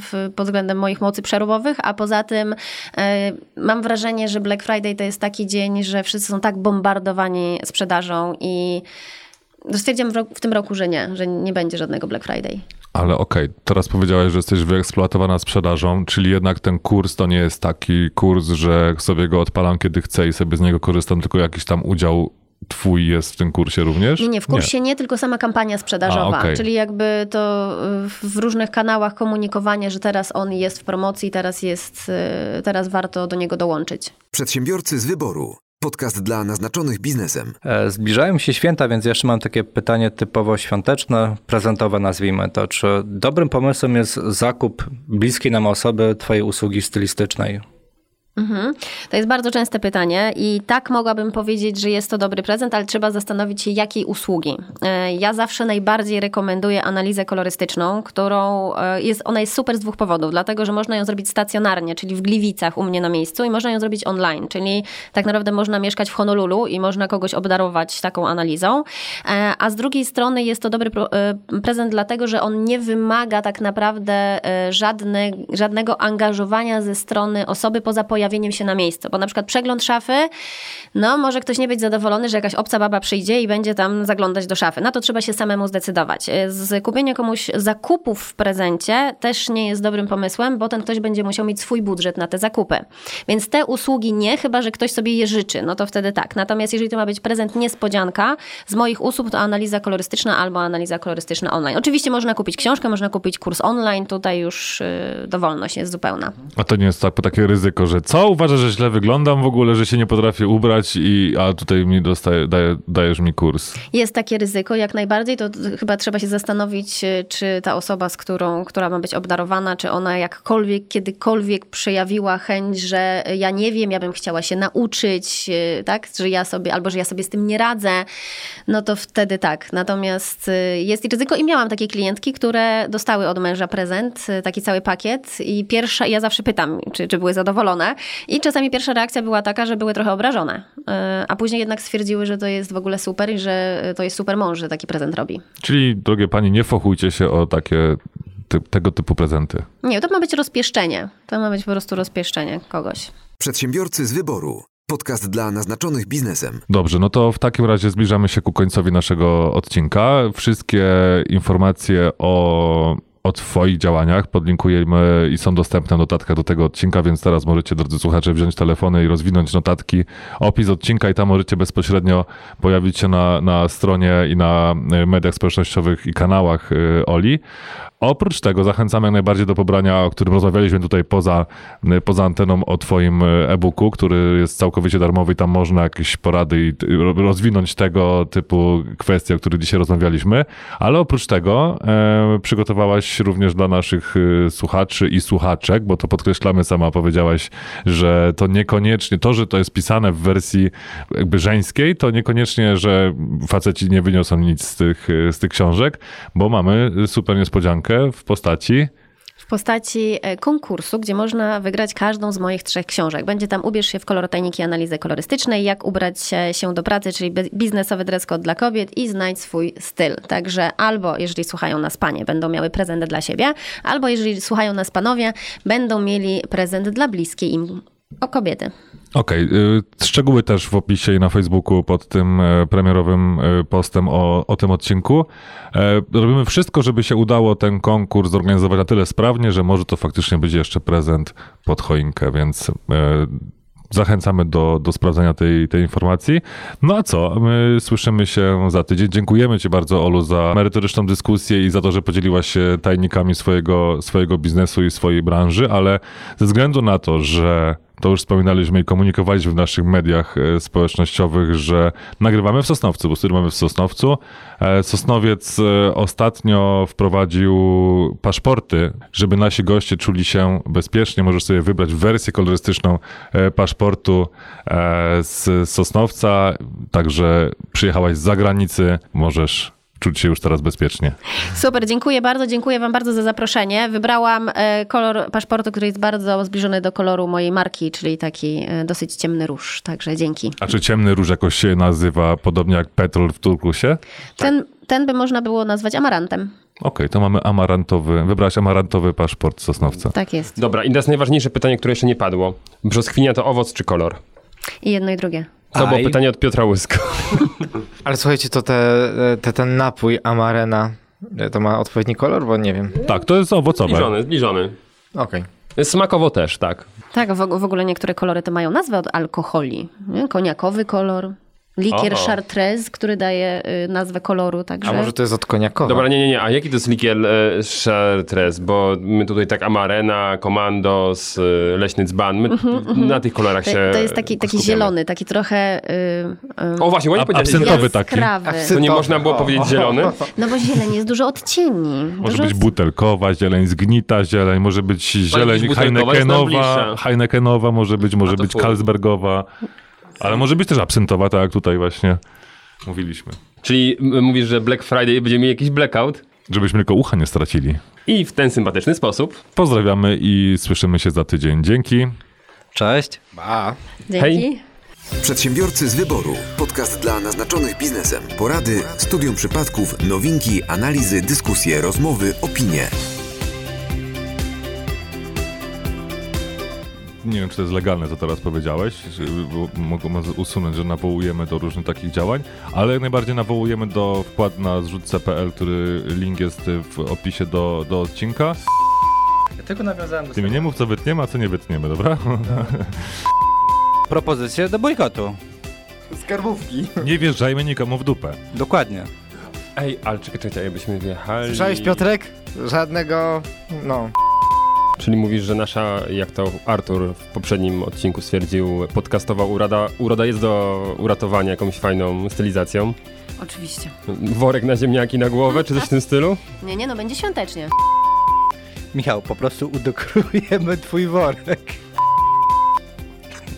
w, pod względem moich mocy przerobowych, a poza tym e, mam wrażenie, że Black Friday to jest taki dzień, że wszyscy są tak bombardowani sprzedażą i stwierdziłam w, tym roku, że nie, że nie będzie żadnego Black Friday. Ale okej, teraz powiedziałeś, że jesteś wyeksploatowana sprzedażą, czyli jednak ten kurs to nie jest taki kurs, że sobie go odpalam kiedy chcę i sobie z niego korzystam, tylko jakiś tam udział twój jest w tym kursie również? Nie, nie, w kursie nie, tylko sama kampania sprzedażowa. A, okej. Czyli jakby to y, w różnych kanałach komunikowanie, że teraz on jest w promocji, teraz jest, y, teraz warto do niego dołączyć. Przedsiębiorcy z wyboru. Podcast dla naznaczonych biznesem. E, Zbliżają się święta, więc jeszcze mam takie pytanie typowo świąteczne, prezentowe nazwijmy to. Czy dobrym pomysłem jest zakup bliskiej nam osoby Twojej usługi stylistycznej? Mhm. To jest bardzo częste pytanie i tak mogłabym powiedzieć, że jest to dobry prezent, ale trzeba zastanowić się, jakiej usługi. E, Ja zawsze najbardziej rekomenduję analizę kolorystyczną, którą e, jest, ona jest super z dwóch powodów, dlatego, że można ją zrobić stacjonarnie, czyli w Gliwicach u mnie na miejscu i można ją zrobić online, czyli tak naprawdę można mieszkać w Honolulu i można kogoś obdarować taką analizą, E, a z drugiej strony jest to dobry prezent dlatego, że on nie wymaga tak naprawdę żadne, żadnego angażowania ze strony osoby poza pojawieniem się na miejscu, bo na przykład przegląd szafy, no może ktoś nie być zadowolony, że jakaś obca baba przyjdzie i będzie tam zaglądać do szafy. Na to trzeba się samemu zdecydować. E, Z kupienie komuś zakupów w prezencie też nie jest dobrym pomysłem, bo ten ktoś będzie musiał mieć swój budżet na te zakupy. Więc te usługi nie, chyba że ktoś sobie je życzy, no to wtedy tak. Natomiast jeżeli to ma być prezent niespodzianka, z moich usług to analiza kolorystyczna albo analiza kolorystyczna online. Oczywiście można kupić książkę, można kupić kurs online, tutaj już y, dowolność jest zupełna. A to nie jest tak, takie ryzyko, że co, uważasz, że źle wyglądam w ogóle, że się nie potrafię ubrać i a tutaj mi dostaje, daje, dajesz mi kurs. Jest takie ryzyko, jak najbardziej, to chyba trzeba się zastanowić, y, czy ta osoba, z którą, która ma być obdarowana, czy ona jakkolwiek, kiedykolwiek przejawiła chęć, że ja nie wiem, ja bym chciała się nauczyć, y, tak, że ja sobie, albo że ja sobie z tym nie radzę, no to wtedy tak. Natomiast y, jest i ryzyko i miałam takie klientki, które dostały od męża prezent, taki cały pakiet i pierwsza, ja zawsze pytam, czy, czy były zadowolone i czasami pierwsza reakcja była taka, że były trochę obrażone, y, a później jednak stwierdziły, że to jest w ogóle super i że to jest super mąż, że taki prezent robi. Czyli, drogie pani, nie fochujcie się o takie ty, tego typu prezenty. Nie, to ma być rozpieszczenie. To ma być po prostu rozpieszczenie kogoś. Przedsiębiorcy z wyboru. Podcast dla naznaczonych biznesem. Dobrze, no to w takim razie zbliżamy się ku końcowi naszego odcinka. Wszystkie informacje o o Twoich działaniach. Podlinkujemy i są dostępne notatka do tego odcinka, więc teraz możecie, drodzy słuchacze, wziąć telefony i rozwinąć notatki, opis odcinka i tam możecie bezpośrednio pojawić się na, na stronie i na y, mediach społecznościowych i kanałach y, Oli. Oprócz tego zachęcamy jak najbardziej do pobrania, o którym rozmawialiśmy tutaj poza, y, poza anteną o Twoim e-booku, który jest całkowicie darmowy i tam można jakieś porady i ro- rozwinąć tego typu kwestie, o których dzisiaj rozmawialiśmy. Ale oprócz tego e, przygotowałaś również dla naszych y, słuchaczy i słuchaczek, bo to podkreślamy, sama powiedziałaś, że to niekoniecznie, to, że to jest pisane w wersji jakby żeńskiej, to niekoniecznie, że faceci nie wyniosą nic z tych, y, z tych książek, bo mamy super niespodziankę w postaci postaci e, konkursu, gdzie można wygrać każdą z moich trzech książek. Będzie tam Ubierz się w kolor tajniki analizy kolorystycznej, jak ubrać się- do pracy, czyli bi- biznesowy dress code dla kobiet i znajdź swój styl. Także albo jeżeli słuchają nas panie, będą miały prezent dla siebie, albo jeżeli słuchają nas panowie, będą mieli prezent dla bliskiej im o kobiety. Okej, y, szczegóły też w opisie i na Facebooku pod tym e, premierowym e, postem o, o tym odcinku. E, Robimy wszystko, żeby się udało ten konkurs zorganizować na tyle sprawnie, że może to faktycznie być jeszcze prezent pod choinkę, więc zachęcamy do, do sprawdzenia tej, tej informacji. No a co? My słyszymy się za tydzień. Dziękujemy Ci bardzo, Olu, za merytoryczną dyskusję i za to, że podzieliłaś się tajnikami swojego, swojego biznesu i swojej branży, ale ze względu na to, że to już wspominaliśmy i komunikowaliśmy w naszych mediach e, społecznościowych, że nagrywamy w Sosnowcu, bo studiujemy w Sosnowcu. E, Sosnowiec e, ostatnio wprowadził paszporty, żeby nasi goście czuli się bezpiecznie. Możesz sobie wybrać wersję kolorystyczną paszportu z Sosnowca, także przyjechałaś z zagranicy, możesz czuć się już teraz bezpiecznie. Super, dziękuję bardzo, dziękuję Wam bardzo za zaproszenie. Wybrałam e, kolor paszportu, który jest bardzo zbliżony do koloru mojej marki, czyli taki e, dosyć ciemny róż, także dzięki. A czy ciemny róż jakoś się nazywa podobnie jak petrol w Turkusie? Ten, ten by można było nazwać amarantem. Okej, to mamy amarantowy, wybrałaś amarantowy paszport Sosnowca. Tak jest. Dobra, i teraz najważniejsze pytanie, które jeszcze nie padło. Brzoskwinia to owoc czy kolor? I jedno i drugie. To było pytanie od Piotra Łysko. (laughs) Ale słuchajcie, to te, te, ten napój Amarena, to ma odpowiedni kolor? Bo nie wiem. Tak, to jest owocowe. Zbliżony, zbliżony. Okej. Smakowo też, tak. Tak, w, w ogóle niektóre kolory to mają nazwę od alkoholi. Nie? Koniakowy kolor, likier O. Chartreuse, który daje y, nazwę koloru, także... A może to jest od koniakowa? Dobra, nie, nie, nie. A jaki to jest likier e, Chartres? Bo my tutaj tak Amarena, Commandos, e, Leśny Dzban, my na tych kolorach to, się Mhm, to jest taki, taki skupiamy. zielony, taki trochę... Y, y, O właśnie, ładnie powiedziałeś. absentowy taki. To nie można było powiedzieć zielony? No bo zieleń jest dużo odcieni. Może dużo być butelkowa, zieleń zgnita, zieleń, może być zieleń Heinekenowa. Heinekenowa, może być, może to być. Carlsbergowa, ale może być też absentowa, tak jak tutaj właśnie mówiliśmy. Czyli mówisz, że Black Friday będzie miał jakiś blackout? Żebyśmy tylko ucha nie stracili. I w ten sympatyczny sposób Pozdrawiamy i słyszymy się za tydzień. Dzięki. Cześć. Ba. Dzięki. Hej. Przedsiębiorcy z wyboru. Podcast dla naznaczonych biznesem. Porady, studium przypadków, nowinki, analizy, dyskusje, rozmowy, opinie. Nie wiem, czy to jest legalne, co teraz powiedziałeś, mogą usunąć, że nawołujemy do różnych takich działań, ale jak najbardziej nawołujemy do wkład na zrzutce.pl, który link jest w opisie do, do odcinka. Ja tylko nawiązałem do Ty mi nie mów, co wytniemy, a co nie wytniemy, dobra? propozycję do bojkotu. Skarbówki. Nie wjeżdżajmy nikomu w dupę. Dokładnie. Ej, ale czekaj, czekaj, jakbyśmy wjechali... Słyszałeś, Piotrek? Żadnego, no... Czyli mówisz, że nasza, jak to Artur w poprzednim odcinku stwierdził, podcastowa urada, uroda jest do uratowania jakąś fajną stylizacją. Oczywiście. Worek na ziemniaki na głowę, czy coś w tym stylu? Nie, nie, no będzie świątecznie. Michał, po prostu udekorujemy twój worek.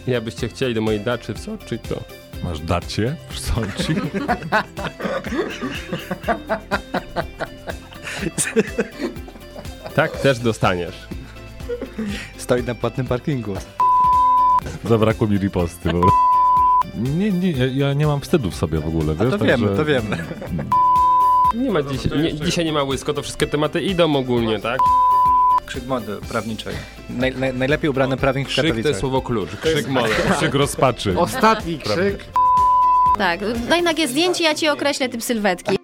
Ja byście chcieli do mojej daczy wsoczyć to. Masz dacie w Sąci? Tak, też dostaniesz. (laughs) Stoi na płatnym parkingu. Zabrakło mi riposty. Bo... Nie, nie, ja- nie mam wstydu w sobie w ogóle, wiesz? To wiemy, także- to wiemy. Nie ma dziś, nie, dzisiaj nie ma łysko, to wszystkie tematy idą ogólnie, tak? Krzyk mody prawniczej. Naj, naj, najlepiej ubrany prawnik w Krzyk to Katowicach. jest słowo klucz, krzyk mole. (laughs) Krzyk rozpaczy. Ostatni krzyk. Tak, daj nagie zdjęcie, ja ci określę typ sylwetki.